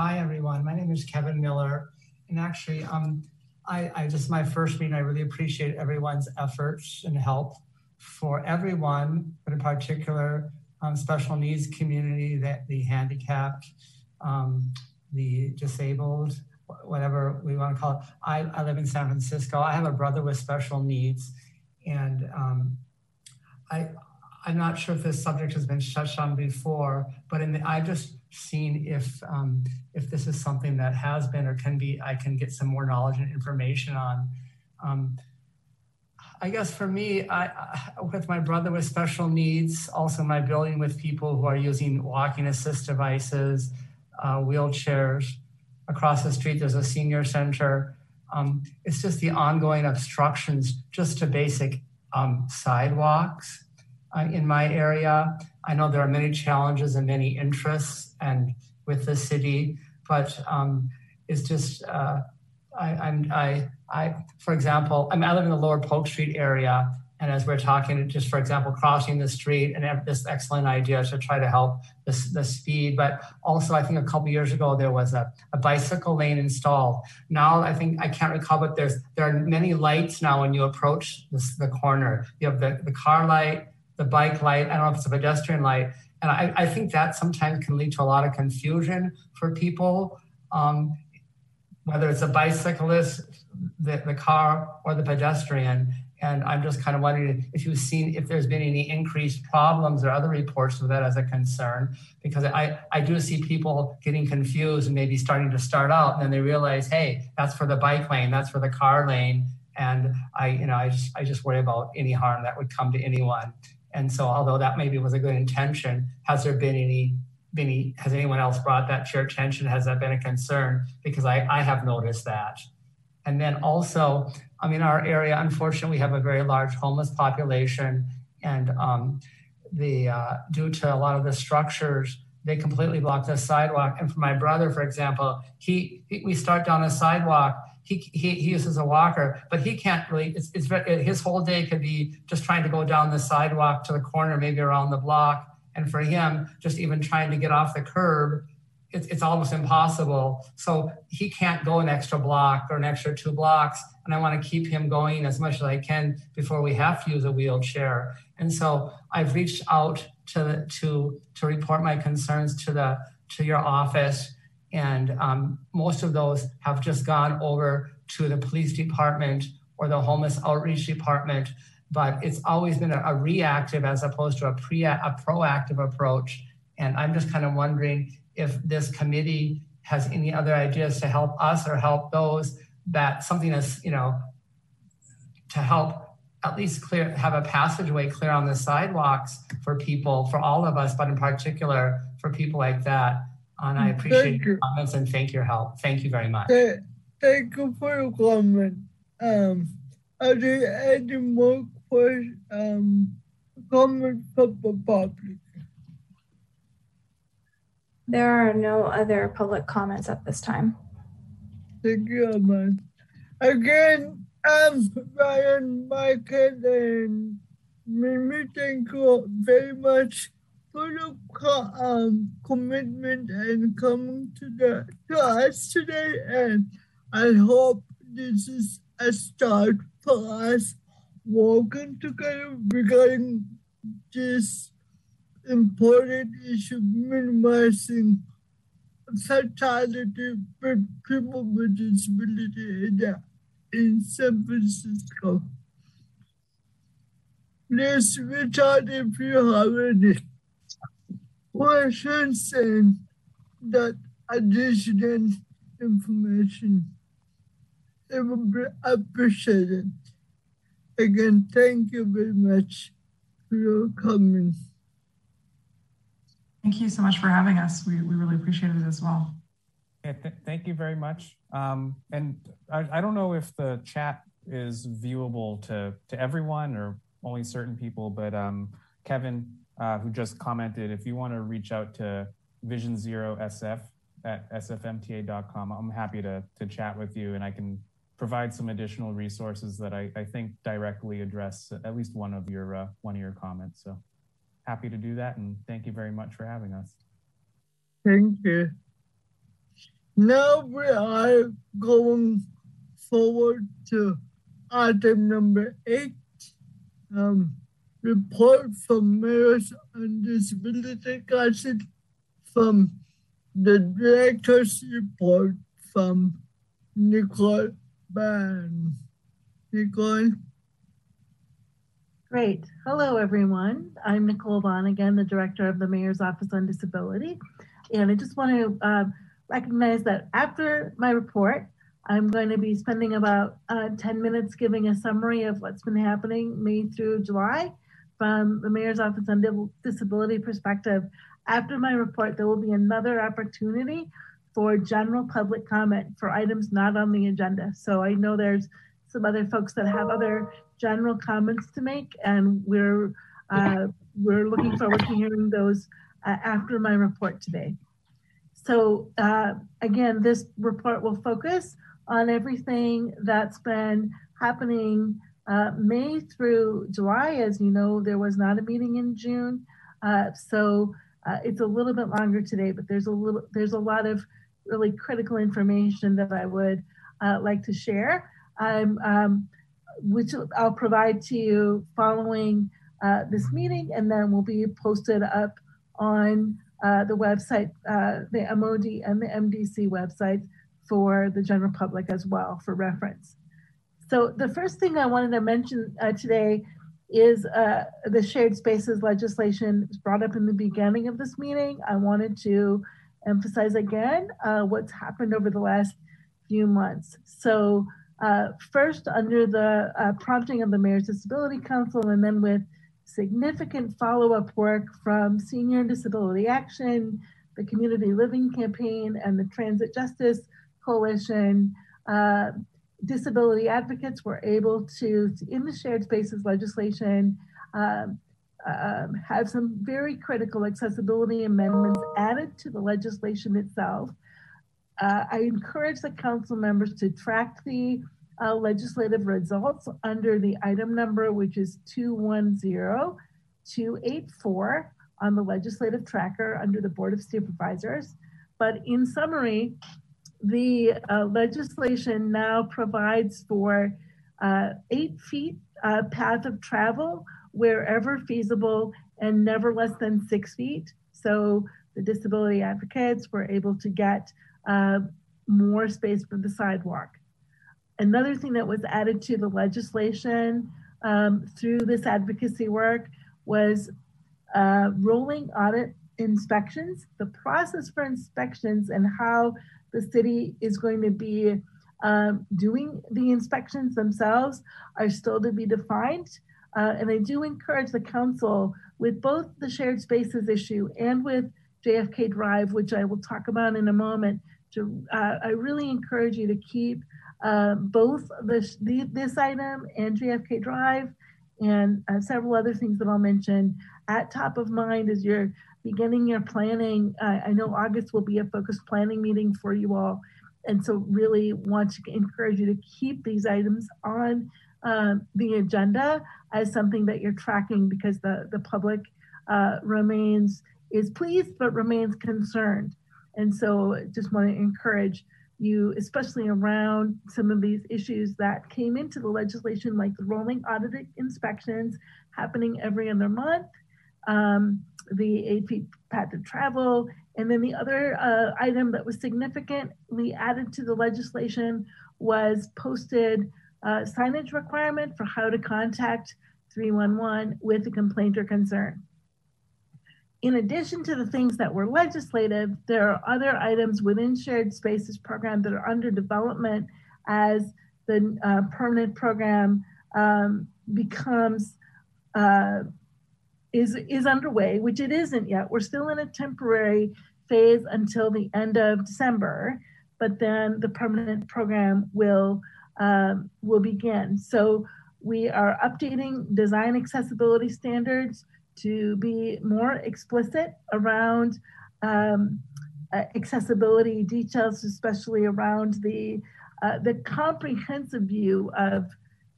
Hi, everyone. My name is Kevin Miller. And actually, um, I, I just my first meeting. I really appreciate everyone's efforts and help for everyone, but in particular, um, special needs community, that the handicapped, um, the disabled, whatever we want to call it. I, I live in San Francisco. I have a brother with special needs, and um, I I'm not sure if this subject has been touched on before, but in the, I just seen if um, if this is something that has been or can be I can get some more knowledge and information on. Um, I guess for me, I, I, with my brother with special needs, also my building with people who are using walking assist devices, uh, wheelchairs. Across the street, there's a senior center. Um, it's just the ongoing obstructions just to basic um, sidewalks uh, in my area. I know there are many challenges and many interests and with the city, but um, it's just uh, I, I'm I I for example I, mean, I live in the Lower Polk Street area, and as we're talking, just for example, crossing the street and have this excellent idea to try to help the, the speed. But also, I think a couple years ago there was a, a bicycle lane installed. Now I think I can't recall, but there's there are many lights now when you approach this, the corner. You have the, the car light the bike light. I don't know if it's a pedestrian light. And I, I think that sometimes can lead to a lot of confusion for people, um, whether it's a bicyclist, the, the car, or the pedestrian. And I'm just kind of wondering if you've seen if there's been any increased problems or other reports of that as a concern, because I, I do see people getting confused and maybe starting to start out and then they realize, hey, that's for the bike lane, that's for the car lane. And I, you know, I just I just worry about any harm that would come to anyone And so, although that maybe was a good intention, has there been any, any has anyone else brought that to your attention? Has that been a concern? Because I, I have noticed that. And then also, I mean, our area, unfortunately, we have a very large homeless population, and um, the uh, due to a lot of the structures, they completely block the sidewalk. And for my brother, for example, he, he we start down a sidewalk. He, he, he uses a walker, but he can't really. It's, it's his whole day could be just trying to go down the sidewalk to the corner, maybe around the block. And for him, just even trying to get off the curb it's, it's almost impossible. So he can't go an extra block or an extra two blocks. And I want to keep him going as much as I can before we have to use a wheelchair. And so I've reached out to to to report my concerns to the to your office, and um, most of those have just gone over to the police department or the homeless outreach department. But it's always been a, a reactive as opposed to a pre a proactive approach. And I'm just kind of wondering if this committee has any other ideas to help us or help those that something is, you know, to help at least clear have a passageway clear on the sidewalks for people, for all of us, but in particular for people like that. And I appreciate Thank your you. comments and thank your help. Thank you very much. Thank you for your comment. Um, are there any more questions, um, comments from the public? There are no other public comments at this time. Thank you, Aman. Again, um, Ryan, Michael, and Mimi, thank you very much for the co- um, commitment and coming to the to us today. And I hope this is a start for us working together regarding this important issue, minimizing fatality for people with disability in, the- in San Francisco. Please reach out if you have any questions and that additional information. It would be appreciated. Again, thank you very much for your coming. Thank you so much for having us. We, we really appreciate it as well. Yeah, th- thank you very much. Um, and I, I don't know if the chat is viewable to, to everyone or only certain people, but um, Kevin, uh, who just commented, if you want to reach out to Vision Zero SF at sfmta.com, I'm happy to, to chat with you and I can provide some additional resources that I, I think directly address at least one of your uh, one of your comments. So happy to do that and thank you very much for having us. Thank you. Now we are going forward to item number eight. Um, report from Mayors on Disability Council from the director's report from Nicole Bohn. Nicole? Great. Hello, everyone. I'm Nicole Bohn, again, the Director of the Mayor's Office on Disability. And I just want to uh, recognize that after my report, I'm going to be spending about uh, 10 minutes giving a summary of what's been happening May through July from the Mayor's Office on Disability perspective. After my report, there will be another opportunity for general public comment for items not on the agenda. So I know there's some other folks that have other general comments to make, and we're uh, we're looking forward to hearing those uh, after my report today. So uh, again, this report will focus on everything that's been happening uh, May through July. As you know, there was not a meeting in June, uh, so uh, it's a little bit longer today. But there's a little there's a lot of really critical information that I would uh, like to share. I'm um, which I'll provide to you following uh, this meeting, and then will be posted up on uh, the website, the MOD and the MDC websites for the general public as well for reference. So the first thing I wanted to mention uh, today is uh, the shared spaces legislation brought up in the beginning of this meeting. I wanted to emphasize again uh, what's happened over the last few months. So uh, first, under the uh, prompting of the Mayor's Disability Council, and then with significant follow-up work from Senior Disability Action, the Community Living Campaign, and the Transit Justice Coalition. Uh, disability advocates were able to, in the shared spaces legislation, um, um, have some very critical accessibility amendments added to the legislation itself. Uh, I encourage the council members to track the uh, legislative results under the item number, which is 210284 on the legislative tracker under the Board of Supervisors. But in summary, the uh, legislation now provides for uh, eight feet uh, path of travel wherever feasible and never less than six feet. So the disability advocates were able to get uh, more space for the sidewalk. Another thing that was added to the legislation um, through this advocacy work was uh, rolling audit inspections, the process for inspections and how the city is going to be um, doing the inspections themselves are still to be defined. Uh, and I do encourage the council with both the shared spaces issue and with JFK Drive, which I will talk about in a moment, to uh, I really encourage you to keep uh, both this, the, this item and JFK Drive and uh, several other things that I'll mention at top of mind as you're beginning your planning. I know August will be a focused planning meeting for you all. And so really want to encourage you to keep these items on um, the agenda as something that you're tracking because the, the public uh, remains, is pleased, but remains concerned. And so just want to encourage you, especially around some of these issues that came into the legislation, like the rolling audit inspections happening every other month, um, the AP path to travel, and then the other uh, item that was significantly added to the legislation was posted uh, signage requirement for how to contact 311 with a complaint or concern. In addition to the things that were legislative, there are other items within shared spaces program that are under development as the uh, permanent program um, becomes uh, is is underway, which it isn't yet. We're still in a temporary phase until the end of December, but then the permanent program will um, will begin. So we are updating design accessibility standards to be more explicit around um, uh, accessibility details, especially around the uh, the comprehensive view of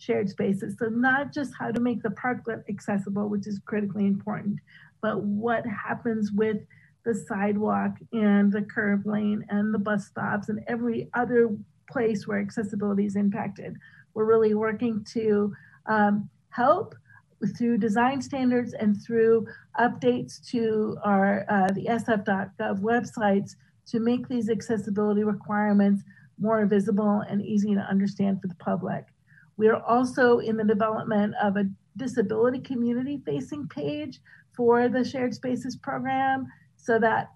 shared spaces. So not just how to make the parklet accessible, which is critically important, but what happens with the sidewalk and the curb lane and the bus stops and every other place where accessibility is impacted. We're really working to um, help through design standards and through updates to our uh, the sf.gov websites to make these accessibility requirements more visible and easy to understand for the public. We are also in the development of a disability community facing page for the shared spaces program so that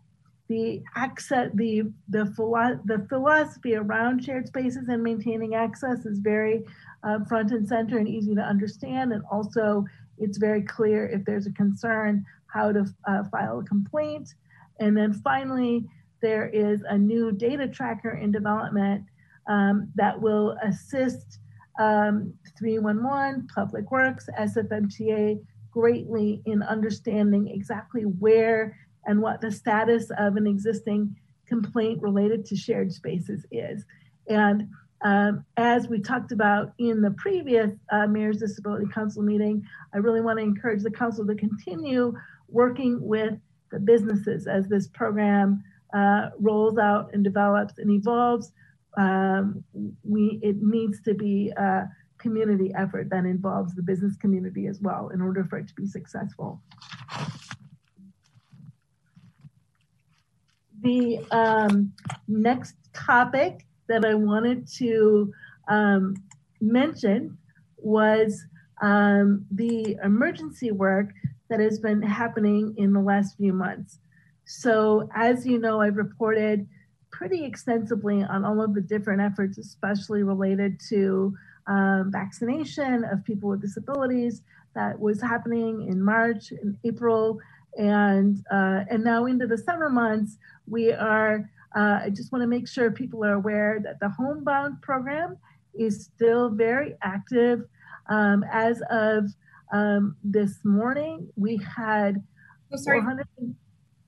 the access the the, philo- the philosophy around shared spaces and maintaining access is very uh, front and center and easy to understand and also it's very clear if there's a concern how to uh, file a complaint. And then finally there is a new data tracker in development um, that will assist um, 311 public works sfmta greatly in understanding exactly where and what the status of an existing complaint related to shared spaces is. And um, as we talked about in the previous uh, Mayor's Disability Council meeting, I really want to encourage the council to continue working with the businesses as this program uh, rolls out and develops and evolves. Um, we it needs to be a community effort that involves the business community as well in order for it to be successful. The um, next topic that I wanted to um, mention was um, the emergency work that has been happening in the last few months. So, as you know, I've reported pretty extensively on all of the different efforts, especially related to um, vaccination of people with disabilities, that was happening in March and April, and uh, and now into the summer months, we are. Uh, I just want to make sure people are aware that the Homebound program is still very active. Um, as of um, this morning, we had Oh, sorry.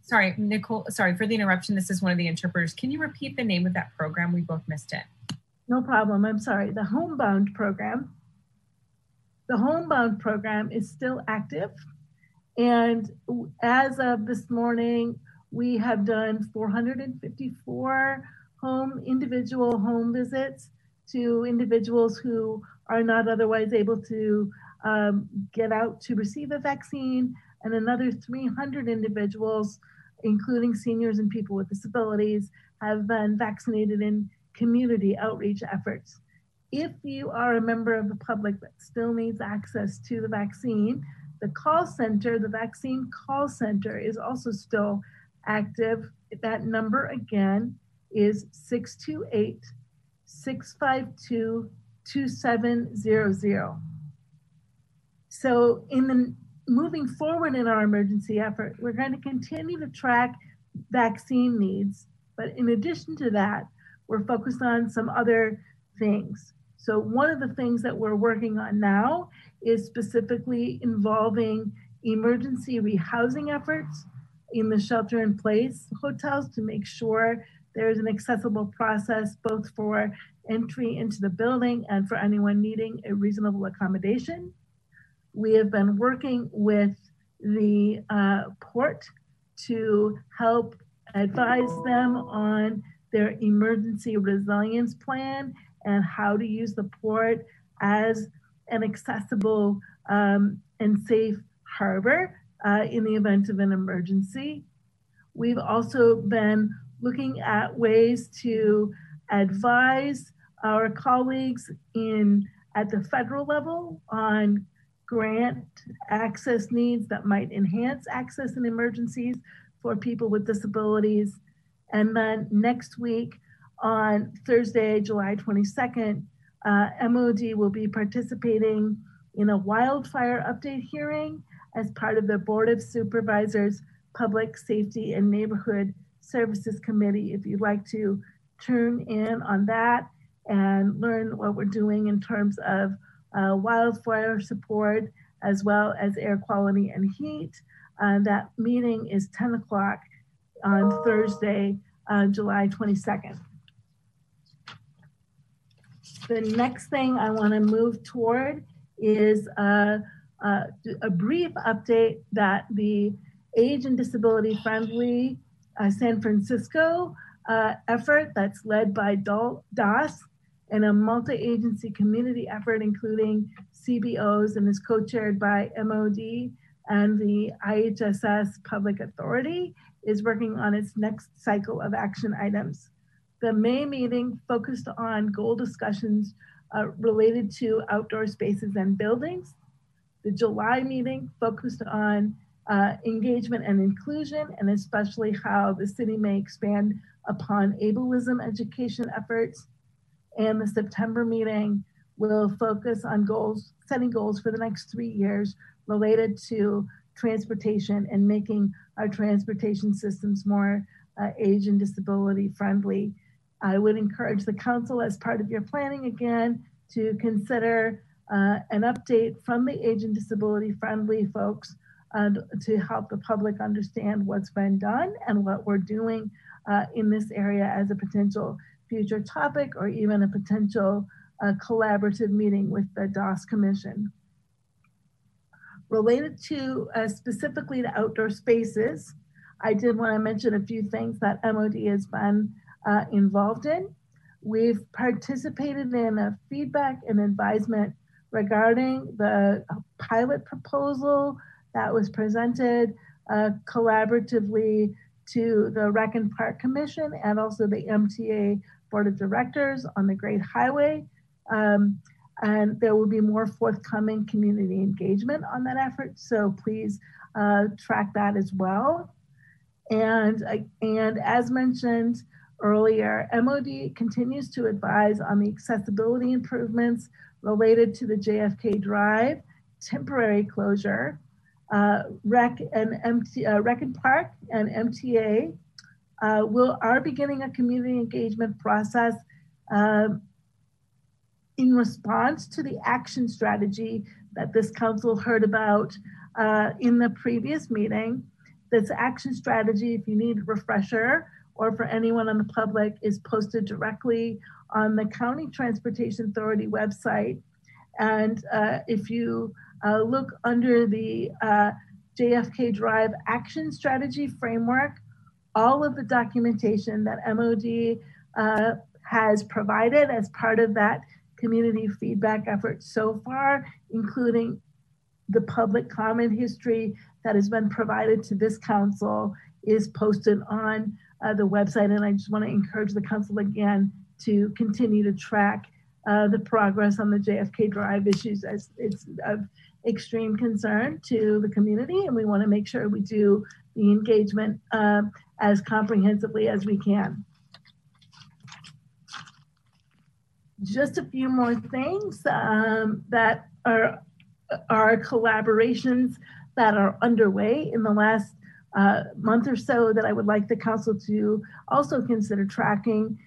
400 Sorry, Nicole, sorry for the interruption. This is one of the interpreters. Can you repeat the name of that program? We both missed it. No problem. I'm sorry. The Homebound program. The Homebound program is still active. And as of this morning, we have done 454 home individual home visits to individuals who are not otherwise able to um, get out to receive a vaccine, and another 300 individuals, including seniors and people with disabilities, have been vaccinated in community outreach efforts. If you are a member of the public that still needs access to the vaccine, the call center, the vaccine call center, is also still active. That number again is 628 652 2700. So, in the moving forward in our emergency effort, we're going to continue to track vaccine needs. But in addition to that, we're focused on some other things. So, one of the things that we're working on now is specifically involving emergency rehousing efforts in the shelter in place hotels to make sure there's an accessible process both for entry into the building and for anyone needing a reasonable accommodation. We have been working with the uh, port to help advise them on their emergency resilience plan and how to use the port as an accessible um, and safe harbor uh, in the event of an emergency. We've also been looking at ways to advise our colleagues in at the federal level on grant access needs that might enhance access in emergencies for people with disabilities. And then next week on Thursday, July 22nd, uh, MOD will be participating in a wildfire update hearing as part of the Board of Supervisors Public Safety and Neighborhood Services Committee. If you'd like to tune in on that and learn what we're doing in terms of uh, wildfire support as well as air quality and heat. Uh, that meeting is 10 o'clock on Thursday, uh, July 22nd. The next thing I want to move toward is uh, uh, a brief update that the Age and Disability Friendly uh, San Francisco uh, effort that's led by DAS and a multi-agency community effort including CBOs and is co-chaired by MOD and the IHSS Public Authority is working on its next cycle of action items. The May meeting focused on goal discussions uh, related to outdoor spaces and buildings. The July meeting focused on uh, engagement and inclusion, and especially how the city may expand upon ableism education efforts. And the September meeting will focus on goals, setting goals for the next three years related to transportation and making our transportation systems more uh, age and disability friendly. I would encourage the council as part of your planning again to consider uh, an update from the age and disability friendly folks uh, to help the public understand what's been done and what we're doing uh, in this area as a potential future topic or even a potential uh, collaborative meeting with the DAS Commission. Related to uh, specifically to outdoor spaces, I did want to mention a few things that MOD has been uh, involved in. We've participated in a feedback and advisement regarding the pilot proposal that was presented uh, collaboratively to the Rec and Park Commission and also the MTA Board of Directors on the Great Highway. Um, and there will be more forthcoming community engagement on that effort. So please uh, track that as well. And, uh, and as mentioned earlier, MOD continues to advise on the accessibility improvements related to the JFK Drive temporary closure. Uh, Rec and MT, uh, Rec and Park and MTA uh, will are beginning a community engagement process um, in response to the action strategy that this council heard about uh, in the previous meeting. This action strategy, if you need a refresher or for anyone on the public, is posted directly on the County Transportation Authority website. And uh, if you uh, look under the uh, JFK Drive Action Strategy Framework, all of the documentation that MOD uh, has provided as part of that community feedback effort so far, including the public comment history that has been provided to this council is posted on uh, the website. And I just want to encourage the council again to continue to track uh, the progress on the JFK Drive issues as it's of extreme concern to the community. And we want to make sure we do the engagement uh, as comprehensively as we can. Just a few more things um, that are, are collaborations that are underway in the last uh, month or so that I would like the council to also consider tracking.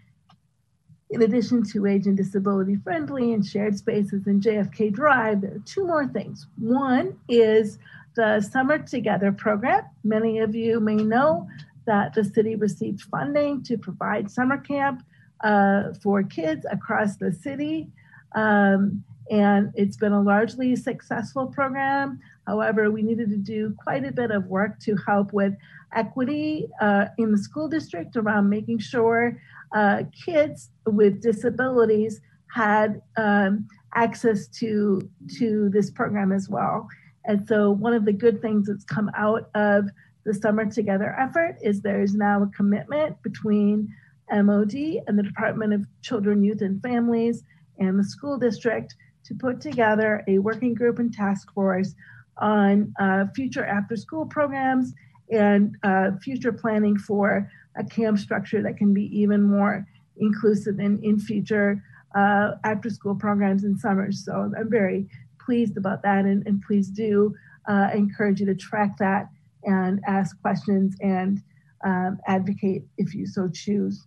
In addition to age and disability friendly and shared spaces in JFK Drive, there are two more things. One is the Summer Together program. Many of you may know that the city received funding to provide summer camp uh, for kids across the city. Um, and it's been a largely successful program. However, we needed to do quite a bit of work to help with equity uh, in the school district around making sure uh, kids with disabilities had um, access to, to this program as well. And so one of the good things that's come out of the Summer Together effort is there's now a commitment between MOD and the Department of Children, Youth, and Families and the school district to put together a working group and task force on uh, future after school programs and uh, future planning for a camp structure that can be even more inclusive in, in future uh, after school programs in summers. So I'm very pleased about that and, and please do uh, encourage you to track that and ask questions and um, advocate if you so choose.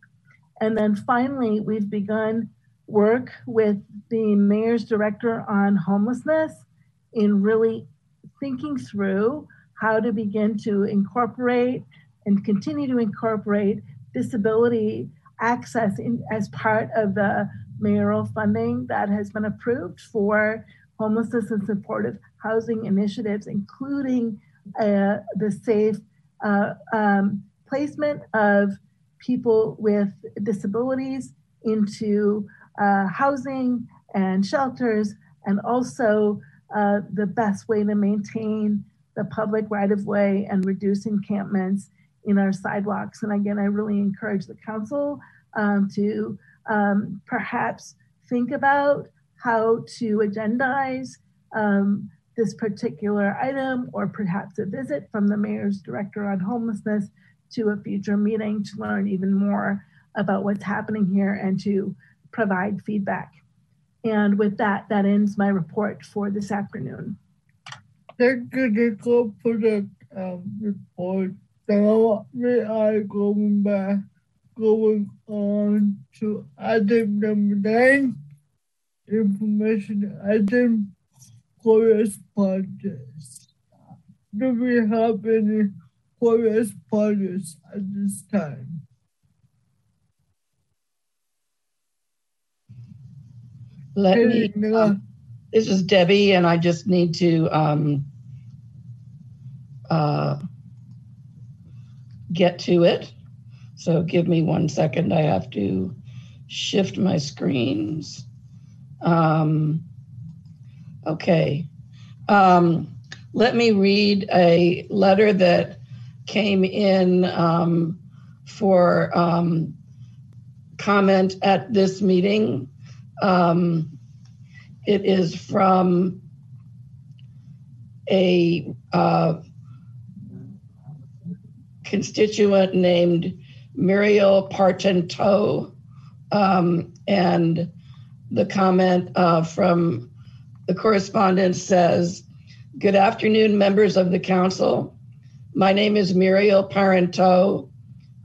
And then finally, we've begun work with the mayor's director on homelessness in really thinking through how to begin to incorporate and continue to incorporate disability access in, as part of the mayoral funding that has been approved for homelessness and supportive housing initiatives, including uh, the safe uh, um, placement of people with disabilities into uh, housing and shelters, and also uh, the best way to maintain the public right of way and reduce encampments in our sidewalks. And again, I really encourage the council um, to um, perhaps think about how to agendize um, this particular item or perhaps a visit from the mayor's director on homelessness to a future meeting to learn even more about what's happening here and to provide feedback. And with that, that ends my report for this afternoon. Thank you, Nicole, for the um, report. Now we are going back, going on to item number nine, information item correspondence. Do we have any correspondence at this time? Let me. Uh, this is Debbie, and I just need to um, uh, get to it. So give me one second. I have to shift my screens. Um, okay. Um, let me read a letter that came in um, for um, comment at this meeting um, it is from a uh, constituent named Muriel Parenteau. Um, and the comment uh, from the correspondent says, Good afternoon, members of the council. My name is Muriel Parenteau.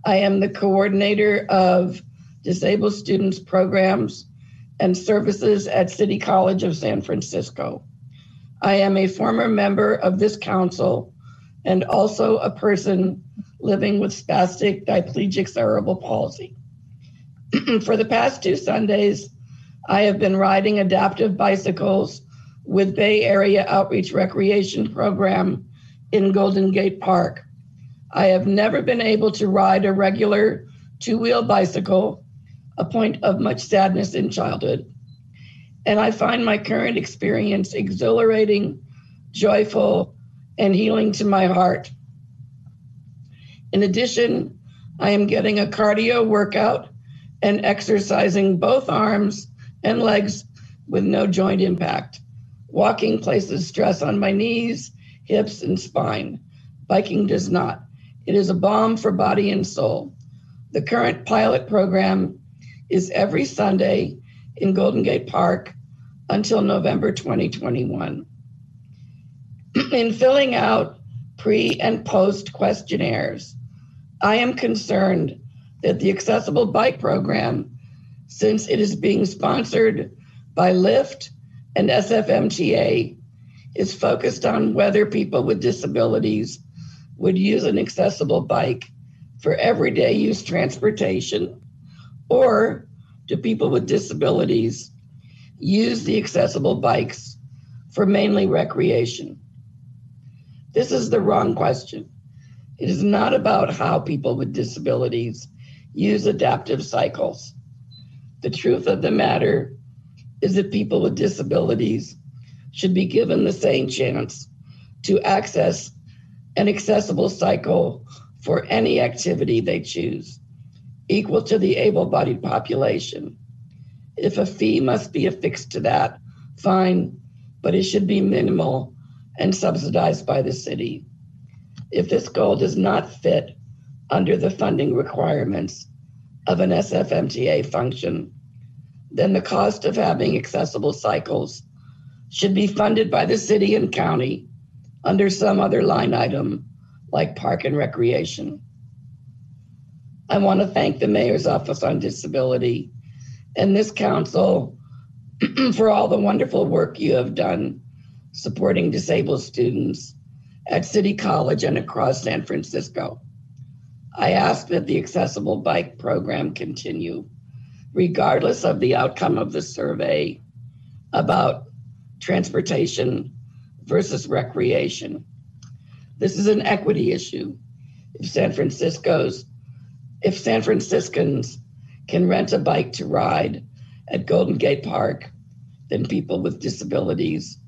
I am the coordinator of Disabled Students Programs and Services at City College of San Francisco. I am a former member of this council and also a person living with spastic diplegic cerebral palsy. (clears throat) For the past two Sundays, I have been riding adaptive bicycles with Bay Area Outreach Recreation Program in Golden Gate Park. I have never been able to ride a regular two wheel bicycle, a point of much sadness in childhood. And I find my current experience exhilarating, joyful, and healing to my heart. In addition, I am getting a cardio workout and exercising both arms and legs with no joint impact. Walking places stress on my knees, hips, and spine. Biking does not. It is a balm for body and soul. The current pilot program is every Sunday in Golden Gate Park until November 2021. (clears throat) in filling out pre and post questionnaires, I am concerned that the accessible bike program, since it is being sponsored by Lyft and SFMTA, is focused on whether people with disabilities would use an accessible bike for everyday use transportation, or do people with disabilities use the accessible bikes for mainly recreation? This is the wrong question. It is not about how people with disabilities use adaptive cycles. The truth of the matter is that people with disabilities should be given the same chance to access an accessible cycle for any activity they choose, equal to the able bodied population. If a fee must be affixed to that, fine, but it should be minimal and subsidized by the city. If this goal does not fit under the funding requirements of an SFMTA function, then the cost of having accessible cycles should be funded by the city and county under some other line item like park and recreation. I want to thank the Mayor's Office on Disability and this council (clears throat) for all the wonderful work you have done supporting disabled students at City College and across San Francisco. I ask that the accessible bike program continue, regardless of the outcome of the survey about transportation versus recreation. This is an equity issue. If San Francisco's, if San Franciscans can rent a bike to ride at Golden Gate Park, then people with disabilities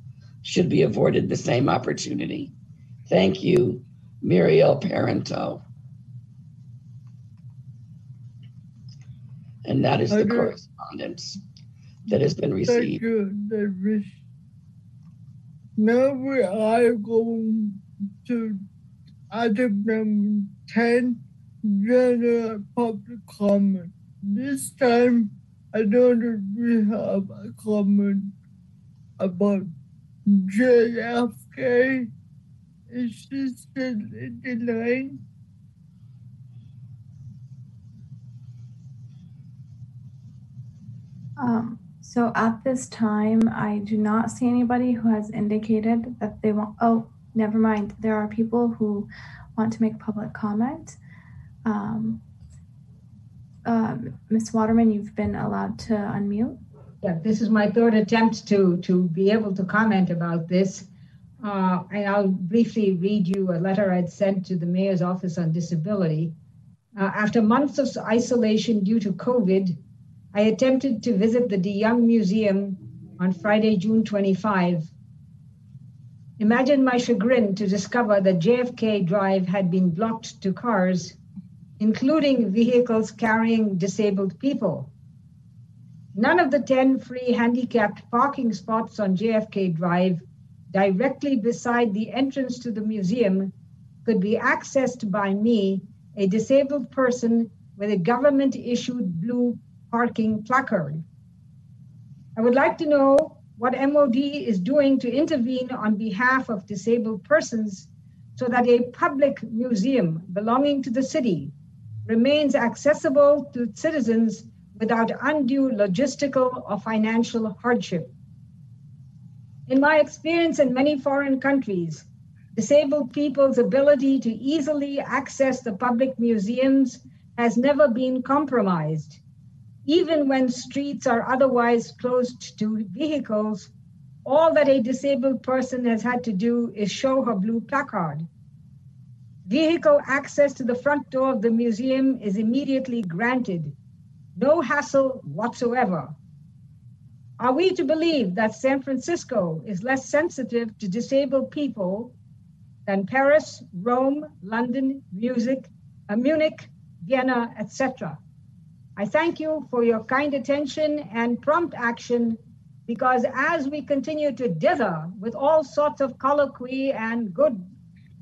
should be afforded the same opportunity. Thank you, Muriel Parenteau. And that is the Okay. correspondence that has been received. you, Now we are going to item number 10, general public comment. This time, I don't know we have a comment about JFK. Is she still in the line? Um, so at this time, I do not see anybody who has indicated that they want, oh, never mind. There are people who want to make public comment. Um, um, Ms. Waterman, you've been allowed to unmute. Yeah, this is my third attempt to, to be able to comment about this. Uh, and I'll briefly read you a letter I'd sent to the Mayor's Office on Disability. Uh, after months of isolation due to COVID, I attempted to visit the de Young Museum on Friday, June 25. Imagine my chagrin to discover that JFK Drive had been blocked to cars, including vehicles carrying disabled people. None of the 10 free handicapped parking spots on JFK Drive directly beside the entrance to the museum could be accessed by me, a disabled person with a government issued blue parking placard. I would like to know what MOD is doing to intervene on behalf of disabled persons so that a public museum belonging to the city remains accessible to citizens without undue logistical or financial hardship. In my experience in many foreign countries, disabled people's ability to easily access the public museums has never been compromised. Even when streets are otherwise closed to vehicles, all that a disabled person has had to do is show her blue placard. Vehicle access to the front door of the museum is immediately granted, no hassle whatsoever. Are we to believe that San Francisco is less sensitive to disabled people than Paris, Rome, London, music, uh, Munich, Vienna, etc.? I thank you for your kind attention and prompt action because as we continue to dither with all sorts of colloquy and good,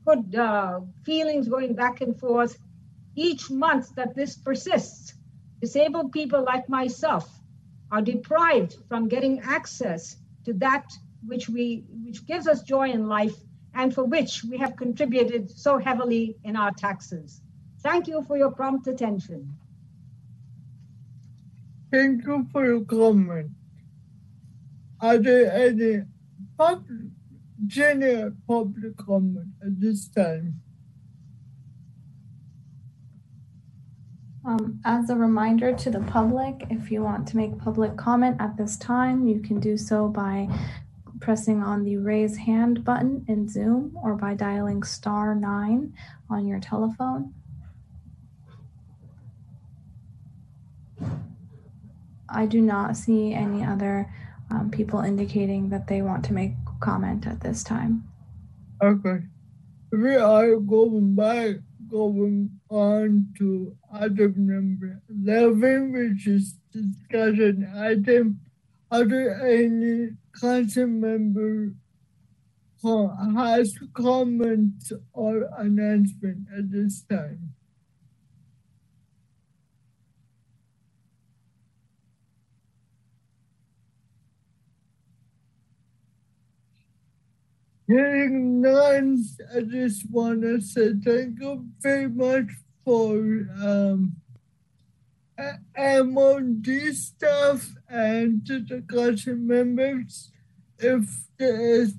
good uh, feelings going back and forth, each month that this persists, disabled people like myself are deprived from getting access to that which we which gives us joy in life and for which we have contributed so heavily in our taxes. Thank you for your prompt attention. Thank you for your comment. Are there any public, general public comment at this time? Um, as a reminder to the public, if you want to make public comment at this time, you can do so by pressing on the raise hand button in Zoom or by dialing star nine on your telephone. I do not see any other um, people indicating that they want to make comment at this time. Okay. We are going back, going on to item number 11, which is discussion item. Are there any council member has comments or announcement at this time? Hearing I just want to say thank you very much for um, MOD staff and to the council members. If there is,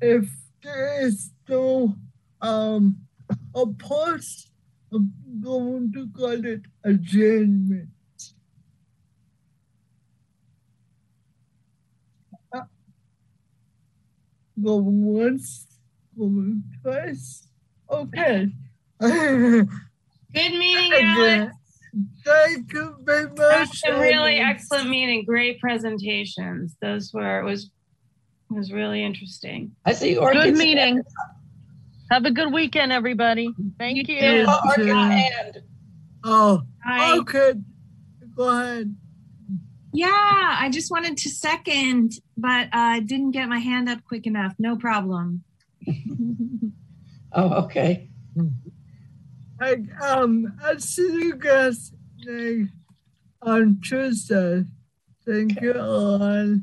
if there is no um, opposed, I'm going to call it adjournment. Going once, going twice. Okay. Good meeting, (laughs) Alex. Thank you very That much. was a really excellent meeting. Great presentations. Those were it was it was really interesting. I see Good meeting. Have a good weekend, everybody. Thank you. too. Oh, Orkid hand. Oh, Hi. okay. Go ahead. Yeah, I just wanted to second, but I uh, didn't get my hand up quick enough. No problem. Oh, okay. I, um, I'll see you guys next on Tuesday. Thank you all.